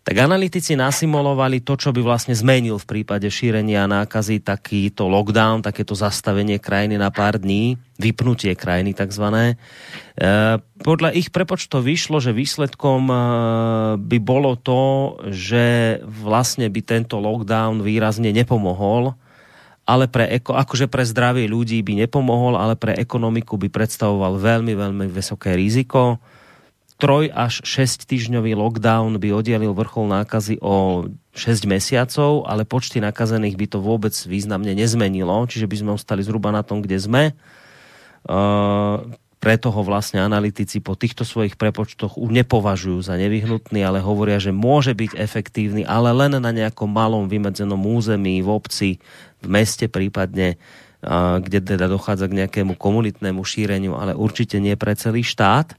tak analytici nasimulovali to, čo by vlastne zmenil v prípade šírenia nákazy takýto lockdown, takéto zastavenie krajiny na pár dní, vypnutie krajiny takzvané. E, podľa ich prepočtov vyšlo, že výsledkom e, by bolo to, že vlastne by tento lockdown výrazne nepomohol, ale pre, akože pre zdravie ľudí by nepomohol, ale pre ekonomiku by predstavoval veľmi, veľmi vysoké riziko troj až 6 týždňový lockdown by oddialil vrchol nákazy o 6 mesiacov, ale počty nakazených by to vôbec významne nezmenilo, čiže by sme ostali zhruba na tom, kde sme. Uh, preto ho vlastne analytici po týchto svojich prepočtoch už nepovažujú za nevyhnutný, ale hovoria, že môže byť efektívny, ale len na nejakom malom vymedzenom území, v obci, v meste prípadne, kde teda dochádza k nejakému komunitnému šíreniu, ale určite nie pre celý štát.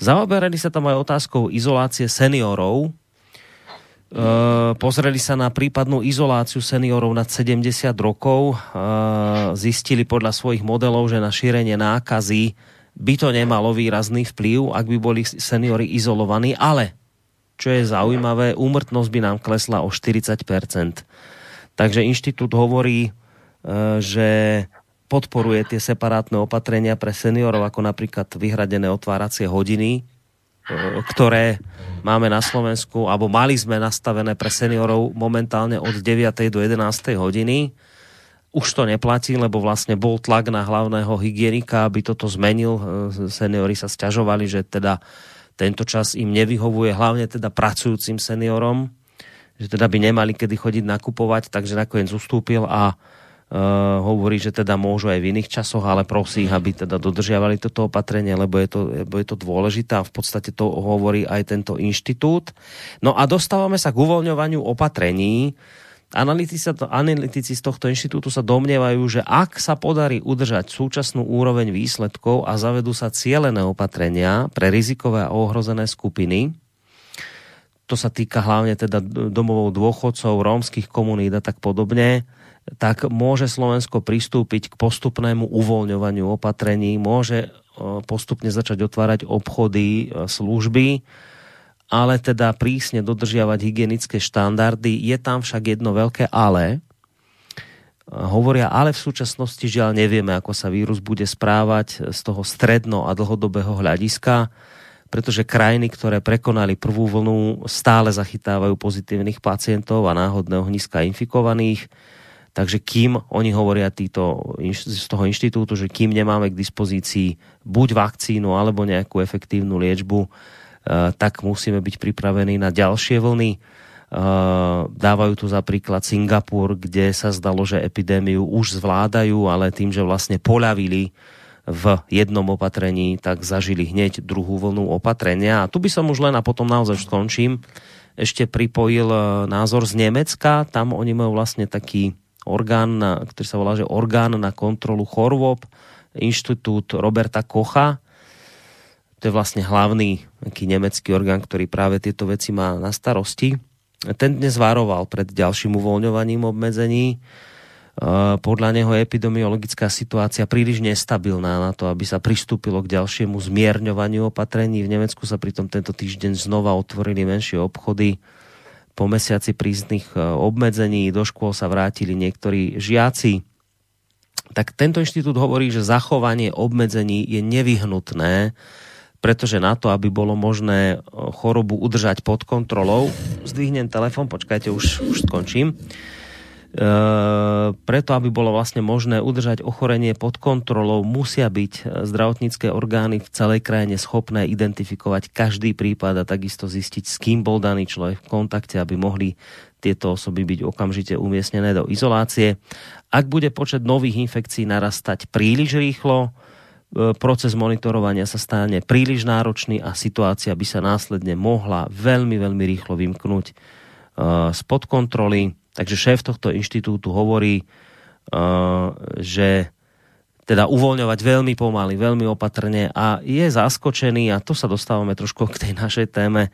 Zaoberali sa tam aj otázkou izolácie seniorov. E, pozreli sa na prípadnú izoláciu seniorov nad 70 rokov. E, zistili podľa svojich modelov, že na šírenie nákazy by to nemalo výrazný vplyv, ak by boli seniory izolovaní, ale čo je zaujímavé, úmrtnosť by nám klesla o 40%. Takže inštitút hovorí, e, že podporuje tie separátne opatrenia pre seniorov, ako napríklad vyhradené otváracie hodiny, e, ktoré máme na Slovensku, alebo mali sme nastavené pre seniorov momentálne od 9. do 11. hodiny. Už to neplatí, lebo vlastne bol tlak na hlavného hygienika, aby toto zmenil. E, seniori sa stiažovali, že teda tento čas im nevyhovuje, hlavne teda pracujúcim seniorom, že teda by nemali kedy chodiť nakupovať, takže nakoniec ustúpil a Uh, hovorí, že teda môžu aj v iných časoch, ale prosí aby teda dodržiavali toto opatrenie, lebo je to, lebo je to dôležité a v podstate to hovorí aj tento inštitút. No a dostávame sa k uvoľňovaniu opatrení. Analytici, analytici z tohto inštitútu sa domnievajú, že ak sa podarí udržať súčasnú úroveň výsledkov a zavedú sa cielené opatrenia pre rizikové a ohrozené skupiny, to sa týka hlavne teda domovou dôchodcov, rómskych komunít a tak podobne, tak môže Slovensko pristúpiť k postupnému uvoľňovaniu opatrení, môže e, postupne začať otvárať obchody, e, služby, ale teda prísne dodržiavať hygienické štandardy. Je tam však jedno veľké ale. E, hovoria, ale v súčasnosti žiaľ nevieme, ako sa vírus bude správať z toho stredno- a dlhodobého hľadiska, pretože krajiny, ktoré prekonali prvú vlnu, stále zachytávajú pozitívnych pacientov a náhodného hniska infikovaných Takže kým oni hovoria títo, z toho inštitútu, že kým nemáme k dispozícii buď vakcínu alebo nejakú efektívnu liečbu, eh, tak musíme byť pripravení na ďalšie vlny. Eh, dávajú tu za príklad Singapur, kde sa zdalo, že epidémiu už zvládajú, ale tým, že vlastne poľavili v jednom opatrení, tak zažili hneď druhú vlnu opatrenia. A tu by som už len a potom naozaj skončím, ešte pripojil eh, názor z Nemecka. Tam oni majú vlastne taký orgán, na, ktorý sa volá, že orgán na kontrolu chorôb, inštitút Roberta Kocha. To je vlastne hlavný taký nemecký orgán, ktorý práve tieto veci má na starosti. Ten dnes varoval pred ďalším uvoľňovaním obmedzení. E, podľa neho je epidemiologická situácia príliš nestabilná na to, aby sa pristúpilo k ďalšiemu zmierňovaniu opatrení. V Nemecku sa pritom tento týždeň znova otvorili menšie obchody po mesiaci prísnych e, obmedzení do škôl sa vrátili niektorí žiaci. Tak tento inštitút hovorí, že zachovanie obmedzení je nevyhnutné, pretože na to, aby bolo možné e, chorobu udržať pod kontrolou, zdvihnem telefon, počkajte, už, už skončím. E, preto, aby bolo vlastne možné udržať ochorenie pod kontrolou, musia byť e, zdravotnícke orgány v celej krajine schopné identifikovať každý prípad a takisto zistiť, s kým bol daný človek v kontakte, aby mohli tieto osoby byť okamžite umiestnené do izolácie. Ak bude počet nových infekcií narastať príliš rýchlo, e, proces monitorovania sa stane príliš náročný a situácia by sa následne mohla veľmi, veľmi rýchlo vymknúť spod kontroly Takže šéf tohto inštitútu hovorí, uh, že teda uvoľňovať veľmi pomaly, veľmi opatrne a je zaskočený, a to sa dostávame trošku k tej našej téme,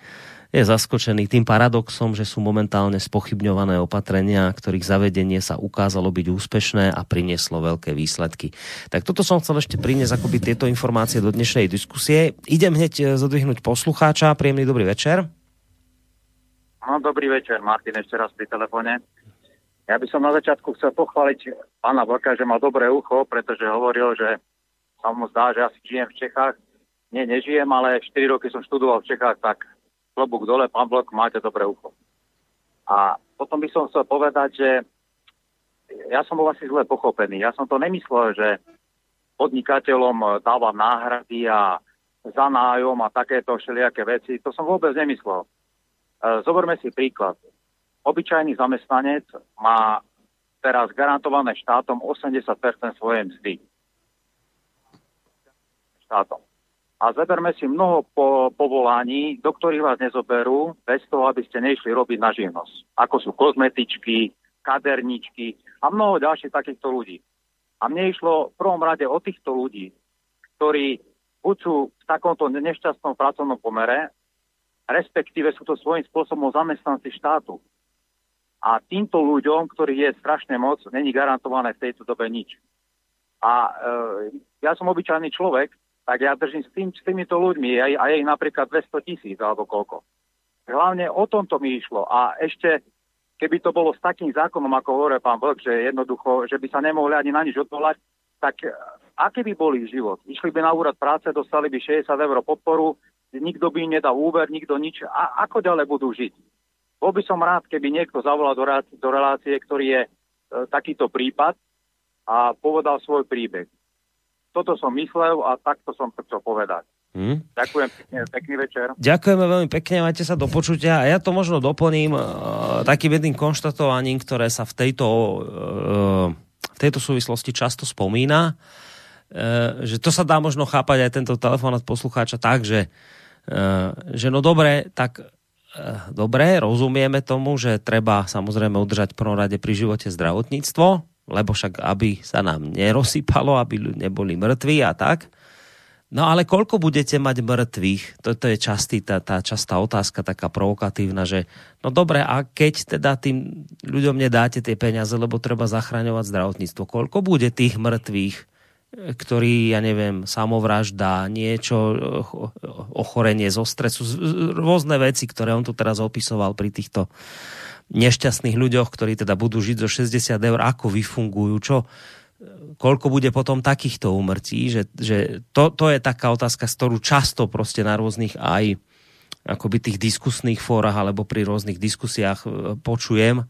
je zaskočený tým paradoxom, že sú momentálne spochybňované opatrenia, ktorých zavedenie sa ukázalo byť úspešné a prinieslo veľké výsledky. Tak toto som chcel ešte priniesť akoby tieto informácie do dnešnej diskusie. Idem hneď eh, zodvihnúť poslucháča. Príjemný dobrý večer. No, dobrý večer, Martin, ešte raz pri telefóne. Ja by som na začiatku chcel pochváliť pána Vlka, že má dobré ucho, pretože hovoril, že sa mu zdá, že asi žijem v Čechách. Nie, nežijem, ale 4 roky som študoval v Čechách, tak klobúk dole, pán Vlk, máte dobré ucho. A potom by som chcel povedať, že ja som bol asi zle pochopený. Ja som to nemyslel, že podnikateľom dávam náhrady a za nájom a takéto všelijaké veci. To som vôbec nemyslel. E, zoberme si príklad. Obyčajný zamestnanec má teraz garantované štátom 80% svojej mzdy. Štátom. A zeberme si mnoho po, povolaní, do ktorých vás nezoberú, bez toho, aby ste nešli robiť na živnosť. Ako sú kozmetičky, kaderničky a mnoho ďalších takýchto ľudí. A mne išlo v prvom rade o týchto ľudí, ktorí buď sú v takomto nešťastnom pracovnom pomere, respektíve sú to svojím spôsobom zamestnanci štátu. A týmto ľuďom, ktorých je strašne moc, není garantované v tejto dobe nič. A e, ja som obyčajný človek, tak ja držím s, tým, s týmito ľuďmi a, a je ich napríklad 200 tisíc alebo koľko. Hlavne o tomto mi išlo. A ešte, keby to bolo s takým zákonom, ako hovorí pán Vlk, že jednoducho, že by sa nemohli ani na nič odvolať, tak e, aký by boli život? Išli by na úrad práce, dostali by 60 eur podporu, nikto by im nedal úver, nikto nič. A ako ďalej budú žiť? Bol by som rád, keby niekto zavolal do, relácie, do relácie, ktorý je e, takýto prípad a povedal svoj príbeh toto som myslel a takto som to chcel povedať. Hmm. Ďakujem pekne, pekný večer. Ďakujeme veľmi pekne, majte sa do počutia. A ja to možno doplním uh, takým jedným konštatovaním, ktoré sa v tejto, uh, v tejto súvislosti často spomína, uh, že to sa dá možno chápať aj tento telefonát poslucháča tak, že, že no dobre, tak uh, dobre, rozumieme tomu, že treba samozrejme udržať v prvom rade pri živote zdravotníctvo, lebo však aby sa nám nerozsypalo, aby neboli mŕtvi a tak. No ale koľko budete mať mŕtvych? Toto je častý, tá, tá častá otázka, taká provokatívna, že no dobre, a keď teda tým ľuďom nedáte tie peniaze, lebo treba zachraňovať zdravotníctvo, koľko bude tých mŕtvych, ktorí, ja neviem, samovražda, niečo, ochorenie zo stresu, rôzne veci, ktoré on tu teraz opisoval pri týchto nešťastných ľuďoch, ktorí teda budú žiť zo 60 eur, ako vyfungujú, čo, koľko bude potom takýchto umrtí, že, že to, to je taká otázka, z ktorú často proste na rôznych aj akoby tých diskusných fórach alebo pri rôznych diskusiách počujem,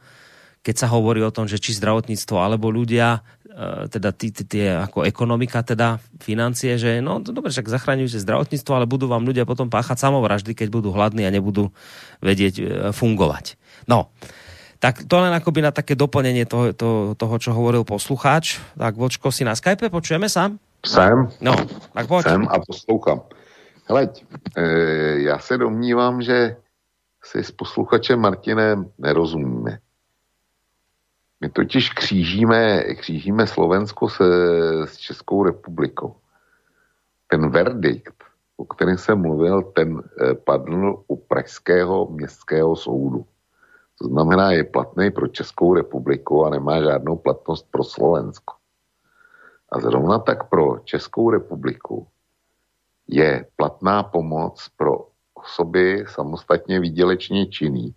keď sa hovorí o tom, že či zdravotníctvo alebo ľudia, e, teda tie ako ekonomika, teda financie, že no dobre, však zachraňujete zdravotníctvo, ale budú vám ľudia potom páchať samovraždy, keď budú hladní a nebudú vedieť e, fungovať. No, tak to len akoby na také doplnenie toho, to, toho, čo hovoril poslucháč. Tak Vočko, si na Skype, počujeme sa? Jsem. No, tak poď. Jsem a poslouchám. Hele, e, já se domnívám, že si s posluchačem Martinem nerozumíme. My totiž křížíme, křížíme Slovensko se, s Českou republikou. Ten verdikt, o kterém jsem mluvil, ten e, padl u Pražského městského soudu. To znamená, je platný pro Českou republiku a nemá žádnou platnost pro Slovensko. A zrovna tak pro Českou republiku je platná pomoc pro osoby samostatně výdělečně činný.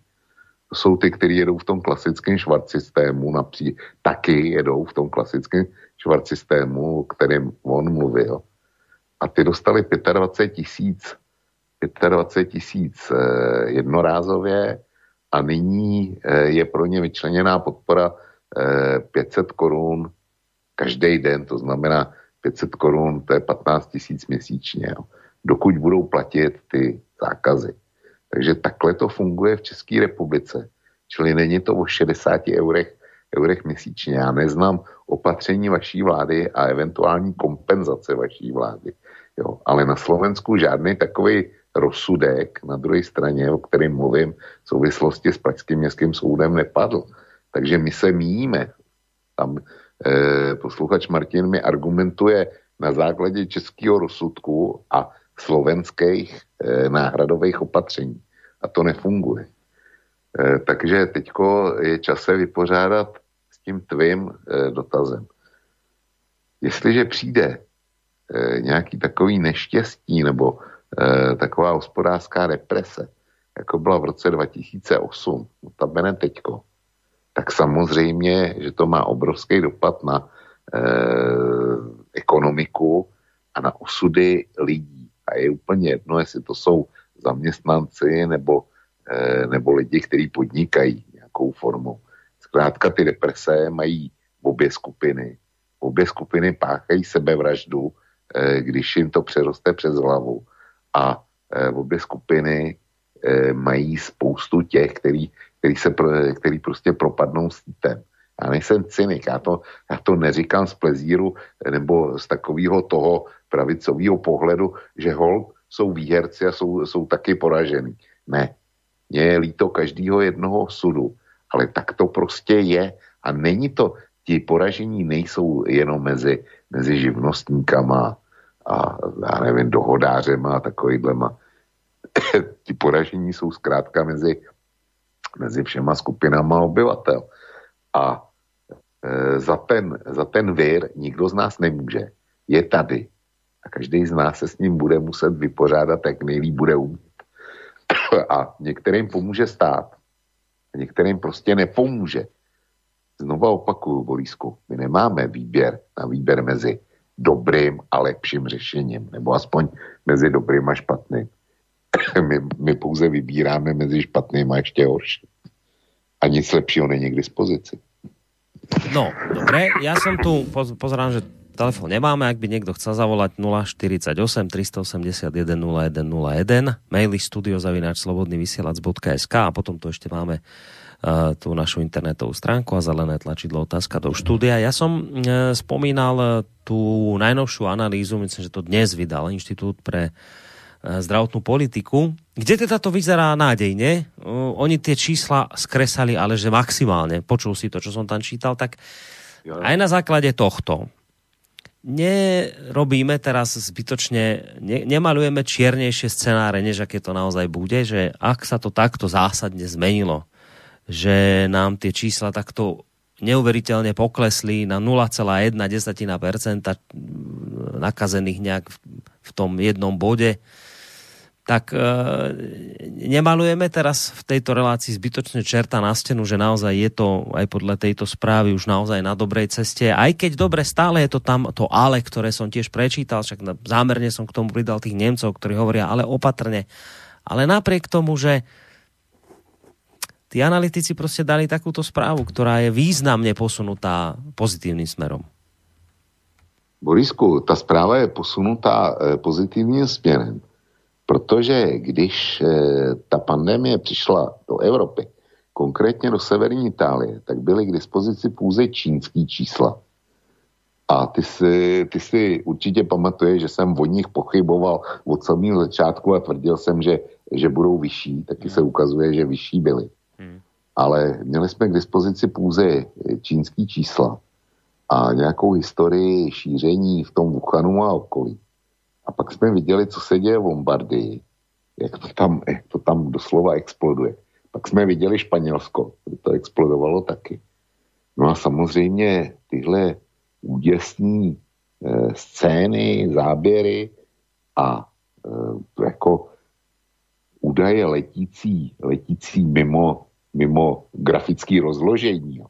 Jsou ty, kteří jedou v tom klasickém švart systému, napří, taky jedou v tom klasickém švart systému, o kterém on mluvil. A ty dostali 25 tisíc 25 tisíc eh, jednorázově, a nyní eh, je pro ně vyčleněná podpora 500 eh, korun každý den, to znamená 500 korun, to je 15 tisíc měsíčně, jo, dokud budou platit ty zákazy. Takže takhle to funguje v České republice. Čili není to o 60 eurech, eurech měsíčně. Já neznám opatření vaší vlády a eventuální kompenzace vaší vlády. Jo. Ale na Slovensku žádný takový rozsudek na druhé straně, o kterém mluvím, v souvislosti s Pražským městským soudem nepadl. Takže my se míjíme. Tam e, posluchač Martin mi argumentuje na základě českého rozsudku a slovenských e, náhradových opatření. A to nefunguje. E, takže teďko je čas se vypořádat s tím tvým e, dotazem. Jestliže přijde e, nějaký takový neštěstí nebo e, taková hospodářská represe, jako byla v roce 2008, notabene teďko, tak samozřejmě, že to má obrovský dopad na e, ekonomiku a na osudy lidí. A je úplně jedno, jestli to jsou zaměstnanci nebo, e, nebo lidi, kteří podnikají nějakou formou. Zkrátka ty deprese mají obě skupiny. Obě skupiny páchají sebevraždu, e, když jim to přeroste přes hlavu. A e, obě skupiny e, mají spoustu těch, který, který, se, který prostě propadnou sítem. Já nejsem cynik, já to, já to neříkám z plezíru nebo z takového toho pravicového pohledu, že hol jsou výherci a jsou, jsou taky poražený. Ne, mně je líto každého jednoho sudu, ale tak to prostě je a není to, ti poražení nejsou jenom mezi, mezi živnostníkama a já nevím, dohodářema a takovýhlema. ti poražení jsou zkrátka mezi, mezi všema skupinama obyvatel. A e, za, ten, za ten vír nikdo z nás nemůže. Je tady. A každý z nás se s ním bude muset vypořádat, jak nejlíp bude umět. A některým pomůže stát. A některým prostě nepomůže. Znova opakuju, Borisku, my nemáme výběr na výběr mezi dobrým a lepším řešením, nebo aspoň mezi dobrým a špatným. My, my pouze vybíráme mezi špatným a ještě horším. A nic lepšího není k dispozici. No, dobre, ja som tu, pozerám, že telefon nemáme, ak by niekto chcel zavolať 048 381 0101, maily studiozavináč.slobodnyvysielac.sk a potom tu ešte máme uh, tú našu internetovú stránku a zelené tlačidlo otázka do štúdia. Ja som uh, spomínal uh, tú najnovšiu analýzu, myslím, že to dnes vydal Inštitút pre zdravotnú politiku, kde teda to vyzerá nádejne. Oni tie čísla skresali, ale že maximálne. Počul si to, čo som tam čítal, tak aj na základe tohto nerobíme teraz zbytočne, ne, nemalujeme čiernejšie scenáre, než aké to naozaj bude, že ak sa to takto zásadne zmenilo, že nám tie čísla takto neuveriteľne poklesli na 0,1% nakazených nejak v tom jednom bode, tak e, nemalujeme teraz v tejto relácii zbytočne čerta na stenu, že naozaj je to aj podľa tejto správy už naozaj na dobrej ceste. Aj keď dobre, stále je to tam to ale, ktoré som tiež prečítal, však zámerne som k tomu pridal tých Nemcov, ktorí hovoria ale opatrne. Ale napriek tomu, že tí analytici proste dali takúto správu, ktorá je významne posunutá pozitívnym smerom. Borisku, ta zpráva je posunutá e, pozitivním směrem Protože když eh, ta pandemie přišla do Evropy, konkrétně do severní Itálie, tak byly k dispozici pouze čínský čísla. A ty si, ty si určitě pamatuješ, že jsem od nich pochyboval od samého začátku a tvrdil jsem, že, že budou vyšší, taky hmm. se ukazuje, že vyšší byly. Hmm. Ale měli jsme k dispozici pouze čínský čísla a nějakou historii šíření v tom Wuhanu a okolí. A pak jsme viděli, co se děje v Lombardii, jak to tam, jak to tam doslova exploduje. Pak jsme viděli Španělsko, kde to explodovalo taky. No a samozřejmě tyhle úděsní e, scény, záběry a e, jako údaje letící, letící mimo, mimo grafický rozložení, jo,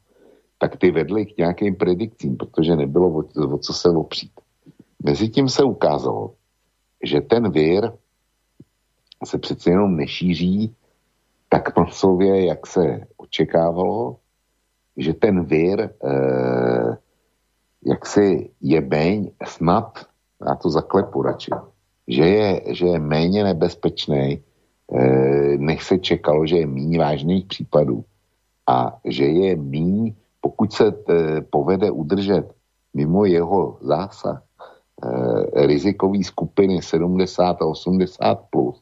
tak ty vedly k nějakým predikcím, protože nebylo o, o co se opřít. Mezitím se ukázalo, že ten vír se přece jenom nešíří tak masově, jak se očekávalo, že ten vír eh, jak si je méně, snad, já to zaklepu radši, že je, že je méně nebezpečný, eh, než se čekalo, že je méně vážných případů. A že je méně, pokud se t, eh, povede udržet mimo jeho zásah, rizikové skupiny 70 a 80 plus.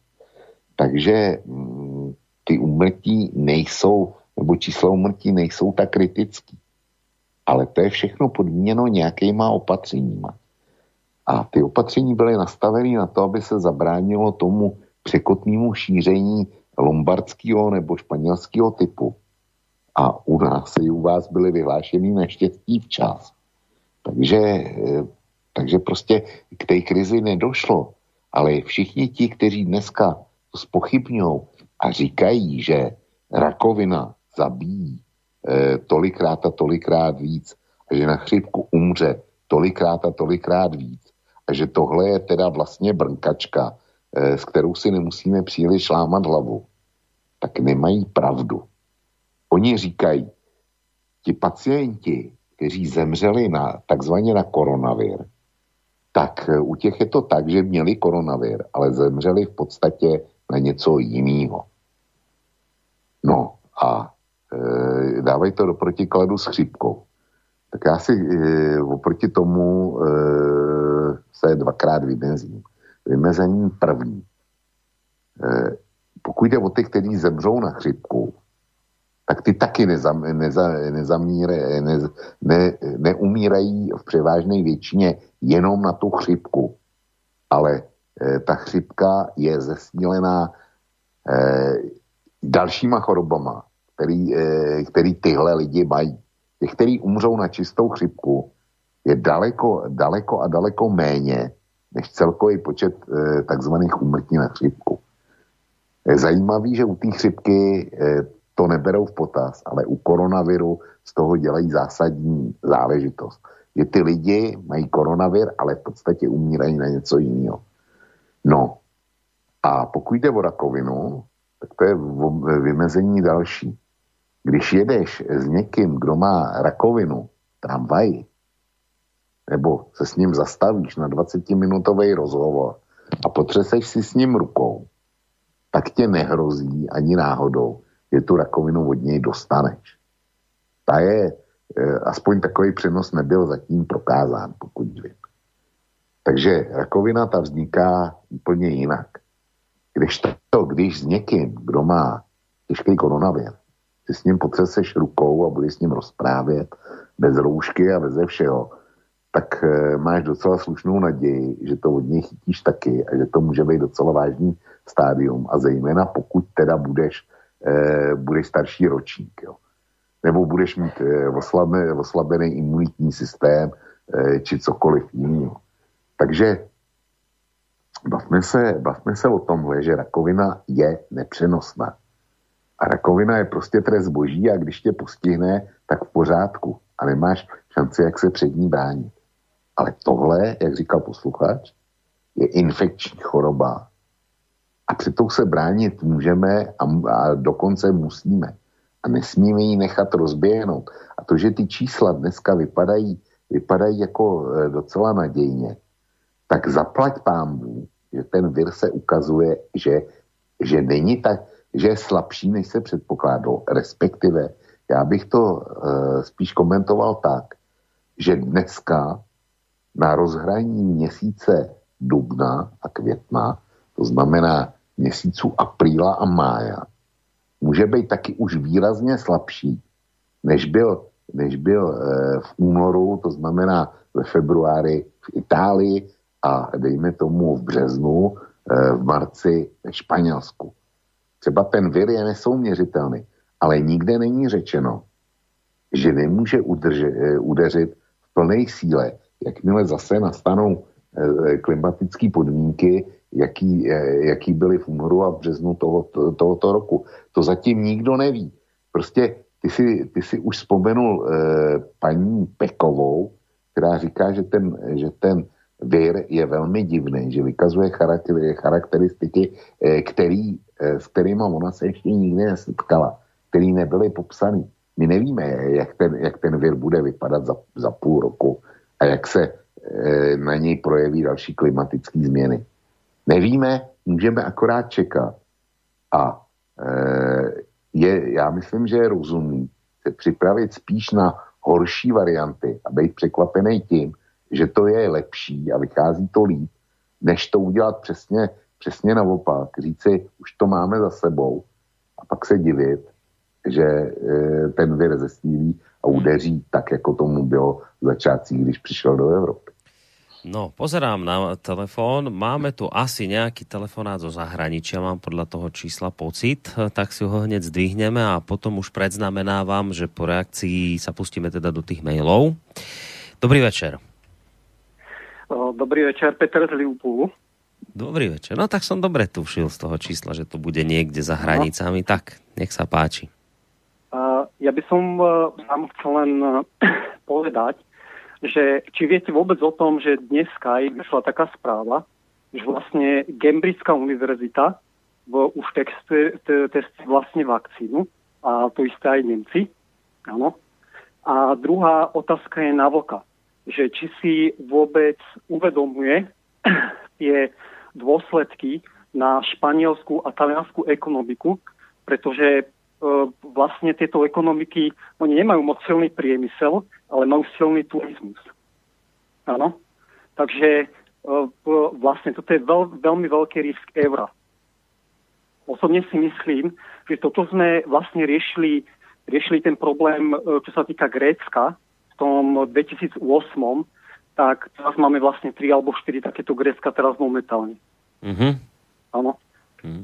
Takže mm, ty umrtí nejsou, nebo čísla umrtí nejsou tak kritický. Ale to je všechno podmíněno nějakýma opatřeníma. A ty opatření byly nastaveny na to, aby se zabránilo tomu překotnému šíření lombardského nebo španělského typu. A u nás i u vás byly vyhlášeny neštěstí včas. Takže eh, takže prostě k té krizi nedošlo. Ale všichni ti, kteří dneska spochybňují, a říkají, že rakovina zabíjí e, tolikrát a tolikrát víc a že na chřipku umře tolikrát a tolikrát víc a že tohle je teda vlastně brnkačka, e, s kterou si nemusíme příliš lámat hlavu, tak nemají pravdu. Oni říkají, ti pacienti, kteří zemřeli na takzvaně na koronavir, tak u těch je to tak, že měli koronavir, ale zemřeli v podstatě na něco jiného. No a e, dávají to do protikladu s chřipkou. Tak já si e, oproti tomu e, se dvakrát vymezím. Vymezením první. E, pokud jde o ty, kteří zemřou na chřipku, tak ty taky nezam, neza, nezamíre, ne, ne, neumírají v převážné většině jenom na tu chřipku. Ale e, ta chřipka je zesnílená e, dalšíma chorobama, který, e, který tyhle lidi mají. Těch, který umřou na čistou chřipku, je daleko, daleko a daleko méně než celkový počet e, takzvaných úmrtí na chřipku. Je zajímavý, že u té chřipky e, to neberou v potaz, ale u koronaviru z toho dělají zásadní záležitost. Je ty lidi mají koronavir, ale v podstatě umírají na něco jiného. No a pokud jde o rakovinu, tak to je vymezení další. Když jedeš s někým, kdo má rakovinu, tramvaj, nebo se s ním zastavíš na 20-minutový rozhovor a potřeseš si s ním rukou, tak tě nehrozí ani náhodou, že tu rakovinu od něj dostaneš. Ta je, e, aspoň takový přenos nebyl zatím prokázán, pokud vím. Takže rakovina ta vzniká úplně jinak. Když to, když s někým, kdo má těžký koronavir, si s ním potřeseš rukou a budeš s ním rozprávět bez roušky a bez všeho, tak e, máš docela slušnou naději, že to od něj chytíš taky a že to může být docela vážný stádium a zejména pokud teda budeš eh, budeš starší ročník, jo. Nebo budeš mít eh, oslabený, oslabený imunitní systém eh, či cokoliv jiného. Takže bavme se, bavme se o tomhle, že rakovina je nepřenosná. A rakovina je prostě trest boží a když tě postihne, tak v pořádku. A nemáš šanci, jak se před ní bránit. Ale tohle, jak říkal posluchač, je infekční choroba, a před tou se bránit můžeme a, a dokonce musíme. A nesmíme ji nechat rozběhnout. A to, že ty čísla dneska vypadají, vypadají jako e, docela nadějně, tak zaplať pámbu, že ten vir se ukazuje, že, že není tak, že je slabší, než se předpokládalo. Respektive, já bych to e, spíš komentoval tak, že dneska na rozhraní měsíce dubna a května, to znamená měsíců apríla a mája může být taky už výrazně slabší, než byl, než byl e, v únoru, to znamená ve februári v Itálii a dejme tomu v březnu, e, v marci ve Španělsku. Třeba ten vir je nesouměřitelný, ale nikde není řečeno, že nemůže udrže, e, udeřit v plné síle, jakmile zase nastanou klimatické podmínky, jaký, eh, jaký byly v únoru a v březnu toho, to, tohoto roku. To zatím nikdo neví. Prostě ty si, ty si už vzpomenul eh, paní Pekovou, která říká, že ten, že ten vir je velmi divný, že vykazuje charakter, charakteristiky, eh, který, eh, s kterými ona se ještě nikdy nesetkala, který nebyly popsaný. My nevíme, jak ten, jak ten vir bude vypadat za, za půl roku a jak se eh, na něj projeví další klimatické změny. Nevíme, můžeme akorát čekat. A e, je, já myslím, že je rozumný se připravit spíš na horší varianty a být překvapený tím, že to je lepší a vychází to líp, než to udělat přesně, přesně naopak. Říci, už to máme za sebou a pak se divit, že e, ten vir zesílí a udeří tak, jako tomu bylo v začátcích, když přišel do Evropy. No, pozerám na telefón. Máme tu asi nejaký telefonát zo zahraničia, mám podľa toho čísla pocit, tak si ho hneď zdvihneme a potom už predznamenávam, že po reakcii sa pustíme teda do tých mailov. Dobrý večer. Dobrý večer, Peter z Liverpoolu. Dobrý večer. No tak som dobre tušil z toho čísla, že to bude niekde za hranicami. No. Tak, nech sa páči. Ja by som uh, vám chcel len uh, povedať, že či viete vôbec o tom, že dneska vyšla taká správa, že vlastne Cambridgeská univerzita v, už textuje, testuje vlastne vakcínu a to isté aj Nemci. Áno. A druhá otázka je na vlka, že či si vôbec uvedomuje tie dôsledky na španielskú a taliansku ekonomiku, pretože e, vlastne tieto ekonomiky, oni nemajú moc silný priemysel, ale majú silný turizmus. Áno. Takže e, vlastne toto je veľ, veľmi veľký risk eura. Osobne si myslím, že toto sme vlastne riešili, riešili ten problém, e, čo sa týka Grécka v tom 2008 tak teraz máme vlastne 3 alebo 4 takéto Grécka teraz momentálne. Mm-hmm. Áno. Mm-hmm.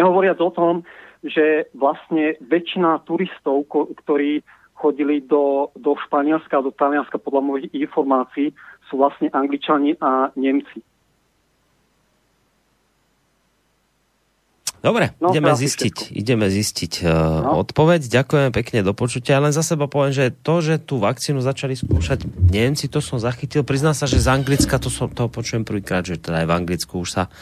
Nehovoriac o tom, že vlastne väčšina turistov, ktorí chodili do, do Španielska a do Talianska podľa mojich informácií, sú vlastne Angličani a Nemci. Dobre, no, ideme, zistiť, ideme zistiť uh, no. odpoveď. Ďakujem pekne do počutia. Len za seba poviem, že to, že tú vakcínu začali skúšať Nemci, to som zachytil. Priznám sa, že z Anglicka to som toho počujem prvýkrát, že teda aj v Anglicku už sa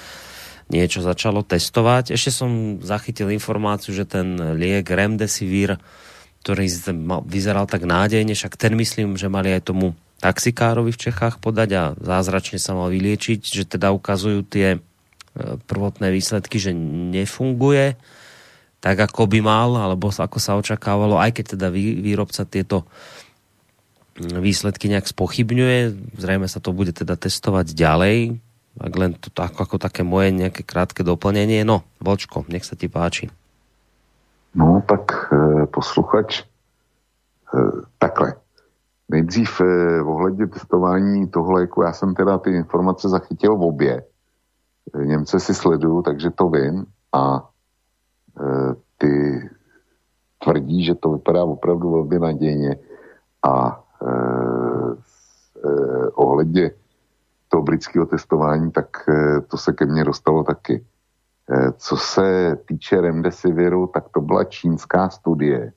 niečo začalo testovať. Ešte som zachytil informáciu, že ten liek Remdesivir, ktorý vyzeral tak nádejne, však ten myslím, že mali aj tomu taxikárovi v Čechách podať a zázračne sa mal vyliečiť, že teda ukazujú tie prvotné výsledky, že nefunguje tak, ako by mal, alebo ako sa očakávalo, aj keď teda výrobca tieto výsledky nejak spochybňuje. Zrejme sa to bude teda testovať ďalej. Ak len to ako, ako také moje nejaké krátke doplnenie. No, Vočko, nech sa ti páči. No, tak e, posluchač, e, takhle. Nejdřív e, ohledně testování toho léku, já jsem teda ty informace zachytil v obě. Němce si sleduju, takže to vím a e, ty tvrdí, že to vypadá opravdu velmi nadějně a e, e, ohledně toho britského testování, tak e, to se ke mně dostalo taky. E, co se týče remdesiviru, tak to byla čínská studie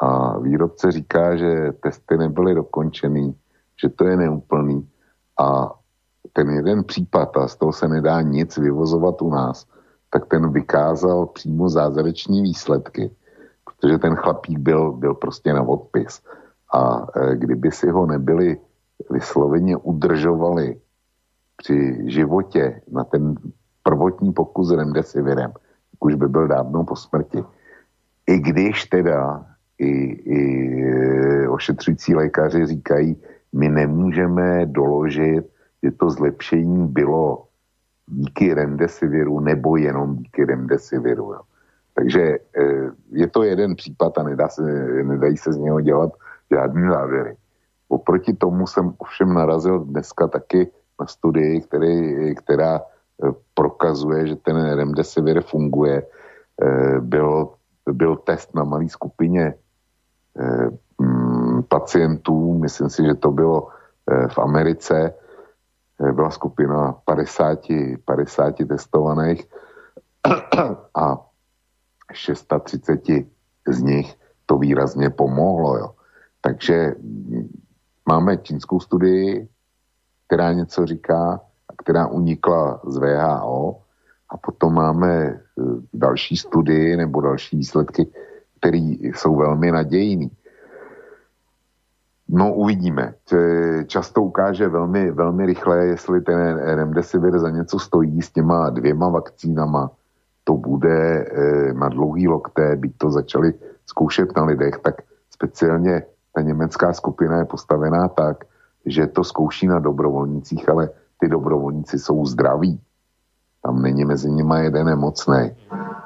a výrobce říká, že testy nebyly dokončený, že to je neúplný a ten jeden případ, a z toho se nedá nic vyvozovat u nás, tak ten vykázal přímo zázrační výsledky, protože ten chlapík byl, byl prostě na odpis. A e, kdyby si ho nebyli vysloveně udržovali při životě na ten prvotní pokus remdesivirem, už by byl dávno po smrti. I když teda i, i e, ošetřující lékaři říkají, my nemůžeme doložit že to zlepšení bylo díky remdesiviru nebo jenom díky remdesiviru. Jo. Takže eh, je to jeden případ a nedá se, nedají se z něho dělat žádný závěry. Oproti tomu jsem ovšem narazil dneska taky na studii, který, která prokazuje, že ten remdesivir funguje. Eh, byl, byl test na malé skupině mm, pacientů, myslím si, že to bylo v Americe, Eh, byla skupina 50, 50 testovaných a 630 z nich to výrazně pomohlo. Jo. Takže mm, máme čínskou studii, která něco říká, která unikla z VHO a potom máme eh, další studii nebo další výsledky, které jsou velmi nadějný. No uvidíme. Často ukáže velmi, velmi rychle, jestli ten remdesivir za něco stojí s těma dvěma vakcínama. To bude eh, na dlouhý lokté, byť to začali zkoušet na lidech, tak speciálně ta německá skupina je postavená tak, že to zkouší na dobrovolnících, ale ty dobrovolníci jsou zdraví. Tam není mezi nimi jeden nemocný,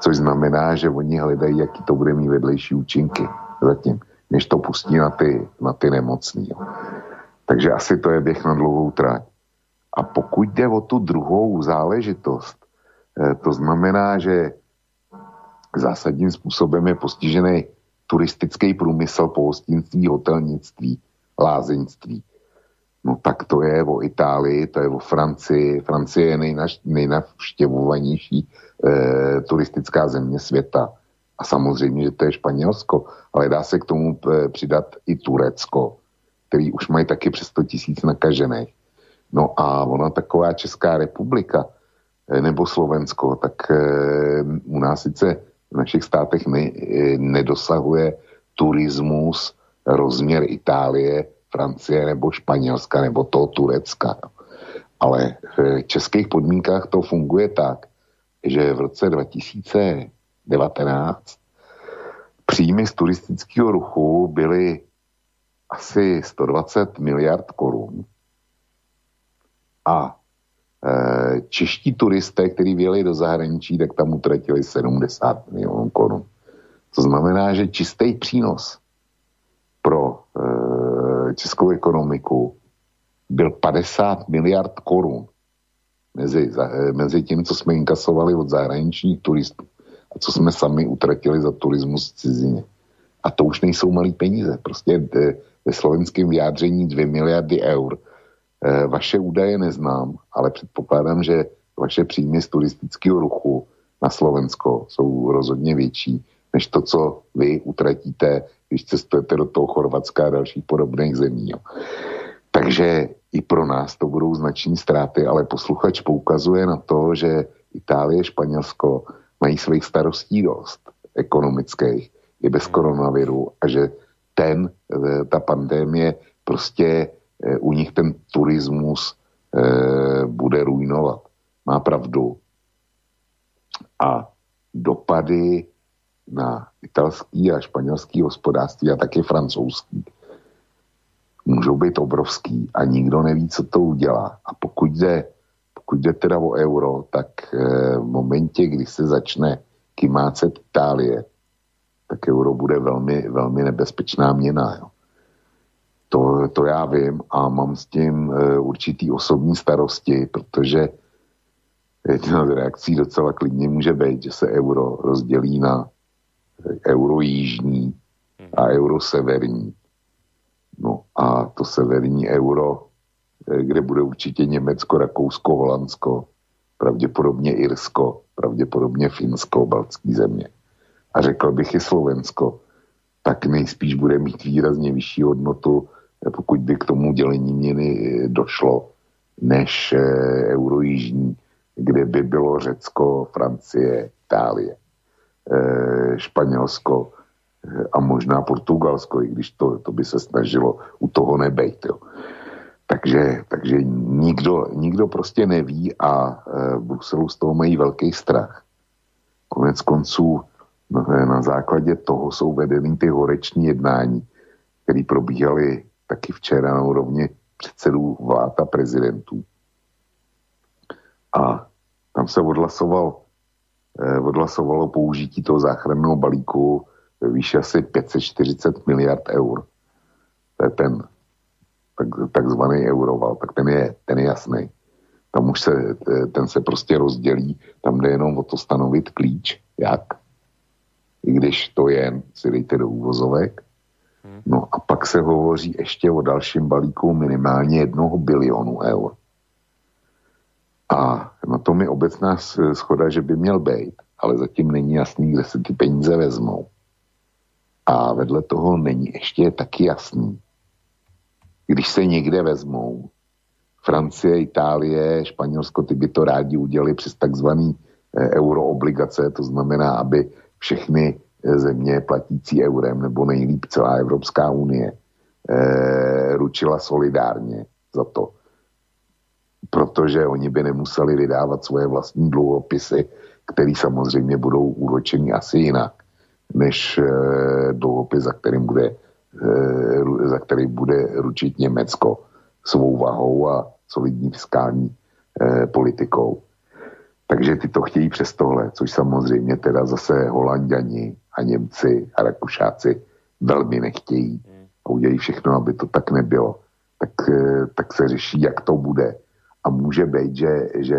což znamená, že oni hledají, jaký to bude mít vedlejší účinky zatím než to pustí na ty, na ty nemocný. Takže asi to je běh na dlouhou trať. A pokud jde o tu druhou záležitost, eh, to znamená, že zásadním způsobem je postižený turistický průmysl, pohostinství, hotelnictví, lázeňství, no tak to je o Itálii, to je o Francii. Francie je nejnaš, nejnavštěvovanější e, turistická země světa. A samozřejmě, že to je Španělsko, ale dá se k tomu e, přidat i Turecko, který už mají taky přes 100 tisíc nakažených. No a ona taková Česká republika e, nebo Slovensko, tak e, u nás sice v našich státech ne, e, nedosahuje turismus rozměr Itálie, Francie nebo Španělska nebo toho Turecka. Ale v českých podmínkách to funguje tak, že v roce 2019 příjmy z turistického ruchu byly asi 120 miliard korun a e, čeští turisté, kteří vyjeli do zahraničí, tak tam utratili 70 milionů korun. To znamená, že čistý přínos pro českou ekonomiku byl 50 miliard korun mezi, e, mezi tím, co jsme inkasovali od zahraničních turistů a co jsme sami utratili za turismus v cizině. A to už nejsou malé peníze. Prostě e, ve slovenském vyjádření 2 miliardy eur. E, vaše údaje neznám, ale předpokládám, že vaše příjmy z turistického ruchu na Slovensko jsou rozhodně větší než to, co vy utratíte, když cestujete do toho Chorvatska a dalších podobných zemí. Jo. Takže i pro nás to budou znační ztráty, ale posluchač poukazuje na to, že Itálie, Španělsko mají svých starostí dost ekonomických i bez koronaviru a že ten, eh, ta pandémie prostě eh, u nich ten turismus eh, bude ruinovat. Má pravdu. A dopady na italský a španělský hospodářství a taky francouzský můžou být obrovský a nikdo neví, co to udělá. A pokud jde, pokud jde teda o euro, tak v momentě, kdy se začne kymácet Itálie, tak euro bude velmi, velmi nebezpečná měna. Jo. To, to já vím a mám s tím uh, určitý osobní starosti, protože jedna z reakcí docela klidně může být, že se euro rozdělí na euro jižní a euro severní. No a to severní euro, eh, kde bude určitě Německo, Rakousko, Holandsko, pravděpodobně Irsko, pravděpodobně Finsko, Baltský země. A řekl bych i Slovensko, tak nejspíš bude mít výrazně vyšší hodnotu, pokud by k tomu dělení měny eh, došlo, než eh, eurojižní, kde by bylo Řecko, Francie, Itálie, eh, Španělsko a možná Portugalsko, i když to, to by se snažilo u toho nebejt. Jo. Takže, takže nikdo, nikdo prostě neví a v Bruselu z toho mají velký strach. Konec konců na základě toho jsou vedeny ty horeční jednání, které probíhaly taky včera na úrovni předsedů vlád a prezidentů. A tam se odhlasoval, odhlasovalo použití toho záchranného balíku ve výši asi 540 miliard eur. To je ten tak, takzvaný euroval, tak ten je, ten je jasný. Tam už se, eh, ten se prostě rozdělí, tam jde jenom o to stanovit klíč, jak i když to je, si dejte do úvozovek. Hmm. No a pak se hovoří ještě o dalším balíku minimálně jednoho bilionu eur. A na tom je obecná schoda, že by měl být, ale zatím není jasný, kde se ty peníze vezmou. A vedle toho není ještě taky jasný, když se někde vezmou, Francie, Itálie, Španělsko, ty by to rádi udělali přes takzvaný eh, euroobligace, to znamená, aby všechny eh, země platící eurem, nebo nejlíp celá Evropská unie, eh, ručila solidárně za to. Protože oni by nemuseli vydávat svoje vlastní dluhopisy, které samozřejmě budou úročeny asi jinak, než eh, dluhopis, za kterým bude, eh, za který bude ručit Německo svou vahou a solidní fiskální eh, politikou. Takže ty to chtějí přes tohle, což samozřejmě teda zase Holanděni a Němci a Rakušáci velmi nechtějí a udělají všechno, aby to tak nebylo. Tak, tak se řeší, jak to bude. A může být, že, že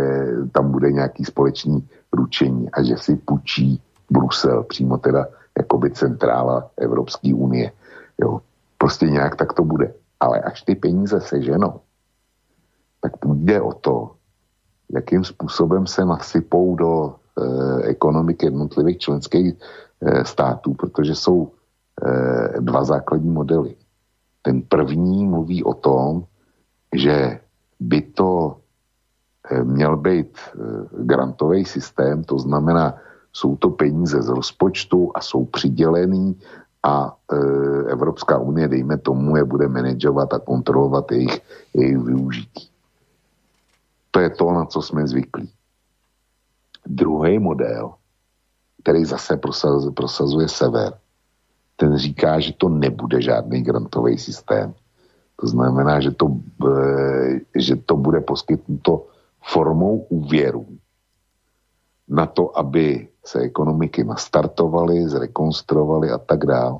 tam bude nějaký společný ručení a že si půjčí Brusel, přímo teda jakoby centrála Evropské unie. Jo. Prostě nějak tak to bude. Ale až ty peníze seženou, tak půjde o to, jakým způsobem se nasypou do e, ekonomiky jednotlivých členských e, států, protože jsou e, dva základní modely. Ten první mluví o tom, že by to měl být e, grantový systém, to znamená, jsou to peníze z rozpočtu a jsou přidělený a e, Evropská unie, dejme tomu, je bude manažovat a kontrolovat jejich, jejich využití. To je to, na co jsme zvyklí. Druhý model, který zase prosazuje, sever, ten říká, že to nebude žádný grantový systém. To znamená, že to, e, že to bude poskytnuto formou úvěru na to, aby se ekonomiky nastartovaly, zrekonstruovaly a tak dále,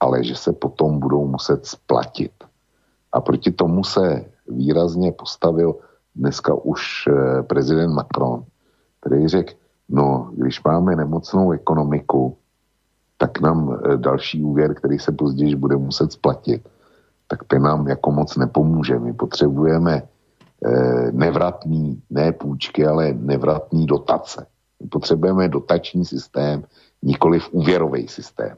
ale že se potom budou muset splatit. A proti tomu se výrazně postavil dneska už eh, prezident Macron, který řekl, no, když máme nemocnou ekonomiku, tak nám eh, další úvěr, který se později bude muset splatit, tak ten nám jako moc nepomůže. My potřebujeme nevratný, ne půjčky, ale nevratný dotace. My potřebujeme dotační systém, nikoli v úvěrový systém.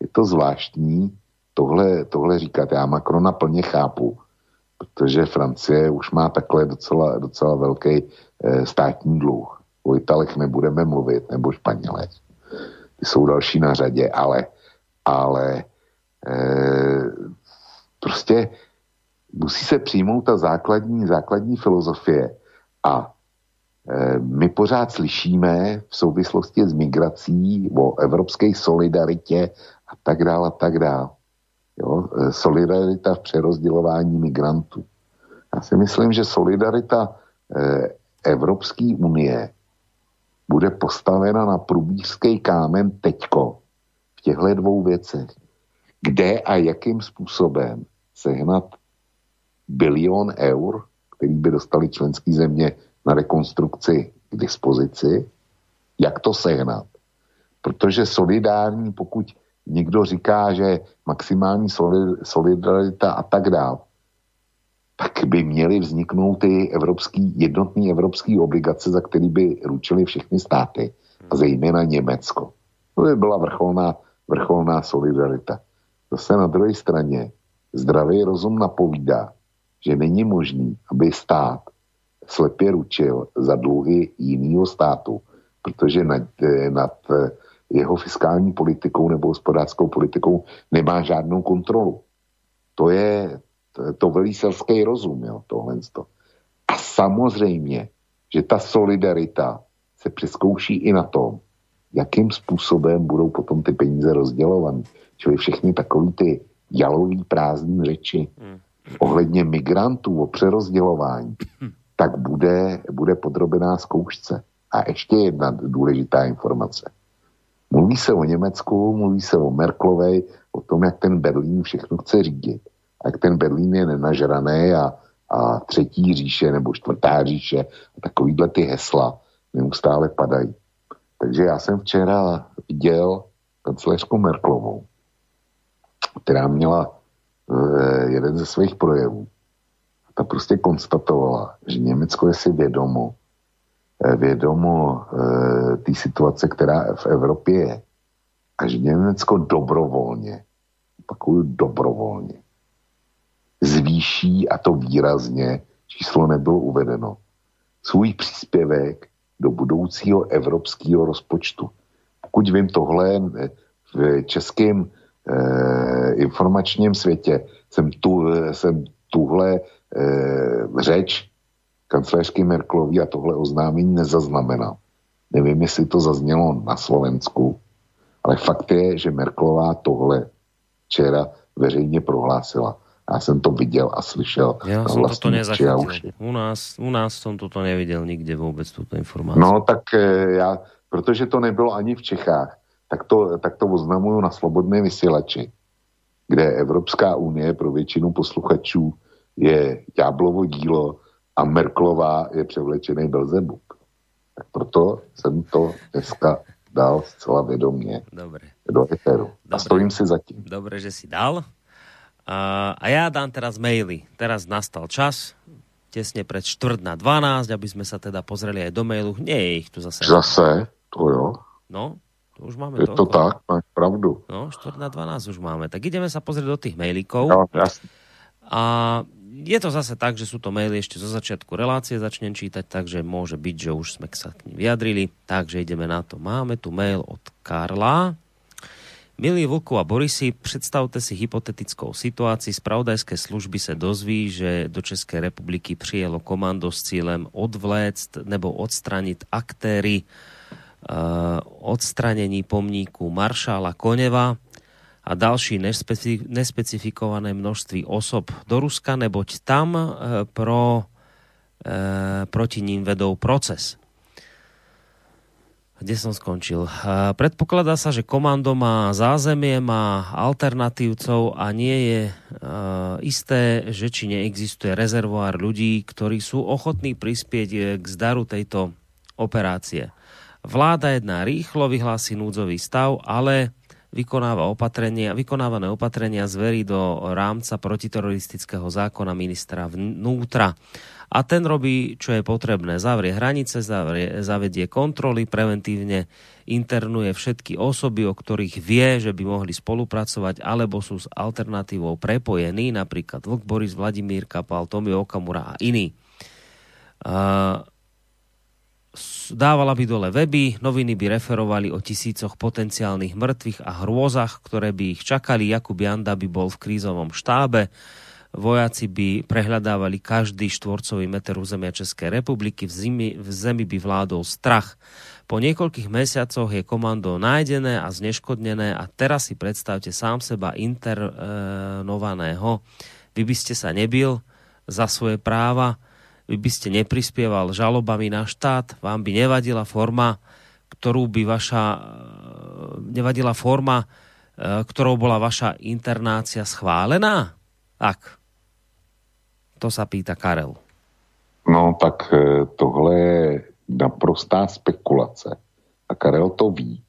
Je to zvláštní tohle, tohle říkat. Já Macrona plně chápu, protože Francie už má takhle docela, docela velký e, státní dluh. O Italech nebudeme mluvit, nebo Španělech. Ty jsou další na řadě, ale, ale e, prostě musí se přijmout ta základní, základní filozofie a e, my pořád slyšíme v souvislosti s migrací o evropské solidaritě a tak dále a tak dále. Jo? E, solidarita v přerozdělování migrantů. Já si myslím, že solidarita eh, Evropské unie bude postavena na průbířský kámen teďko v těchto dvou věcech. Kde a jakým způsobem sehnat bilion eur, který by dostali členské země na rekonstrukci k dispozici, jak to sehnat. Protože solidární, pokud někdo říká, že maximální solidarita a tak dále, tak by měly vzniknout ty evropský, jednotný evropský obligace, za který by ručili všechny státy, a zejména Německo. To by byla vrcholná, vrcholná solidarita. Zase na druhé straně zdravý rozum napovídá, že není možný, aby stát slepě ručil za dluhy jiného státu, protože nad, nad jeho fiskální politikou nebo hospodářskou politikou nemá žádnou kontrolu. To je to, to selský rozum, jo, tohle. A samozřejmě, že ta solidarita se přeskouší i na tom, jakým způsobem budou potom ty peníze rozdělované. Čili všechny takový ty jalový prázdný řeči hmm. Ohledně migrantů o přerozdělování, hmm. tak bude, bude podrobená zkoušce. A ještě jedna důležitá informace. Mluví se o Německu, mluví se o Merklovej, o tom, jak ten Berlín všechno chce řídit. Jak ten Berlín je nenažraný a, a třetí říše nebo čtvrtá říše a takovýhle ty hesla neustále padají. Takže já jsem včera viděl kancelářku Merklovou, která měla jeden ze svých projevů. Ta prostě konstatovala, že Německo je si vědomo, e, vědomo e, té situace, která v Evropě je. A že Německo dobrovolně, opakuju dobrovolně, zvýší, a to výrazně, číslo nebylo uvedeno, svůj příspěvek do budoucího evropského rozpočtu. Pokud vím tohle v českém informačním světě, jsem, tu, jsem tuhle eh, řeč kancelářky Merklový a tohle oznámení nezaznamenal. Nevím, jestli to zaznělo na Slovensku, ale fakt je, že Merklová tohle včera veřejně prohlásila. Já jsem to viděl a slyšel. Já jsem toto nezachytil. U nás, u nás jsem toto neviděl nikde vůbec, tuto informaci. No tak eh, já, protože to nebylo ani v Čechách, tak to, tak to oznamuju na slobodné vysílači, kde Evropská unie pro většinu posluchačů je ďáblovo dílo a Merklová je převlečený Belzebuk. Tak proto jsem to dneska dal zcela Dobre. do eteru. A stojím si zatím. Dobre, že si dal. A, a ja dám teraz maily. Teraz nastal čas. tesne pred čtvrt na 12, aby sme sa teda pozreli aj do mailu. Nie je ich tu zase. Zase, to jo. No, to už máme Je to tak, máš pravdu. No, čtvrt na 12 už máme. Tak ideme sa pozrieť do tých mailíkov. No, jasne. A je to zase tak, že sú to maily ešte zo začiatku relácie, začnem čítať, takže môže byť, že už sme sa k nim vyjadrili. Takže ideme na to. Máme tu mail od Karla. Milí Vlku a Borisi, představte si hypotetickou situaci. Spravodajské služby se dozví, že do České republiky přijelo komando s cílem odvléct nebo odstranit aktéry odstranení pomníku maršála Koneva a další nespecifikované množství osob do Ruska, neboť tam uh, pro, uh, proti ním vedou proces. Kde som skončil? Predpokladá sa, že komando má zázemie, má alternatívcov a nie je isté, že či neexistuje rezervoár ľudí, ktorí sú ochotní prispieť k zdaru tejto operácie. Vláda jedná rýchlo, vyhlási núdzový stav, ale vykonáva opatrenia, vykonávané opatrenia zverí do rámca protiteroristického zákona ministra vnútra a ten robí, čo je potrebné. Zavrie hranice, zavrie, zavedie kontroly, preventívne internuje všetky osoby, o ktorých vie, že by mohli spolupracovať, alebo sú s alternatívou prepojení, napríklad Vlk Boris, Vladimír Kapal, Tomio Okamura a iní. Uh, dávala by dole weby, noviny by referovali o tisícoch potenciálnych mŕtvych a hrôzach, ktoré by ich čakali. Jakub Janda by bol v krízovom štábe vojaci by prehľadávali každý štvorcový meter územia Českej republiky, v, zimi, v zemi by vládol strach. Po niekoľkých mesiacoch je komando nájdené a zneškodnené a teraz si predstavte sám seba internovaného. Vy by ste sa nebil za svoje práva, vy by ste neprispieval žalobami na štát, vám by nevadila forma, ktorú by vaša nevadila forma, ktorou bola vaša internácia schválená? Tak, to sa pýta Karel. No tak e, tohle je naprostá spekulace. A Karel to ví.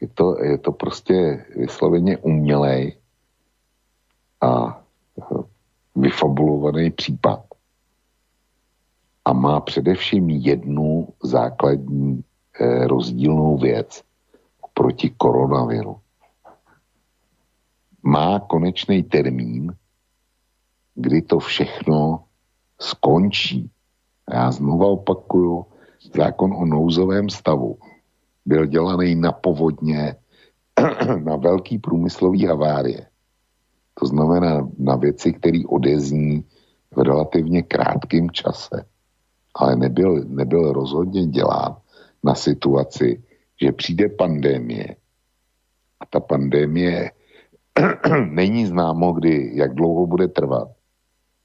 Je to, je to prostě vysloveně umělej a vyfabulovaný případ. A má především jednu základní eh, rozdílnou věc proti koronaviru. Má konečný termín, kdy to všechno skončí. Já znova opakuju, zákon o nouzovém stavu byl dělaný na povodně, na velký průmyslový havárie. To znamená na věci, které odezní v relativně krátkém čase. Ale nebyl, nebyl rozhodně dělán na situaci, že přijde pandémie a ta pandémie není známo, kdy, jak dlouho bude trvat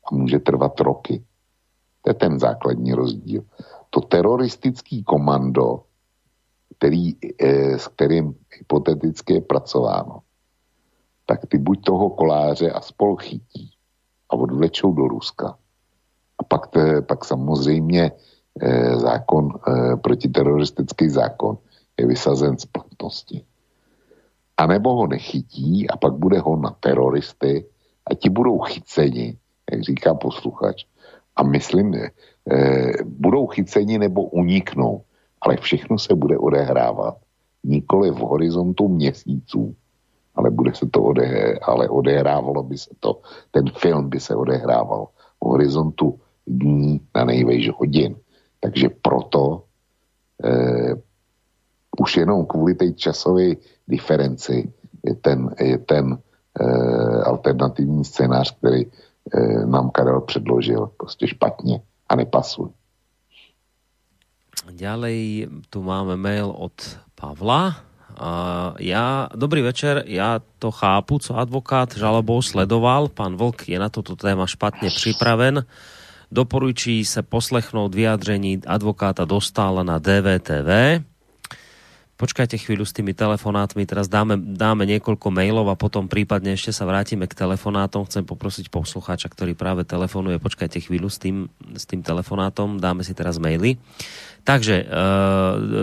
a může trvat roky. To je ten základní rozdíl. To teroristický komando, který, e, s kterým hypoteticky je pracováno, tak ty buď toho koláře a spol chytí a odvlečou do Ruska. A pak, te, pak samozřejmě e, zákon, e, protiteroristický zákon je vysazen z platnosti. A nebo ho nechytí a pak bude ho na teroristy a ti budou chyceni jak říká posluchač. A myslím, eh, budou chyceni nebo uniknou, ale všechno se bude odehrávat nikoli v horizontu měsíců, ale bude se to odehrát, ale odehrávalo by se to, ten film by se odehrával v horizontu dní na nejvejš hodin. Takže proto eh, už jenom kvůli té časové diferenci je ten, je ten eh, alternativní scénář, který e, nám Karel předložil prostě špatně a nepasuje. Ďalej tu máme mail od Pavla. Uh, ja, dobrý večer, ja to chápu, co advokát žalobou sledoval. Pán Vlk je na toto téma špatne připraven. Doporučí se poslechnout vyjádření advokáta Dostála na DVTV Počkajte chvíľu s tými telefonátmi, teraz dáme, dáme niekoľko mailov a potom prípadne ešte sa vrátime k telefonátom. Chcem poprosiť poslucháča, ktorý práve telefonuje, počkajte chvíľu s tým, s tým telefonátom, dáme si teraz maily. Takže e,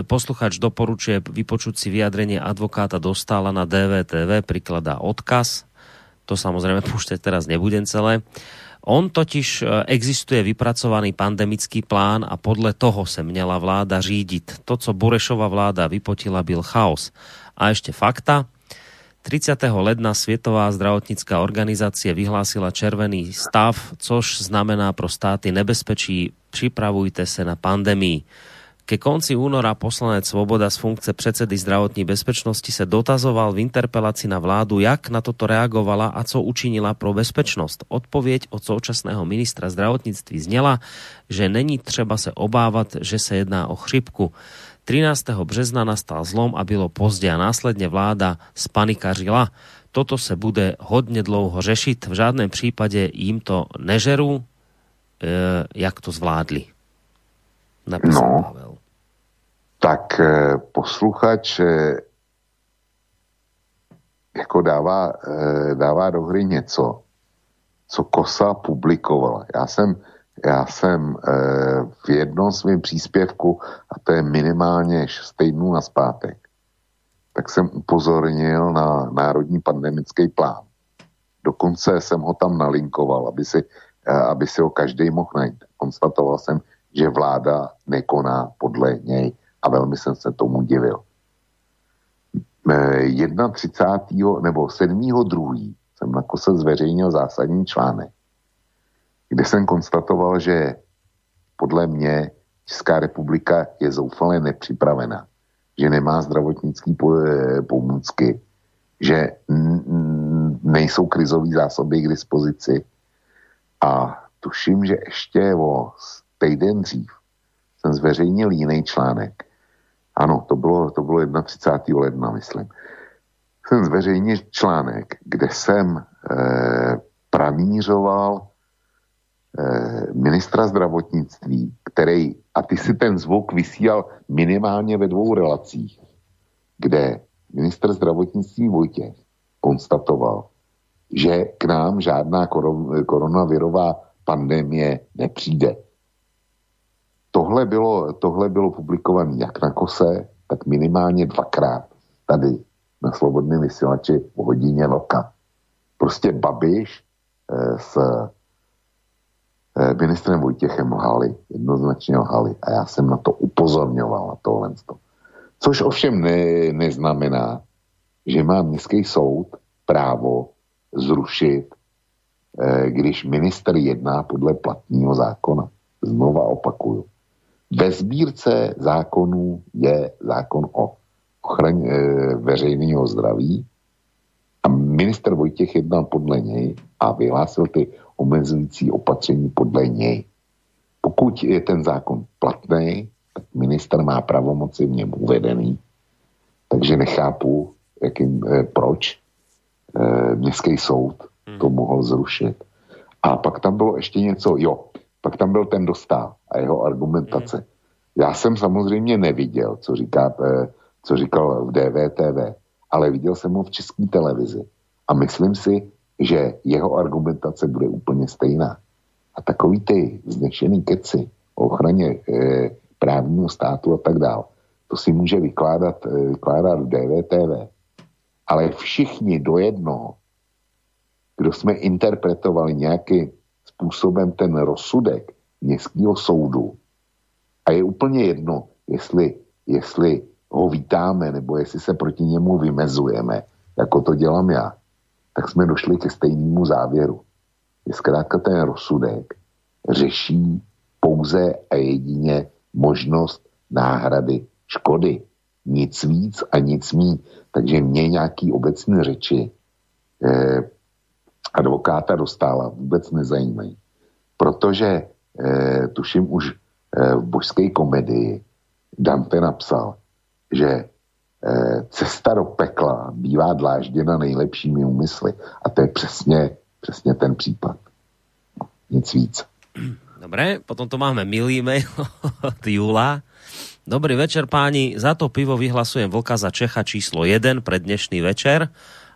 poslucháč doporučuje vypočuť si vyjadrenie advokáta Dostála na DVTV, prikladá odkaz To samozrejme púšťať teraz nebudem celé. On totiž e, existuje vypracovaný pandemický plán a podle toho se měla vláda řídiť. To, co Burešova vláda vypotila, byl chaos. A ešte fakta. 30. ledna Světová zdravotnická organizácia vyhlásila červený stav, což znamená pro státy nebezpečí připravujte se na pandemii. Ke konci února poslanec Svoboda z funkce předsedy zdravotní bezpečnosti se dotazoval v interpelaci na vládu, jak na toto reagovala a co učinila pro bezpečnost. Odpověď od současného ministra zdravotnictví zněla, že není třeba se obávat, že se jedná o chřipku. 13. března nastal zlom a bylo pozdě a následně vláda spanikařila. Toto se bude hodně dlouho řešit. V žádném případě jim to nežeru, e, jak to zvládli. Napísal no, Pavel. Tak e, posluchač e, jako dává, e, dává do hry něco, co Kosa publikovala. Já jsem já jsem v jednom svém příspěvku, a to je minimálně 6 týdnů na zpátek, tak jsem upozornil na národní pandemický plán. Dokonce jsem ho tam nalinkoval, aby si, aby si ho každý mohl najít. Konstatoval jsem, že vláda nekoná podle něj a velmi jsem se tomu divil. E, 31. nebo 7. 2. jsem na kose zveřejnil zásadní článek, kde jsem konstatoval, že podle mě Česká republika je zoufale nepřipravená, že nemá zdravotnické eh, pomůcky, že nejsou krizové zásoby k dispozici a tuším, že ještě o týden dřív jsem zveřejnil jiný článek. Ano, to bylo, to bylo 31. ledna, myslím. Jsem zveřejnil článek, kde jsem e, pranířoval Eh, ministra zdravotnictví, který, a ty si ten zvuk vysílal minimálně ve dvou relacích, kde minister zdravotnictví Vojtěch konstatoval, že k nám žádná koronavirová pandemie nepřijde. Tohle bylo, tohle bylo publikované jak na kose, tak minimálně dvakrát tady na Slobodném vysílači v hodině Loka. Prostě Babiš e, s Eh, ministrem Vojtěchem lhali, jednoznačně lhali a já jsem na to upozorňoval, na tohle. Což ovšem ne, neznamená, že má městský soud právo zrušit, eh, když minister jedná podle platního zákona. Znova opakuju. Ve sbírce zákonů je zákon o ochraně eh, veřejného zdraví a minister Vojtěch jednal podle něj a vyhlásil ty omezující opatření podle něj. Pokud je ten zákon platný, tak minister má pravomoci v něm uvedený, takže nechápu, jakým, eh, proč eh, městský soud hmm. to mohl zrušit. A pak tam bylo ještě něco, jo, pak tam byl ten dostal a jeho argumentace. Hmm. Já jsem samozřejmě neviděl, co, říká, eh, co říkal v DVTV, ale viděl jsem ho v české televizi. A myslím si, že jeho argumentace bude úplně stejná. A takový ty vznešený keci o ochraně e, právního státu a tak dále, to si může vykládat, e, vykládat v DVTV. Ale všichni do jednoho, kdo jsme interpretovali nějakým způsobem ten rozsudek městského soudu, a je úplně jedno, jestli, jestli ho vítáme, nebo jestli se proti němu vymezujeme, jako to dělám já, tak jsme došli ke stejnému závěru. Je zkrátka ten rozsudek řeší pouze a jedině možnost náhrady škody. Nic víc a nic mí. Takže mě nějaký obecné řeči eh, advokáta dostala vůbec nezajímají. Protože eh, tuším už eh, v božské komedii Dante napsal, že Eh, cesta do pekla bývá dlážděna nejlepšími úmysly. A to je přesně, přesně ten případ. Nic víc. Dobre, potom tu máme milý mail od Júla. Dobrý večer páni, za to pivo vyhlasujem Vlka za Čecha číslo 1 pre dnešný večer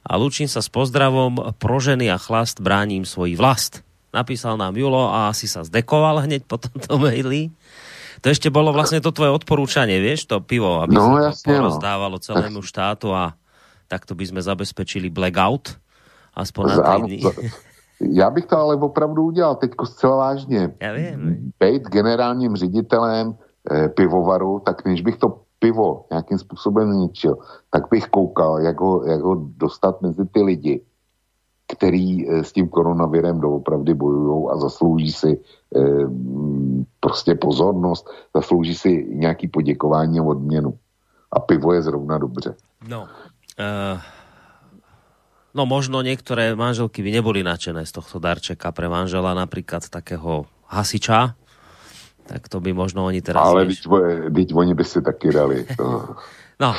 a lúčim sa s pozdravom prožený a chlast bráním svoj vlast. Napísal nám Julo a asi sa zdekoval hneď po tomto maili. To ešte bolo vlastne to tvoje odporúčanie, vieš, to pivo, aby no, sa to no. rozdávalo celému štátu a takto by sme zabezpečili blackout Aspoň na dny. Já bych to ale opravdu udělal teďko zcela vážně. Já vím. Být generálním ředitelem e, pivovaru, tak než bych to pivo nějakým způsobem zničil, tak bych koukal, jak ho, jak ho dostat mezi ty lidi, který e, s tím koronavirem doopravdy bojují a zaslouží si e, prostě pozornost, zaslouží si nějaký poděkování a odměnu. A pivo je zrovna dobře. No, uh, no možno niektoré manželky by neboli nadšené z tohto darčeka pre manžela, napríklad takého hasiča, tak to by možno oni teraz... Ale teď, teď oni by si taky dali. To... no,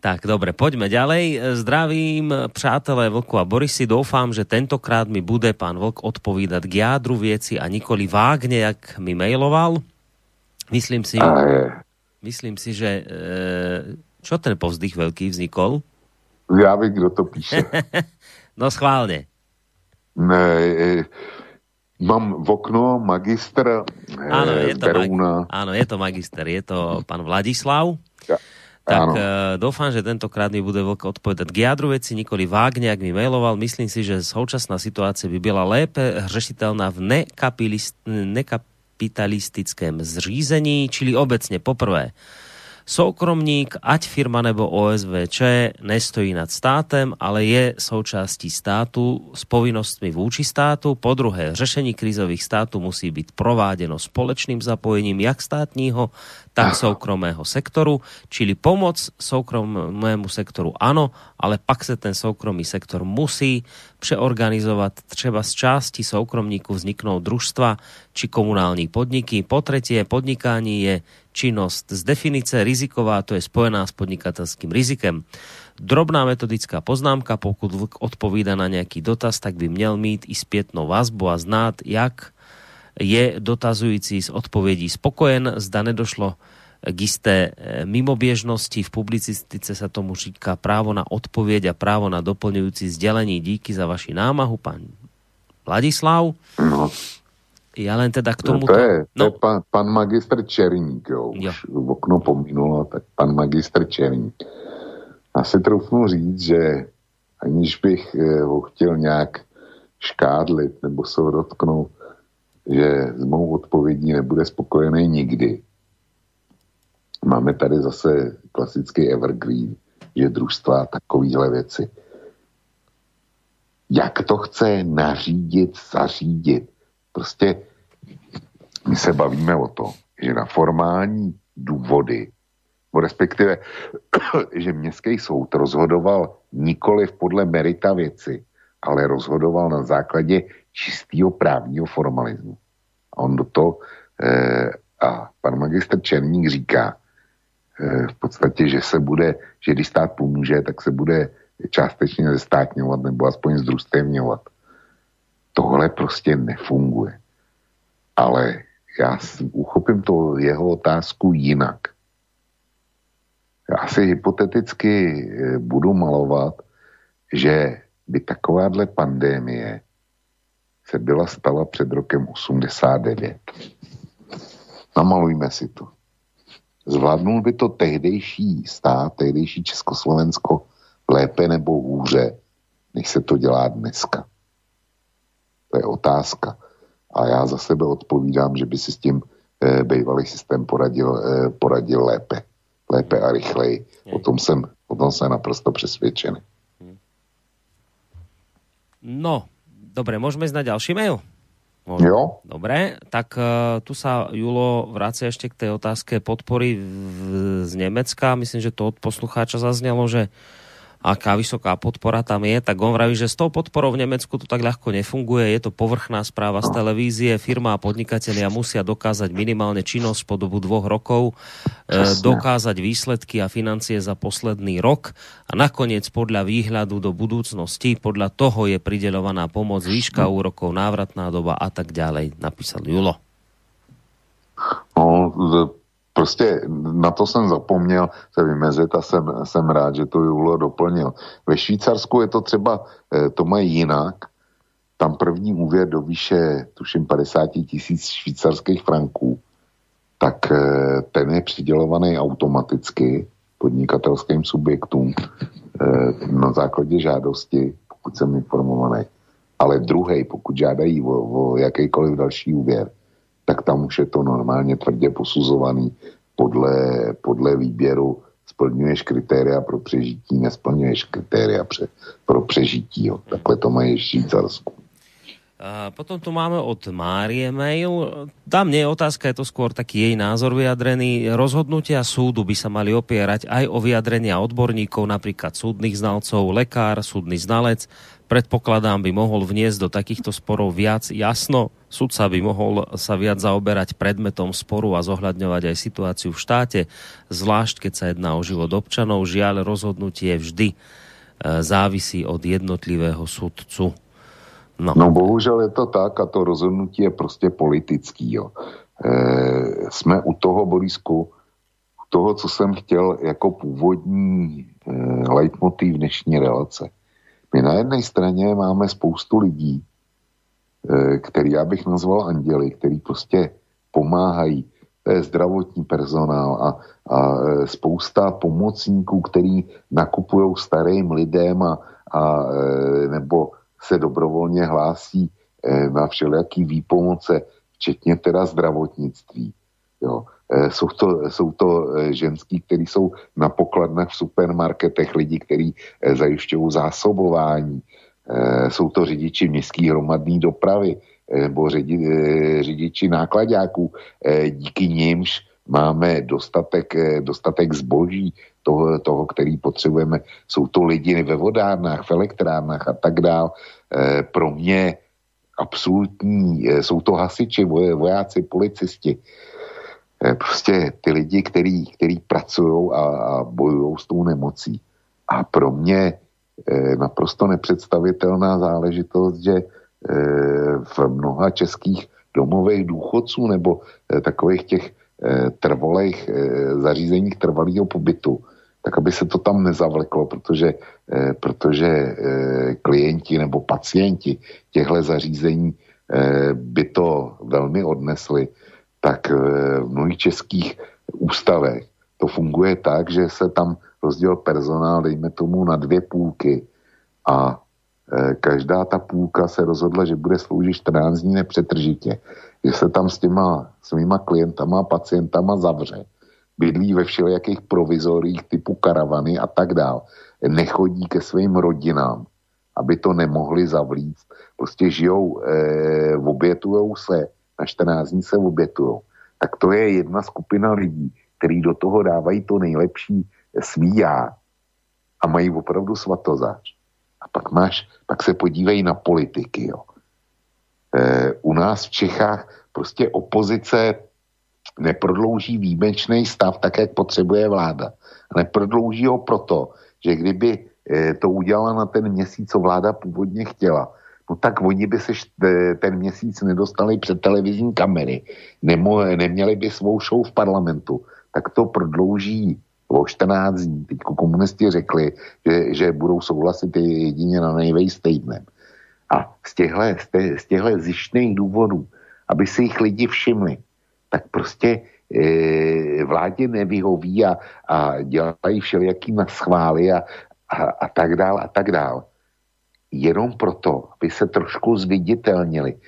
tak dobre, poďme ďalej. Zdravím přátelé Vlku a Borisy. Doufám, že tentokrát mi bude pán Vlk odpovídať k jádru vieci a nikoli vágne, jak mi mailoval. Myslím si, myslím si, že e, čo ten povzdych veľký vznikol? Ja viem, kto to píše. no schválne. Ne, e, Mám v okno magister áno, je to Mag- áno, je to magister, je to pán Vladislav. Ja. Tak áno. Uh, dúfam, že tentokrát mi bude veľké odpovedať k jadru veci, nikoli vágne, ak mi mailoval. Myslím si, že současná situácia by byla lépe řešiteľná v nekapitalistickém zřízení, čili obecne poprvé Soukromník, ať firma nebo OSVČ, nestojí nad státem, ale je součástí státu s povinnostmi vůči státu. Po druhé, řešení krizových států musí být prováděno společným zapojením jak státního, tak soukromého sektoru, čili pomoc soukromému sektoru ano, ale pak se ten soukromý sektor musí přeorganizovat. Třeba z části soukromníků vzniknou družstva či komunální podniky. Po tretie, podnikání je činnosť z definice riziková, to je spojená s podnikatelským rizikem. Drobná metodická poznámka, pokud odpovída na nejaký dotaz, tak by měl mít i zpětnou vazbu a znát, jak je dotazující z odpovědí spokojen, zda nedošlo k isté e, mimobiežnosti. V publicistice sa tomu říká právo na odpověď a právo na doplňujúci sdelení. Díky za vaši námahu, pán Vladislav. No. Ja len teda k tomu... No to je, to no. je pan, pan magistr Černík, jo. Už jo. okno pominulo, tak pan magistr Černík. Já si troufnu říct, že aniž bych eh, ho chtěl nějak škádlit nebo se dotknout, že s mou odpovědí nebude spokojený nikdy. Máme tady zase klasický evergreen, že družstva takovýhle věci. Jak to chce nařídit, zařídit? Prostě my se bavíme o to, že na formální důvody, respektive, že městský soud rozhodoval nikoli podle merita věci, ale rozhodoval na základě čistého právního formalismu. A on do toho, eh, a pan magistr Černík říká eh, v podstatě, že se bude, že když stát pomůže, tak se bude částečně zestátňovat nebo aspoň združstevňovat. Tohle prostě nefunguje. Ale já uchopím to jeho otázku jinak. Já si hypoteticky eh, budu malovat, že by takováhle pandémie se byla stala před rokem 89. Namalujme si to. Zvládnul by to tehdejší stát, tehdejší Československo lépe nebo hůře, než se to dělá dneska. To je otázka. A já za sebe odpovídám, že by si s tím e, bývalý systém poradil, e, poradil lépe. Lépe a rychleji. O tom jsem, o tom jsem naprosto přesvědčený. No, dobre, môžeme ísť na ďalší mail? Môžeme. Jo. Dobre, tak uh, tu sa Julo vracia ešte k tej otázke podpory v, z Nemecka. Myslím, že to od poslucháča zaznelo, že uh, aká vysoká podpora tam je, tak on vraví, že s tou podporou v Nemecku to tak ľahko nefunguje, je to povrchná správa z televízie, firma a podnikatelia musia dokázať minimálne činnosť po dobu dvoch rokov, e, dokázať výsledky a financie za posledný rok a nakoniec podľa výhľadu do budúcnosti, podľa toho je prideľovaná pomoc, výška úrokov, návratná doba a tak ďalej, napísal Julo. No, Prostě na to jsem zapomněl se vymezit a jsem, jsem rád, že to Julo doplnil. Ve Švýcarsku je to třeba, eh, to mají jinak. Tam první úvěr do výše, tuším, 50 tisíc švýcarských franků, tak eh, ten je přidělovaný automaticky podnikatelským subjektům eh, na základě žádosti, pokud jsem informovaný. Ale druhý, pokud žádají o, o jakýkoliv další úvěr, tak tam už je to normálně tvrdě posuzovaný podle, podle výběru splňuješ kritéria pro přežití, nesplňuješ kritéria pře, pro přežití. Jo. Takhle to mají v Švýcarsku. Potom tu máme od Márie mail. Tam nie je otázka, je to skôr taký jej názor vyjadrený. Rozhodnutia súdu by sa mali opierať aj o vyjadrenia odborníkov, napríklad súdnych znalcov, lekár, súdny znalec. Predpokladám, by mohol vniesť do takýchto sporov viac jasno. Sudca by mohol sa viac zaoberať predmetom sporu a zohľadňovať aj situáciu v štáte, zvlášť keď sa jedná o život občanov. Žiaľ, rozhodnutie vždy e, závisí od jednotlivého sudcu. No. no bohužel je to tak a to rozhodnutí je prostě politický. Jo. E, jsme u toho, Borisku, u toho, co jsem chtěl jako původní e, leitmotiv dnešní relace. My na jedné straně máme spoustu lidí, e, který já bych nazval anděli, který prostě pomáhají. To je zdravotní personál a, a e, spousta pomocníků, který nakupují starým lidem a, a e, nebo se dobrovolně hlásí eh, na všelijaký výpomoce, včetně teda zdravotnictví. Jo. Eh, jsou to, jsou to eh, ženský, kteří jsou na pokladnách v supermarketech, lidi, kteří zajišťují zásobování. Jsou to řidiči městské hromadné dopravy nebo řidi, řidiči nákladáků. Díky nimž máme dostatek, dostatek zboží, toho, toho, který potřebujeme. Jsou to lidi ve vodárnách, v elektrárnách a tak dál. E, pro mě absolutní, e, jsou to hasiči, voj, vojáci, policisti. Prostě ty lidi, který, který pracují a, a bojují s tou nemocí. A pro mě naprosto nepředstavitelná záležitost, že v mnoha českých domových důchodců nebo takových těch Eh, trvalých eh, zařízeních trvalého pobytu, tak aby se to tam nezavleklo, protože, eh, protože klienti nebo pacienti těchto zařízení by to velmi odnesli, tak v mnohých českých ústavech to funguje tak, že se tam rozděl personál, dejme tomu, na dvě půlky a každá ta půlka se rozhodla, že bude sloužit 14 dní nepřetržitě že se tam s těma svýma klientama pacientama zavře, bydlí ve všelijakých provizorích typu karavany a tak dál, nechodí ke svým rodinám, aby to nemohli zavlíct. Prostě žijou, e, obětujou se, na 14 dní se obětujou. Tak to je jedna skupina lidí, který do toho dávají to nejlepší svý já a mají opravdu svatozář. A pak máš, pak se podívej na politiky, jo. Eh, u nás v Čechách prostě opozice neprodlouží výjimečný stav tak, jak potřebuje vláda. Neprodlouží ho proto, že kdyby eh, to udělala na ten měsíc, co vláda původně chtěla, no tak oni by se eh, ten měsíc nedostali před televizní kamery, nemo, neměli by svou show v parlamentu, tak to prodlouží o 14 dní. Teď komunisti řekli, že, že budou souhlasit jedině na nejvej týdnem. A z těchto, z těchto zjištných důvodů, aby si jich lidi všimli, tak prostě e, vládě nevyhoví a, a dělají všelijaký schvály a, a, a tak dál a tak dál. Jenom proto, aby se trošku zviditelnili.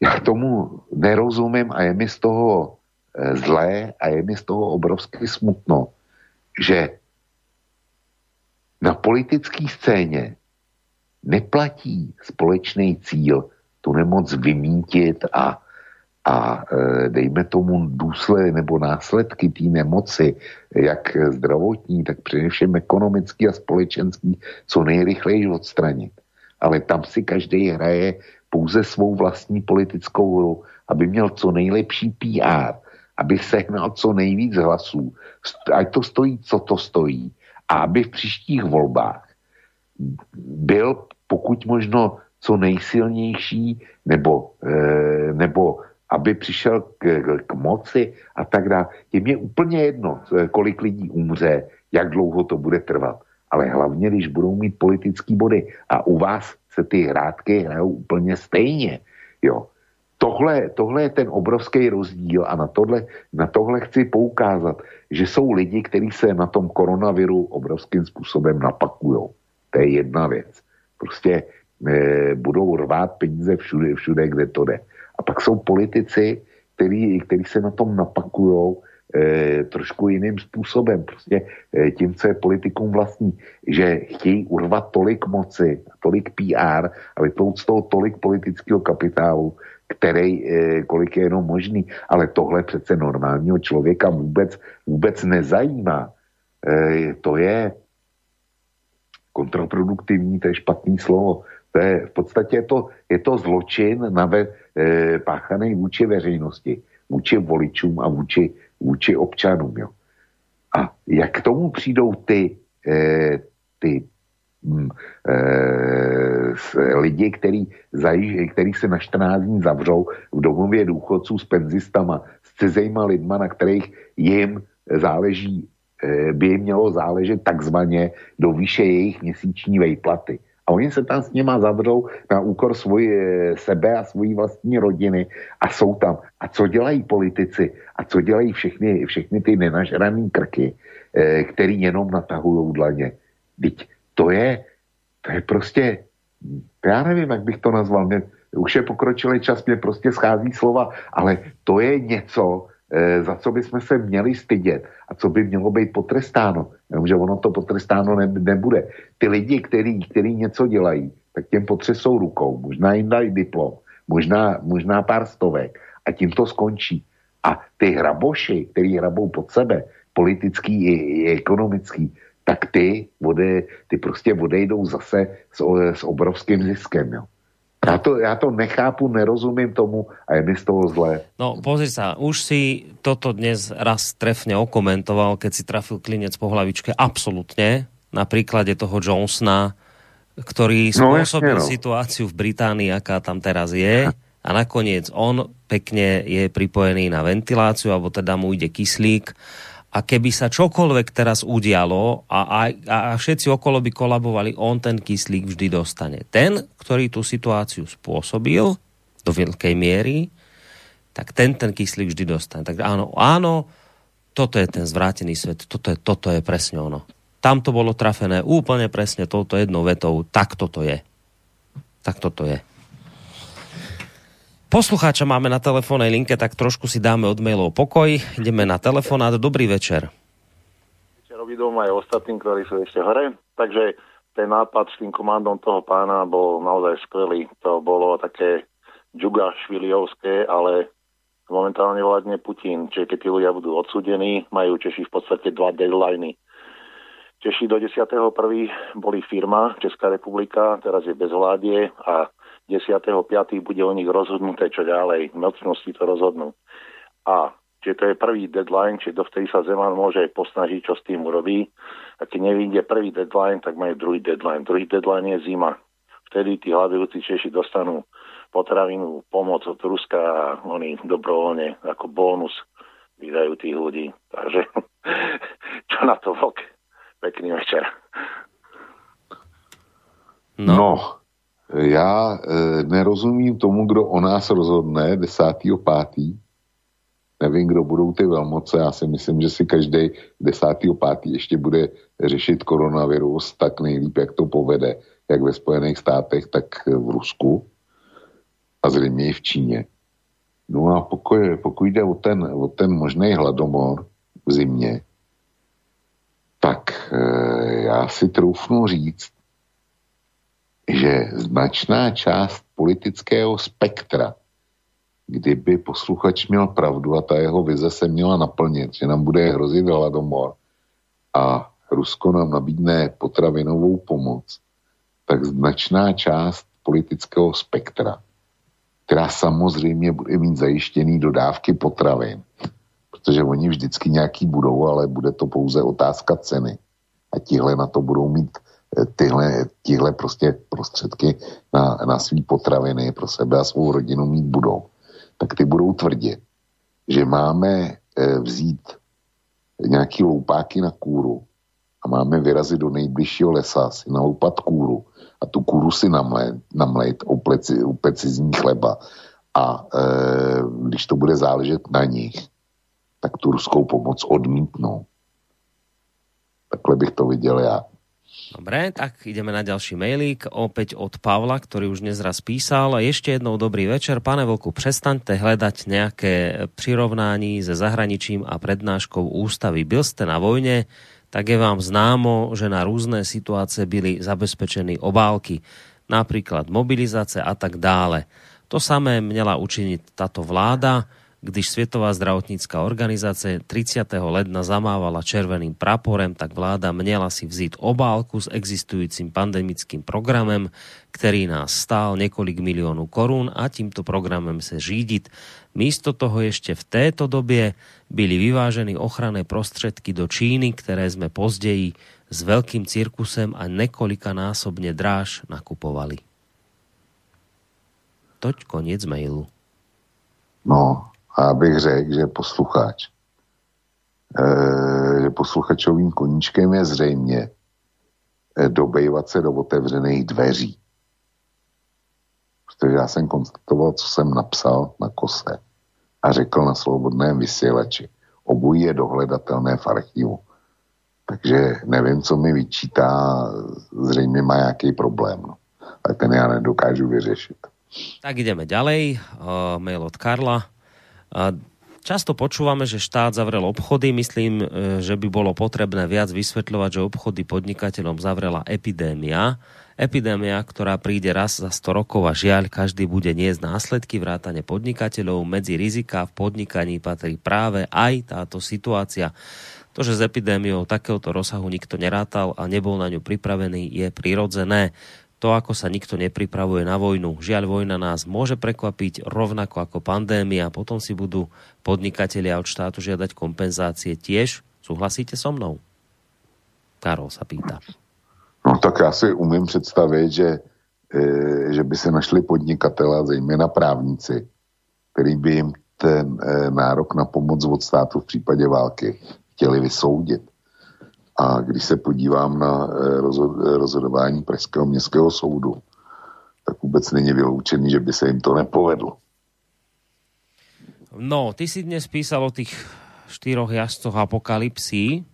Já tomu nerozumím a je mi z toho e, zlé a je mi z toho obrovsky smutno, že na politické scéně neplatí společný cíl tu nemoc vymítit a, a e, dejme tomu důsled nebo následky té nemoci, jak zdravotní, tak především ekonomický a společenský, co nejrychleji odstranit. Ale tam si každý hraje pouze svou vlastní politickou hru, aby měl co nejlepší PR, aby sehnal co nejvíc hlasů, ať to stojí, co to stojí, a aby v příštích volbách byl pokud možno co nejsilnější, nebo, e, nebo aby přišel k, k moci a tak dále. Je mě úplně jedno, kolik lidí umře, jak dlouho to bude trvat. Ale hlavně, když budou mít politický body a u vás se ty hrátky hrajou úplně stejně. Jo. Tohle, tohle je ten obrovský rozdíl a na tohle, na tohle chci poukázat, že jsou lidi, kteří se na tom koronaviru obrovským způsobem napakují. To je jedna věc. prostě e, budou rvát peníze všude, všude, kde to jde. A pak jsou politici, který, který se na tom napakujou e, trošku jiným způsobem. Prostě e, tím, co je politikům vlastní, že chtějí urvat tolik moci, tolik PR a vyplout z toho tolik politického kapitálu, který, e, kolik je jenom možný. Ale tohle přece normálního člověka vůbec, vůbec nezajímá. E, to je kontraproduktivní, to je špatný slovo. To je, v podstatě je to, je to zločin na ve, e, páchaný vůči veřejnosti, vůči voličům a vůči, vůči občanům. Jo. A jak k tomu přijdou ty, e, ty mm, e, lidi, který, zaj, který se na 14 dní zavřou v domově důchodců s penzistama, s cizejma lidma, na kterých jim záleží, by jim mělo záležet takzvaně do výše jejich měsíční vejplaty. A oni se tam s nima zavřou na úkor svoji, eh, sebe a svojí vlastní rodiny a jsou tam. A co dělají politici? A co dělají všechny, všechny ty nenažraný krky, eh, který jenom natahují dlaně? Teď to je, to je prostě, já nevím, jak bych to nazval, mě, už je pokročilý čas, mě prostě schází slova, ale to je něco, e, za co bychom se měli stydět a co by mělo být potrestáno. Jenomže ono to potrestáno ne, nebude. Ty lidi, který, který něco dělají, tak těm potřesou rukou, možná jim dají diplom, možná, možná pár stovek a tím to skončí. A ty hraboši, který hrabou pod sebe, politický i, i ekonomický, tak ty, vode, ty prostě odejdou zase s, s obrovským ziskem. Jo. Já to, já to nechápu, nerozumím tomu a je mi z toho zlé. No pozri sa, už si toto dnes raz trefne okomentoval, keď si trafil klinec po hlavičke. Absolutne. Na príklade toho Johnsona, ktorý no, spôsobil no, no. situáciu v Británii, aká tam teraz je. A nakoniec on pekne je pripojený na ventiláciu, alebo teda mu ide kyslík a keby sa čokoľvek teraz udialo a, a, a všetci okolo by kolabovali, on ten kyslík vždy dostane. Ten, ktorý tú situáciu spôsobil do veľkej miery, tak ten ten kyslík vždy dostane. Tak áno, áno, toto je ten zvrátený svet, toto je, toto je presne ono. Tam to bolo trafené úplne presne touto jednou vetou, tak toto je. Tak toto je. Poslucháča máme na telefónnej linke, tak trošku si dáme od mailov pokoj. Ideme na telefonát. Dobrý večer. Večer obidom aj ostatným, ktorí sú ešte hore. Takže ten nápad s tým komandom toho pána bol naozaj skvelý. To bolo také džuga šviliovské, ale momentálne vládne Putin. Čiže keď tí ľudia budú odsudení, majú Češi v podstate dva deadliny. Češi do 10.1. boli firma Česká republika, teraz je bez vládie a 10.5. bude o nich rozhodnuté, čo ďalej. Mocnosti to rozhodnú. A čiže to je prvý deadline, či dovtedy sa Zeman môže posnažiť, čo s tým urobí. A keď nevíde prvý deadline, tak majú druhý deadline. Druhý deadline je zima. Vtedy tí hľadujúci Češi dostanú potravinu, pomoc od Ruska a oni dobrovoľne ako bonus vydajú tých ľudí. Takže čo na to vok? Pekný večer. No, no já e, nerozumím tomu, kdo o nás rozhodne 10.5. Nevím, kdo budou ty velmoce. Já si myslím, že si každý 10.5. ještě bude řešit koronavirus tak nejlíp, jak to povede, jak ve Spojených státech, tak v Rusku a zřejmě i v Číně. No a pokud, pokud jde o ten, o ten možný hladomor v zimě, tak e, já si troufnu říct, že značná část politického spektra, kdyby posluchač měl pravdu a ta jeho vize se měla naplnit, že nám bude hrozit hladomor a Rusko nám nabídne potravinovou pomoc, tak značná část politického spektra, která samozřejmě bude mít zajištěný dodávky potravin, protože oni vždycky nějaký budou, ale bude to pouze otázka ceny. A tihle na to budou mít tyhle, tyhle prostě prostředky na, na svý potraviny pro sebe a svou rodinu mít budou, tak ty budou tvrdit, že máme e, vzít nějaký loupáky na kůru a máme vyrazit do nejbližšího lesa, si naloupat kůru a tu kůru si namlejt, namlejt upec z ní chleba a e, když to bude záležet na nich, tak tu ruskou pomoc odmítnou. Takhle bych to viděl já. Dobre, tak ideme na ďalší mailík, opäť od Pavla, ktorý už dnes raz písal. Ešte jednou dobrý večer. Pane Vlku, prestaňte hľadať nejaké prirovnání se zahraničím a prednáškou ústavy. Byl ste na vojne, tak je vám známo, že na různé situace byly zabezpečení obálky, napríklad mobilizace a tak dále. To samé měla učiniť táto vláda, když Svetová zdravotnícká organizácia 30. ledna zamávala červeným praporem, tak vláda měla si vzít obálku s existujúcim pandemickým programem, ktorý nás stál niekoľk miliónov korún a týmto programem sa řídiť. Místo toho ešte v této době byli vyvážení ochranné prostředky do Číny, ktoré sme pozdeji s veľkým cirkusem a násobne dráž nakupovali. Toť koniec mailu. No, a abych řekl, že posluchač, e, že posluchačovým koníčkem je zřejmě e, dobejvat se do otevřených dveří. Protože já jsem konstatoval, co jsem napsal na kose a řekl na svobodném vysílači. Obojí je dohledatelné v archivu. Takže nevím, co mi vyčítá, zřejmě má nějaký problém. No. Ale ten já nedokážu vyřešit. Tak ideme ďalej. Uh, mail od Karla. Často počúvame, že štát zavrel obchody. Myslím, e, že by bolo potrebné viac vysvetľovať, že obchody podnikateľom zavrela epidémia. Epidémia, ktorá príde raz za 100 rokov a žiaľ, každý bude niesť následky vrátane podnikateľov. Medzi rizika v podnikaní patrí práve aj táto situácia. To, že s epidémiou takéhoto rozsahu nikto nerátal a nebol na ňu pripravený, je prirodzené to, ako sa nikto nepripravuje na vojnu. Žiaľ, vojna nás môže prekvapiť rovnako ako pandémia. Potom si budú podnikatelia od štátu žiadať kompenzácie tiež. Súhlasíte so mnou? Karol sa pýta. No tak já si umím představit, že, e, že by se našli podnikatele, zejména právníci, který by jim ten e, nárok na pomoc od státu v případě války chtěli vysoudit. A když se podívám na eh, rozhodování Pražského městského soudu, tak vůbec není vyloučený, že by se jim to nepovedlo. No, ty si dnes písal o tých štyroch jazdcoch apokalipsí.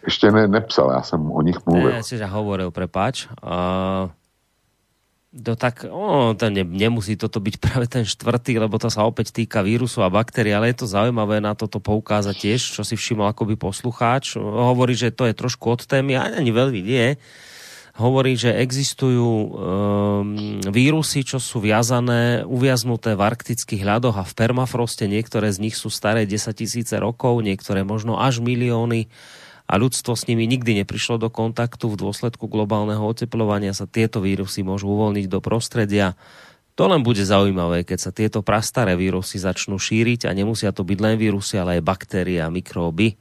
Ešte ne, nepsal, ja som o nich mluvil. Ne, si hovoril, prepáč. Uh, to tak, oh, to ne, nemusí toto byť práve ten štvrtý, lebo to sa opäť týka vírusu a baktérií, ale je to zaujímavé na toto poukázať tiež, čo si všimol akoby poslucháč. Hovorí, že to je trošku od témy, ani veľmi nie. Hovorí, že existujú um, vírusy, čo sú viazané, uviaznuté v arktických ľadoch a v permafroste. Niektoré z nich sú staré 10 tisíce rokov, niektoré možno až milióny a ľudstvo s nimi nikdy neprišlo do kontaktu. V dôsledku globálneho oteplovania sa tieto vírusy môžu uvoľniť do prostredia. To len bude zaujímavé, keď sa tieto prastaré vírusy začnú šíriť a nemusia to byť len vírusy, ale aj baktérie a mikróby.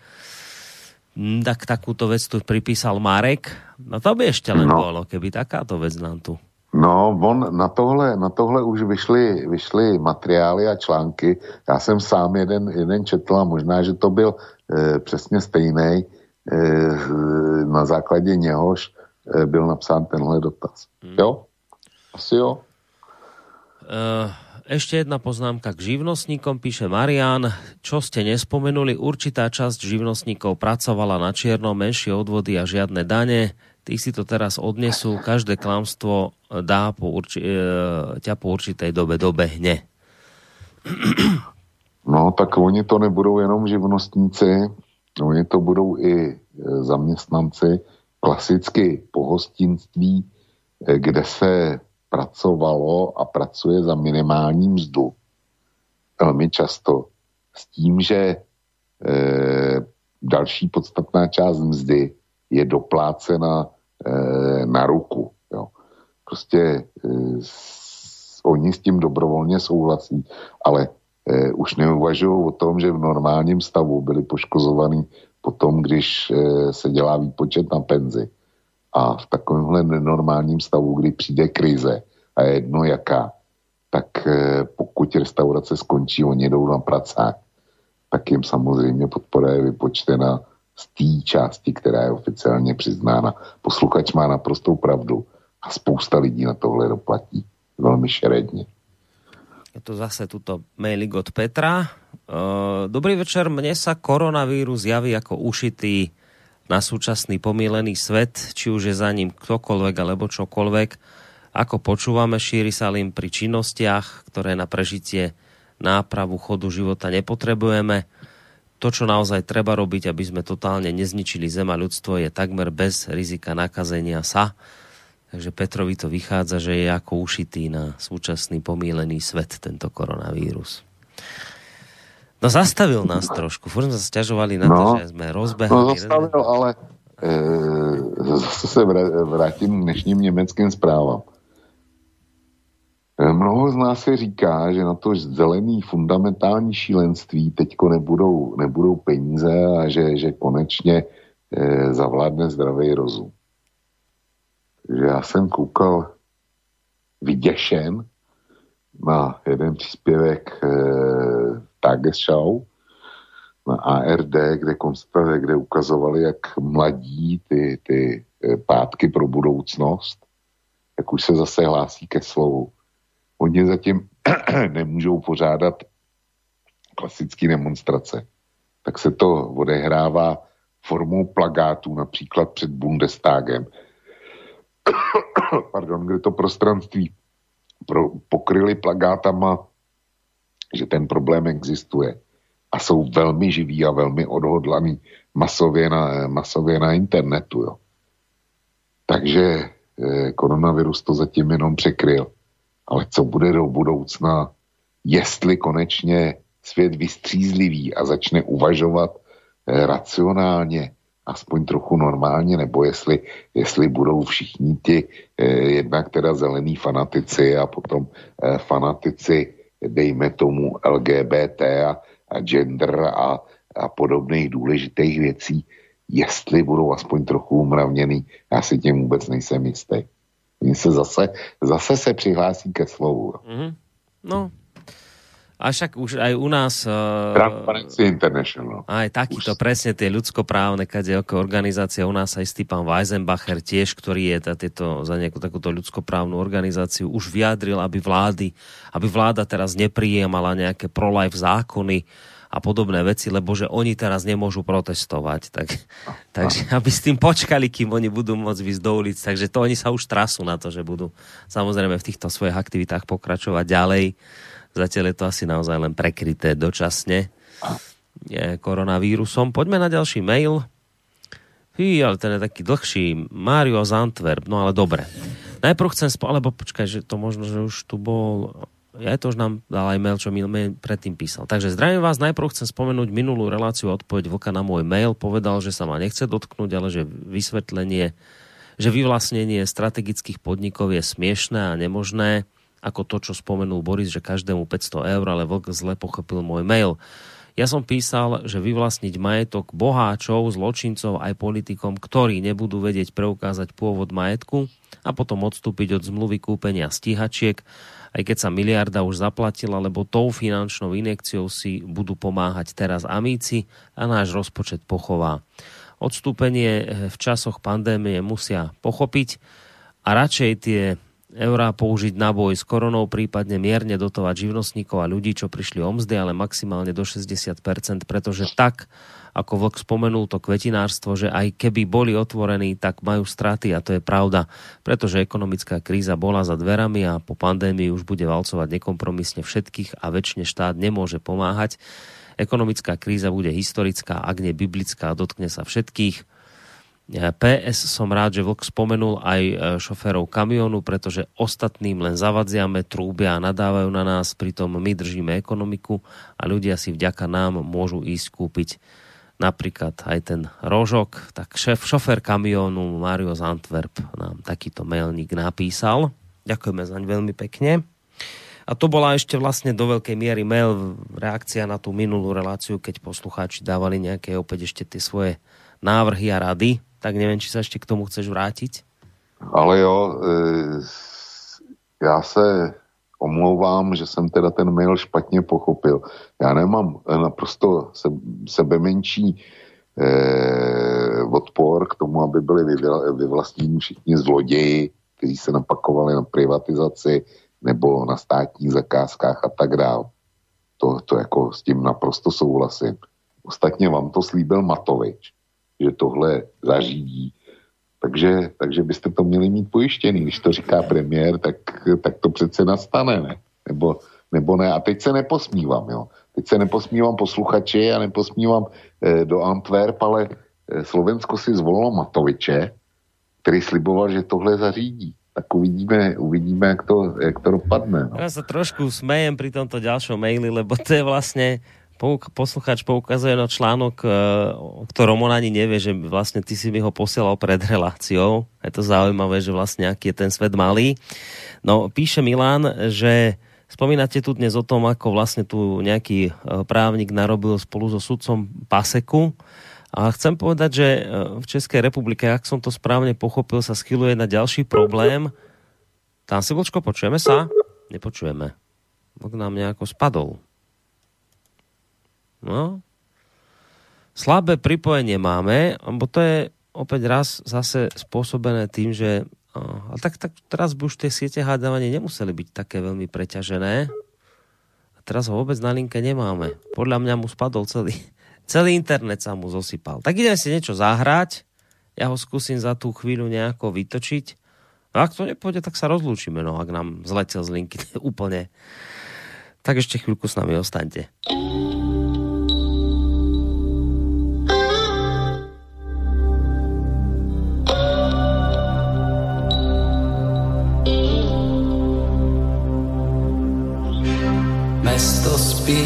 Hm, tak takúto vec tu pripísal Marek. No to by ešte len no. bolo, keby takáto vec nám tu No, on na tohle, na tohle už vyšly, vyšly materiály a články. Já jsem sám jeden, jeden četl a možná, že to byl e, přesně stejný. Eh, na základě něhož eh, byl napsán tenhle dotaz. Hmm. Jo? Asi jo. Uh, ešte jedna poznámka k živnostníkom, píše Marian. Čo ste nespomenuli, určitá časť živnostníkov pracovala na čierno, menšie odvody a žiadne dane. Tí si to teraz odnesú, každé klamstvo dá po urči- ťa po určitej dobe dobehne. No, tak oni to nebudou jenom živnostníci, Oni to budou i e, zaměstnanci klasicky pohostinství, e, kde se pracovalo a pracuje za minimální mzdu. Velmi často. S tím, že e, další podstatná část mzdy je doplácena e, na ruku. Jo. Prostě e, s, oni s tím dobrovolně souhlasí, ale eh, už neuvažují o tom, že v normálním stavu byli poškozovaní potom, když eh, se dělá výpočet na penzi. A v takovémhle nenormálním stavu, kdy přijde krize a je jedno jaká, tak eh, pokud restaurace skončí, oni jdou na pracák, tak jim samozřejmě podpora je vypočtena z té části, která je oficiálně přiznána. Posluchač má naprostou pravdu a spousta lidí na tohle doplatí velmi šeredně. Je to zase tuto mailing od Petra. Dobrý večer, mne sa koronavírus javí ako ušitý na súčasný pomílený svet, či už je za ním ktokoľvek alebo čokoľvek. Ako počúvame, šíri sa len pri činnostiach, ktoré na prežitie nápravu chodu života nepotrebujeme. To, čo naozaj treba robiť, aby sme totálne nezničili Zem a ľudstvo, je takmer bez rizika nakazenia sa. Takže Petrovi to vychádza, že je ako ušitý na súčasný pomílený svet tento koronavírus. No zastavil nás trošku. Furt sme sa stiažovali na no, to, že sme rozbehli. No zastavil, ale e, zase se vrátím k dnešním německým zprávám. E, mnoho z nás se říká, že na to zelený fundamentální šílenství teďko nebudou, nebudou peníze a že, že konečně e, zavládne zdravý rozum. Takže já jsem koukal vyděšen na jeden příspěvek e, Tagesschau na ARD, kde, konstatuje, kde ukazovali, jak mladí ty, ty eh, pátky pro budoucnost, jak už se zase hlásí ke slovu. Oni zatím nemůžou pořádat klasické demonstrace. Tak se to odehrává formou plagátů, například před Bundestagem, pardon, kde to prostranství pro, pokryli plagátama že ten problém existuje a jsou velmi živí a velmi odhodlaný masově na, masově na internetu. Jo. Takže eh, koronavirus to zatím jenom překryl. Ale co bude do budoucna, jestli konečně svět vystřízlivý a začne uvažovat eh, racionálně, aspoň trochu normálně, nebo jestli, jestli budou všichni ti eh, jednak teda zelení fanatici a potom eh, fanatici dejme tomu LGBT a, a gender a, a podobných důležitých věcí, jestli budou aspoň trochu umravněný, já si tím vůbec nejsem jistý. Oni se zase, zase se přihlásí ke slovu. Mm-hmm. No, a však už aj u nás... Uh, Transparency International. Aj takýto, už... presne tie ľudskoprávne kadejaké organizácie. U nás aj istý pán Weisenbacher tiež, ktorý je tieto, za nejakú takúto ľudskoprávnu organizáciu, už vyjadril, aby vlády, aby vláda teraz neprijímala nejaké pro-life zákony a podobné veci, lebo že oni teraz nemôžu protestovať. Tak, takže aby s tým počkali, kým oni budú môcť výsť do ulic. Takže to oni sa už trasú na to, že budú samozrejme v týchto svojich aktivitách pokračovať ďalej Zatiaľ je to asi naozaj len prekryté dočasne koronavírusom. Poďme na ďalší mail. Fí, ale ten je taký dlhší. Mario z Antwerp, no ale dobre. Najprv chcem spo... alebo počkaj, že to možno, že už tu bol... Ja to už nám dal aj mail, čo mi predtým písal. Takže zdravím vás, najprv chcem spomenúť minulú reláciu odpoveď Vlka na môj mail. Povedal, že sa ma nechce dotknúť, ale že vysvetlenie, že vyvlastnenie strategických podnikov je smiešné a nemožné ako to, čo spomenul Boris, že každému 500 eur, ale Vlk zle pochopil môj mail. Ja som písal, že vyvlastniť majetok boháčov, zločincov aj politikom, ktorí nebudú vedieť preukázať pôvod majetku a potom odstúpiť od zmluvy kúpenia stíhačiek, aj keď sa miliarda už zaplatila, lebo tou finančnou inekciou si budú pomáhať teraz amíci a náš rozpočet pochová. Odstúpenie v časoch pandémie musia pochopiť a radšej tie eurá použiť na boj s koronou, prípadne mierne dotovať živnostníkov a ľudí, čo prišli o mzdy, ale maximálne do 60%, pretože tak, ako Vlk spomenul to kvetinárstvo, že aj keby boli otvorení, tak majú straty a to je pravda, pretože ekonomická kríza bola za dverami a po pandémii už bude valcovať nekompromisne všetkých a väčšine štát nemôže pomáhať. Ekonomická kríza bude historická, ak nie biblická, dotkne sa všetkých PS som rád, že Vlk spomenul aj e, šoférov kamionu, pretože ostatným len zavadziame, trúbia a nadávajú na nás, pritom my držíme ekonomiku a ľudia si vďaka nám môžu ísť kúpiť napríklad aj ten rožok. Tak šéf, šofér kamionu Mario z Antwerp nám takýto mailník napísal. Ďakujeme zaň veľmi pekne. A to bola ešte vlastne do veľkej miery mail, reakcia na tú minulú reláciu, keď poslucháči dávali nejaké opäť ešte tie svoje návrhy a rady tak nevím, či se ještě k tomu chceš vrátit. Ale jo, e, já se omlouvám, že jsem teda ten mail špatně pochopil. Já nemám naprosto sebe menší eh, odpor k tomu, aby byli vyvlastněni všichni zloději, kteří se napakovali na privatizaci nebo na státních zakázkách a tak dále. To, to jako s tím naprosto souhlasím. Ostatně vám to slíbil Matovič že tohle zařídí. Takže, takže byste to měli mít pojištěný. Když to říká premiér, tak, tak to přece nastane, ne? Nebo, nebo ne. A teď se neposmívám, jo. Teď se neposmívám posluchači a neposmívám eh, do Antwerp, ale eh, Slovensko si zvolilo Matoviče, který sliboval, že tohle zařídí. Tak uvidíme, uvidíme jak, to, jak to dopadne. No. Ja sa trošku smejem pri tomto ďalšom maili, lebo to je vlastne pouk- posluchač poukazuje na článok, e, o ktorom on ani nevie, že vlastne ty si mi ho posielal pred reláciou. Je to zaujímavé, že vlastne aký je ten svet malý. No, píše Milan, že spomínate tu dnes o tom, ako vlastne tu nejaký e, právnik narobil spolu so sudcom Paseku. A chcem povedať, že e, v Českej republike, ak som to správne pochopil, sa schyluje na ďalší problém. Tam si, počujeme sa? Nepočujeme. Bok nám nejako spadol. No. Slabé pripojenie máme, lebo to je opäť raz zase spôsobené tým, že a tak, tak teraz by už tie siete hádavanie nemuseli byť také veľmi preťažené. A teraz ho vôbec na linke nemáme. Podľa mňa mu spadol celý, celý internet sa mu zosypal. Tak ideme si niečo zahrať. Ja ho skúsim za tú chvíľu nejako vytočiť. A ak to nepôjde, tak sa rozlúčime, no ak nám zletel z linky úplne. Tak ešte chvíľku s nami ostaňte. Spí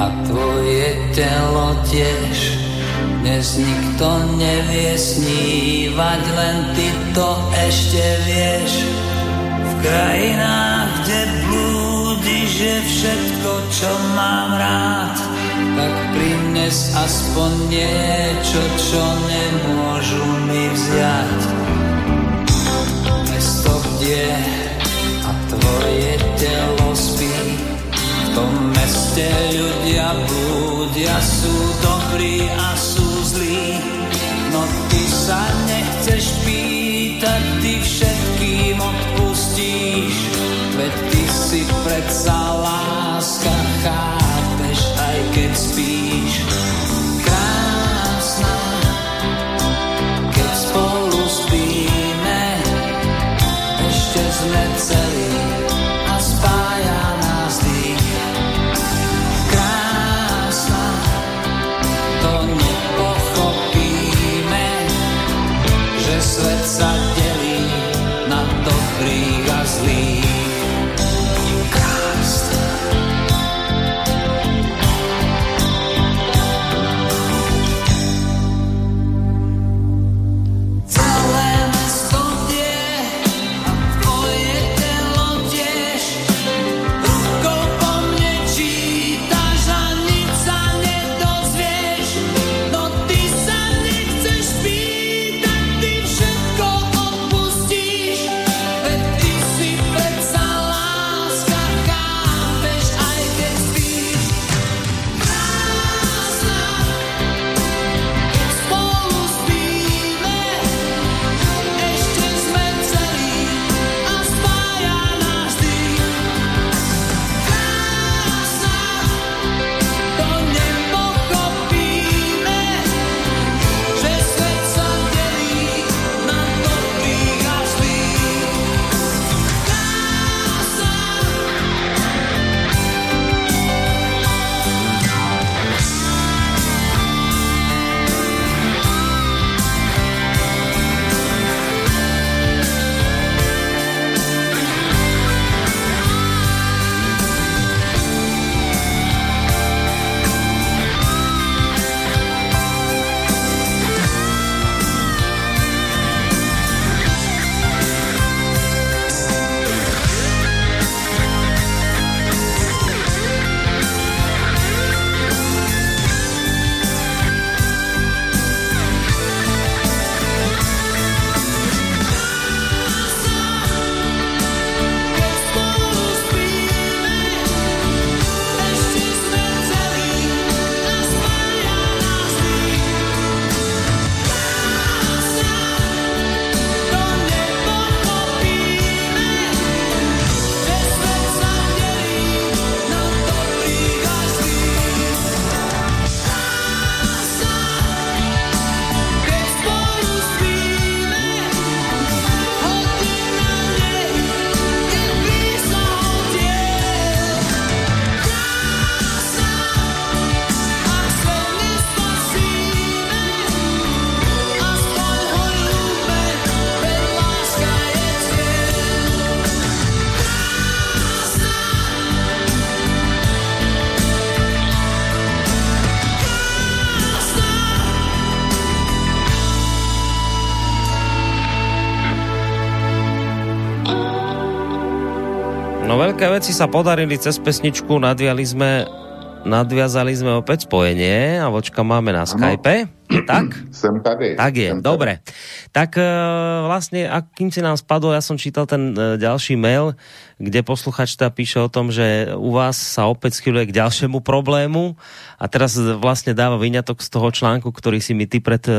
a tvoje telo tiež. Dnes nikto nevie snívať, len ty to ešte vieš. V krajinách, kde blúdiš, je všetko, čo mám rád. Tak prines aspoň niečo, čo nemôžu mi vziať. Mesto, kde a tvoje telo spí tom meste ľudia blúdia, sú dobrí a sú zlí. No ty sa nechceš pýtať, ty všetkým odpustíš, veď ty si predsa láska, chápeš, aj keď spíš. Veci sa podarili cez pesničku, nadviali sme, nadviazali sme opäť spojenie a vočka máme na Skype. Je tak? Som tady. Tak je, Sem dobre. Tak e, vlastne, akým si nám spadol, ja som čítal ten e, ďalší mail, kde posluchač teda píše o tom, že u vás sa opäť schyluje k ďalšiemu problému a teraz vlastne dáva vyňatok z toho článku, ktorý si mi ty pred e,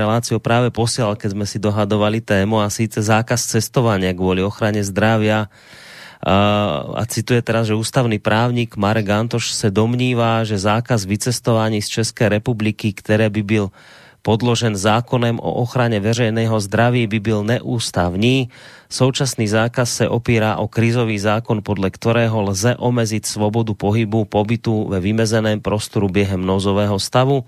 reláciou práve posielal, keď sme si dohadovali tému a síce zákaz cestovania kvôli ochrane zdravia a cituje teraz, že ústavný právnik Marek Antoš se domnívá, že zákaz vycestování z České republiky, které by byl podložen zákonem o ochrane veřejného zdraví, by byl neústavný. Současný zákaz se opírá o krizový zákon, podle ktorého lze omeziť svobodu pohybu pobytu ve vymezeném prostoru během nouzového stavu.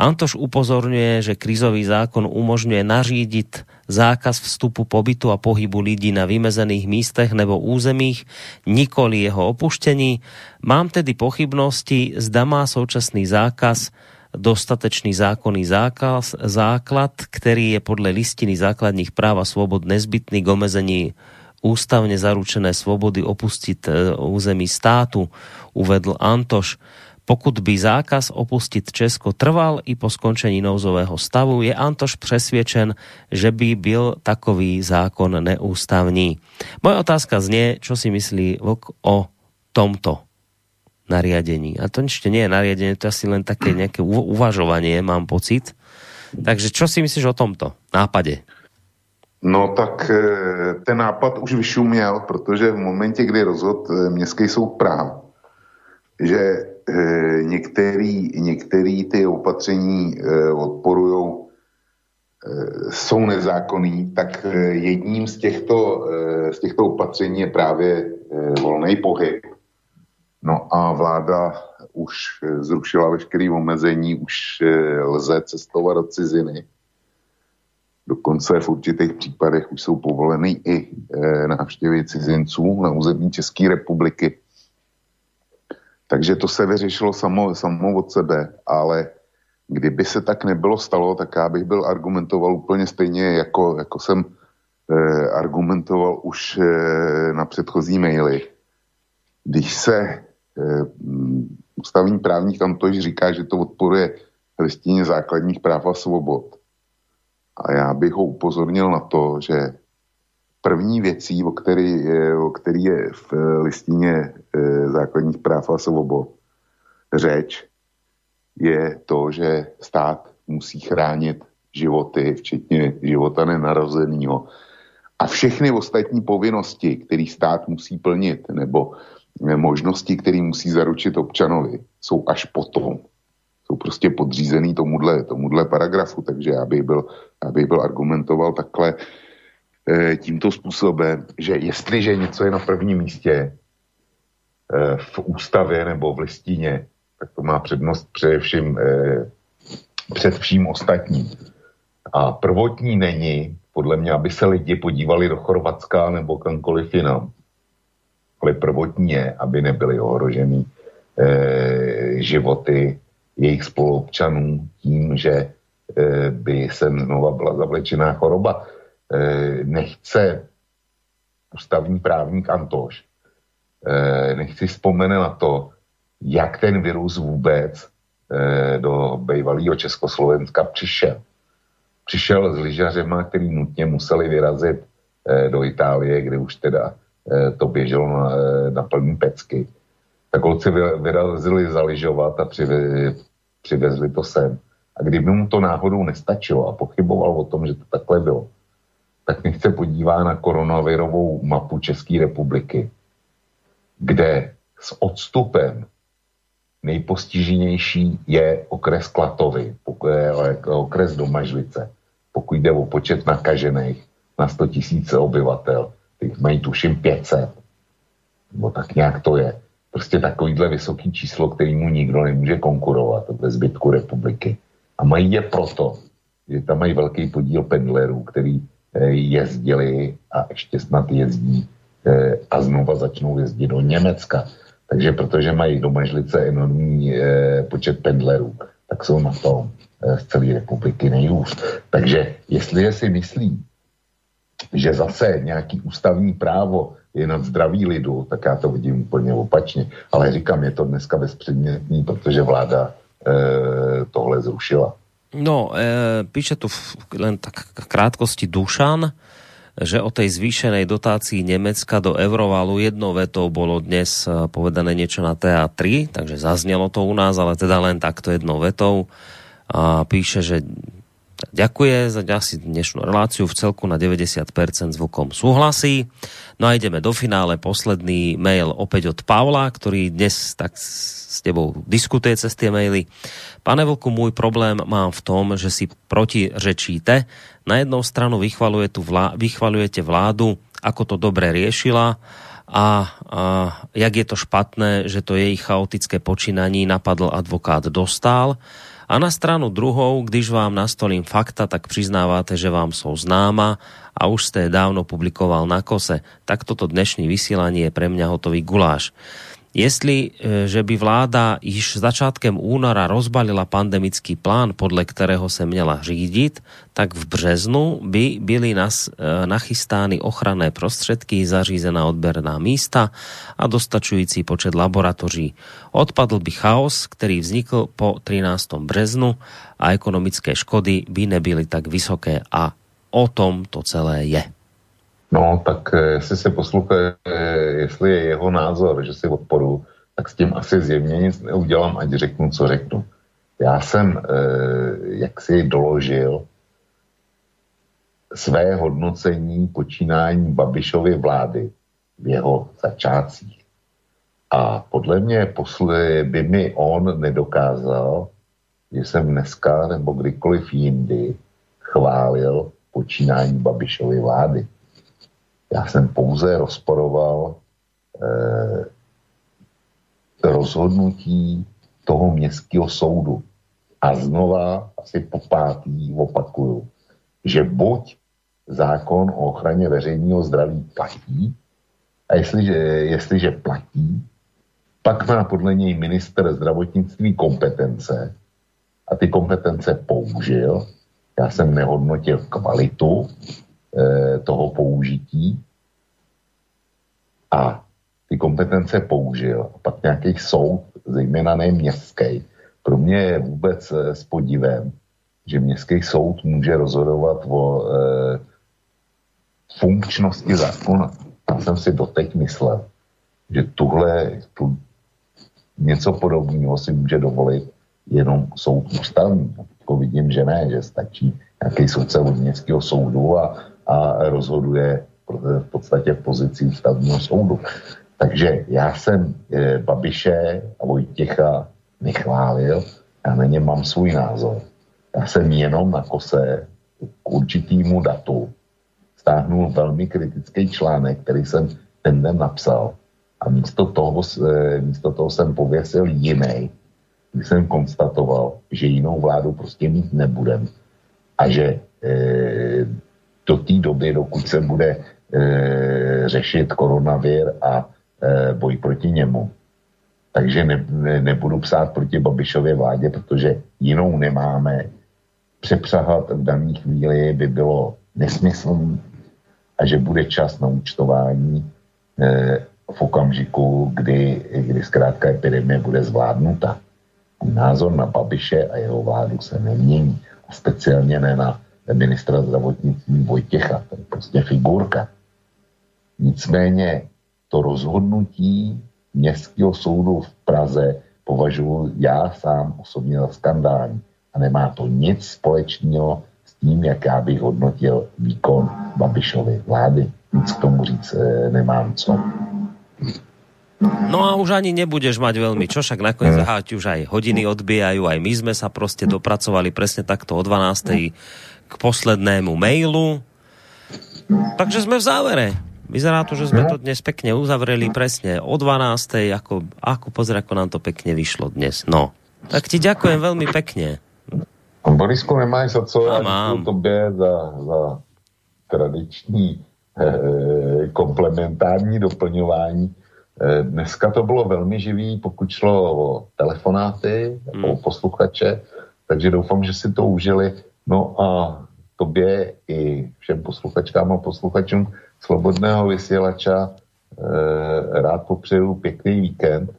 Antoš upozorňuje, že krizový zákon umožňuje nařídiť zákaz vstupu pobytu a pohybu lidí na vymezených místech nebo územích, nikoli jeho opuštení. Mám tedy pochybnosti, zda má současný zákaz dostatečný zákonný zákaz, základ, ktorý je podle listiny základných práv a svobod nezbytný k omezení ústavne zaručené svobody opustiť e, území státu, uvedl Antoš. Pokud by zákaz opustiť Česko trval i po skončení nouzového stavu, je Antoš přesvědčen, že by byl takový zákon neústavný. Moja otázka znie, čo si myslí Vlk o tomto nariadení. A to ešte nie je nariadenie, to je asi len také nejaké uvažovanie, mám pocit. Takže čo si myslíš o tomto nápade? No tak e, ten nápad už vyšuměl, protože v momentě, kdy rozhod e, Městský soud práv, že některý, některý ty opatření eh, odporují, eh, jsou nezákonný, tak jedním z těchto, z těchto opatření je právě volný pohyb. No a vláda už zrušila veškeré omezení, už lze cestovat do ciziny. Dokonce v určitých případech už jsou povoleny i návštěvy cizinců na území České republiky. Takže to se vyřešilo samo, samo od sebe, ale kdyby se tak nebylo stalo, tak já bych byl argumentoval úplně stejně, jako, jako jsem eh, argumentoval už eh, na předchozí maily. Když se eh, ústavní právník tam to říká, že to odporuje listině základních práv a svobod. A já bych ho upozornil na to, že první věcí, o který, o který je v listině eh, základních práv a svobod řeč, je to, že stát musí chránit životy, včetně života nenarozeného. A všechny ostatní povinnosti, které stát musí plnit, nebo možnosti, které musí zaručit občanovi, jsou až potom. Jsou prostě podřízený tomuhle, tomuhle paragrafu, takže já bych byl, já bych byl argumentoval takhle, Eh, tímto způsobem, že jestliže něco je na prvním místě eh, v ústavě nebo v listině, tak to má přednost především eh, před vším ostatním. A prvotní není, podle mě, aby se lidi podívali do Chorvatska nebo kamkoliv jinam. Ale prvotní je, aby nebyly ohroženy e, životy jejich spoluobčanů tím, že e, by se znova byla zavlečená choroba. Eh, nechce ústavní právník Antoš, eh, nechci vzpomenout na to, jak ten virus vůbec eh, do bývalého Československa přišel. Přišel s lyžařema, který nutně museli vyrazit do Itálie, kde už teda to běželo na, na plný pecky. Tak holci vyrazili zaližovat a přivezli to sem. A kdyby mu to náhodou nestačilo a pochyboval o tom, že to takhle bylo, tak nech se podívá na koronavirovou mapu České republiky, kde s odstupem nejpostiženější je okres Klatovy, je okres Domažlice, pokud jde o počet nakažených na 100 tisíce obyvatel, těch mají tuším 500, nebo tak nějak to je. Prostě takovýhle vysoký číslo, kterýmu nikdo nemůže konkurovat ve zbytku republiky. A mají je proto, že tam mají velký podíl pendlerů, který Eh, jezdili a ještě snad jezdí eh, a znova začnou jezdit do Německa. Takže protože mají do Mažlice enormní eh, počet pendlerů, tak jsou na tom z celé republiky nejhůř. Takže jestli si myslí, že zase nějaký ústavní právo je nad zdraví lidu, tak já to vidím úplně opačně. Ale říkám, je to dneska bezpředmětný, protože vláda e, tohle zrušila. No, e, píše tu len tak v krátkosti Dušan, že o tej zvýšenej dotácii Nemecka do Eurovalu jednou vetou bolo dnes e, povedané niečo na TA3, takže zaznelo to u nás, ale teda len takto jednou vetou. A píše, že ďakuje za asi dnešnú reláciu v celku na 90% zvukom súhlasí. No a ideme do finále. Posledný mail opäť od Pavla, ktorý dnes tak s tebou diskutuje cez tie maily. Pane Vlku, môj problém mám v tom, že si protirečíte. Na jednou stranu vychvaluje tu vlá, vychvalujete vládu, ako to dobre riešila a, a jak je to špatné, že to jej chaotické počínaní napadl advokát Dostal a na stranu druhou, když vám nastolím fakta, tak přiznávate, že vám jsou známa a už ste dávno publikoval na kose. Tak toto dnešní vysílanie je pre mňa hotový guláš. Jestli, e, že by vláda již začátkem února rozbalila pandemický plán, podle kterého se měla řídit, tak v březnu by byly nas, e, nachystány ochranné prostředky, zařízená odberná místa a dostačující počet laboratoří. Odpadl by chaos, který vznikl po 13. březnu a ekonomické škody by nebyly tak vysoké a o tom to celé je. No, tak eh, jestli se poslouchá, eh, jestli je jeho názor, že si odporu, tak s tím asi zjevně nic neudělám, ať řeknu, co řeknu. Já jsem, eh, jak si doložil, své hodnocení počínání Babišovy vlády v jeho začátcích. A podle mě by mi on nedokázal, že jsem dneska nebo kdykoliv jindy chválil počínání Babišovy vlády. Já jsem pouze rozporoval eh, rozhodnutí toho městského soudu. A znova, asi po pátý, opakuju, že buď zákon o ochraně veřejného zdraví platí, a jestliže, jestliže platí, pak má podle něj minister zdravotnictví kompetence a ty kompetence použil. Já jsem nehodnotil kvalitu toho použití a ty kompetence použil. A pak nějaký soud, zejména ne městský, pro mě je vůbec eh, s podivem, že městský soud může rozhodovat o e, funkčnosti zákona. Já jsem si doteď myslel, že tuhle, tu, něco podobného si může dovolit jenom soud ústavní. Vidím, že ne, že stačí nějaký soudce od městského soudu a a rozhoduje v podstatě v pozici ústavního soudu. Takže já jsem e, Babiše a Vojtěcha nechválil, já na něm mám svůj názor. Já jsem jenom na kose k určitýmu datu stáhnul velmi kritický článek, který jsem ten den napsal a místo toho, e, místo toho jsem pověsil jiný, kdy jsem konstatoval, že jinou vládu prostě mít nebudem a že e, do té doby, dokud se bude e, řešit koronavir a e, boj proti němu. Takže ne, ne, nebudu psát proti Babišově vládě, protože jinou nemáme. Přepřahat v dané chvíli by bylo nesmyslné a že bude čas na účtování e, v okamžiku, kdy, kdy zkrátka epidemie bude zvládnuta. Názor na Babiše a jeho vládu se nemění. A speciálně ne na ministra zdravotnictví Vojtěcha. To je prostě figurka. Nicméně to rozhodnutí městského soudu v Praze považuji já sám osobně za skandální. A nemá to nic společného s tím, jak já bych hodnotil výkon Babišovy vlády. Nic k tomu říct e, nemám co. No a už ani nebudeš mať veľmi čo, však nakoniec aha, už aj hodiny odbijajú, aj my sme sa proste dopracovali presne takto o 12 k poslednému mailu. Takže sme v závere. Vyzerá to, že sme to dnes pekne uzavreli presne o 12. Ako, ako pozri, ako nám to pekne vyšlo dnes. No, tak ti ďakujem veľmi pekne. Borisku, nemáš za co, já mám. tobě za, za tradiční eh, komplementární doplňování. Eh, dneska to bylo velmi živý, pokud šlo o telefonáty, hmm. o posluchače, takže doufám, že si to užili. No a tobě i všem posluchačkám a posluchačům Slobodného vysílača rád popřeju pěkný víkend. E,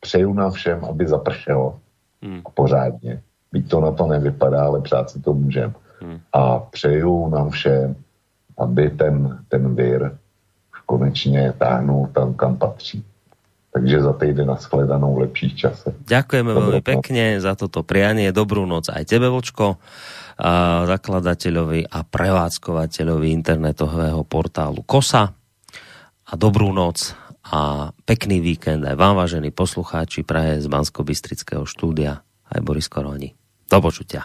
přeju nám všem, aby zapršelo. Hmm. A pořádně. Byť to na to nevypadá, ale přát si to můžem. Hmm. A přeju nám všem, aby ten, ten už konečně táhnul tam, kam patří. Takže za týden na shledanou v lepších čase. Ďakujeme Dobrú veľmi pekne za toto prianie. Dobrú noc aj tebe, Vočko, a zakladateľovi a prevádzkovateľovi internetového portálu KOSA. A dobrú noc a pekný víkend aj vám, vážení poslucháči, praje z bansko štúdia aj Boris Koroni. Do počutia.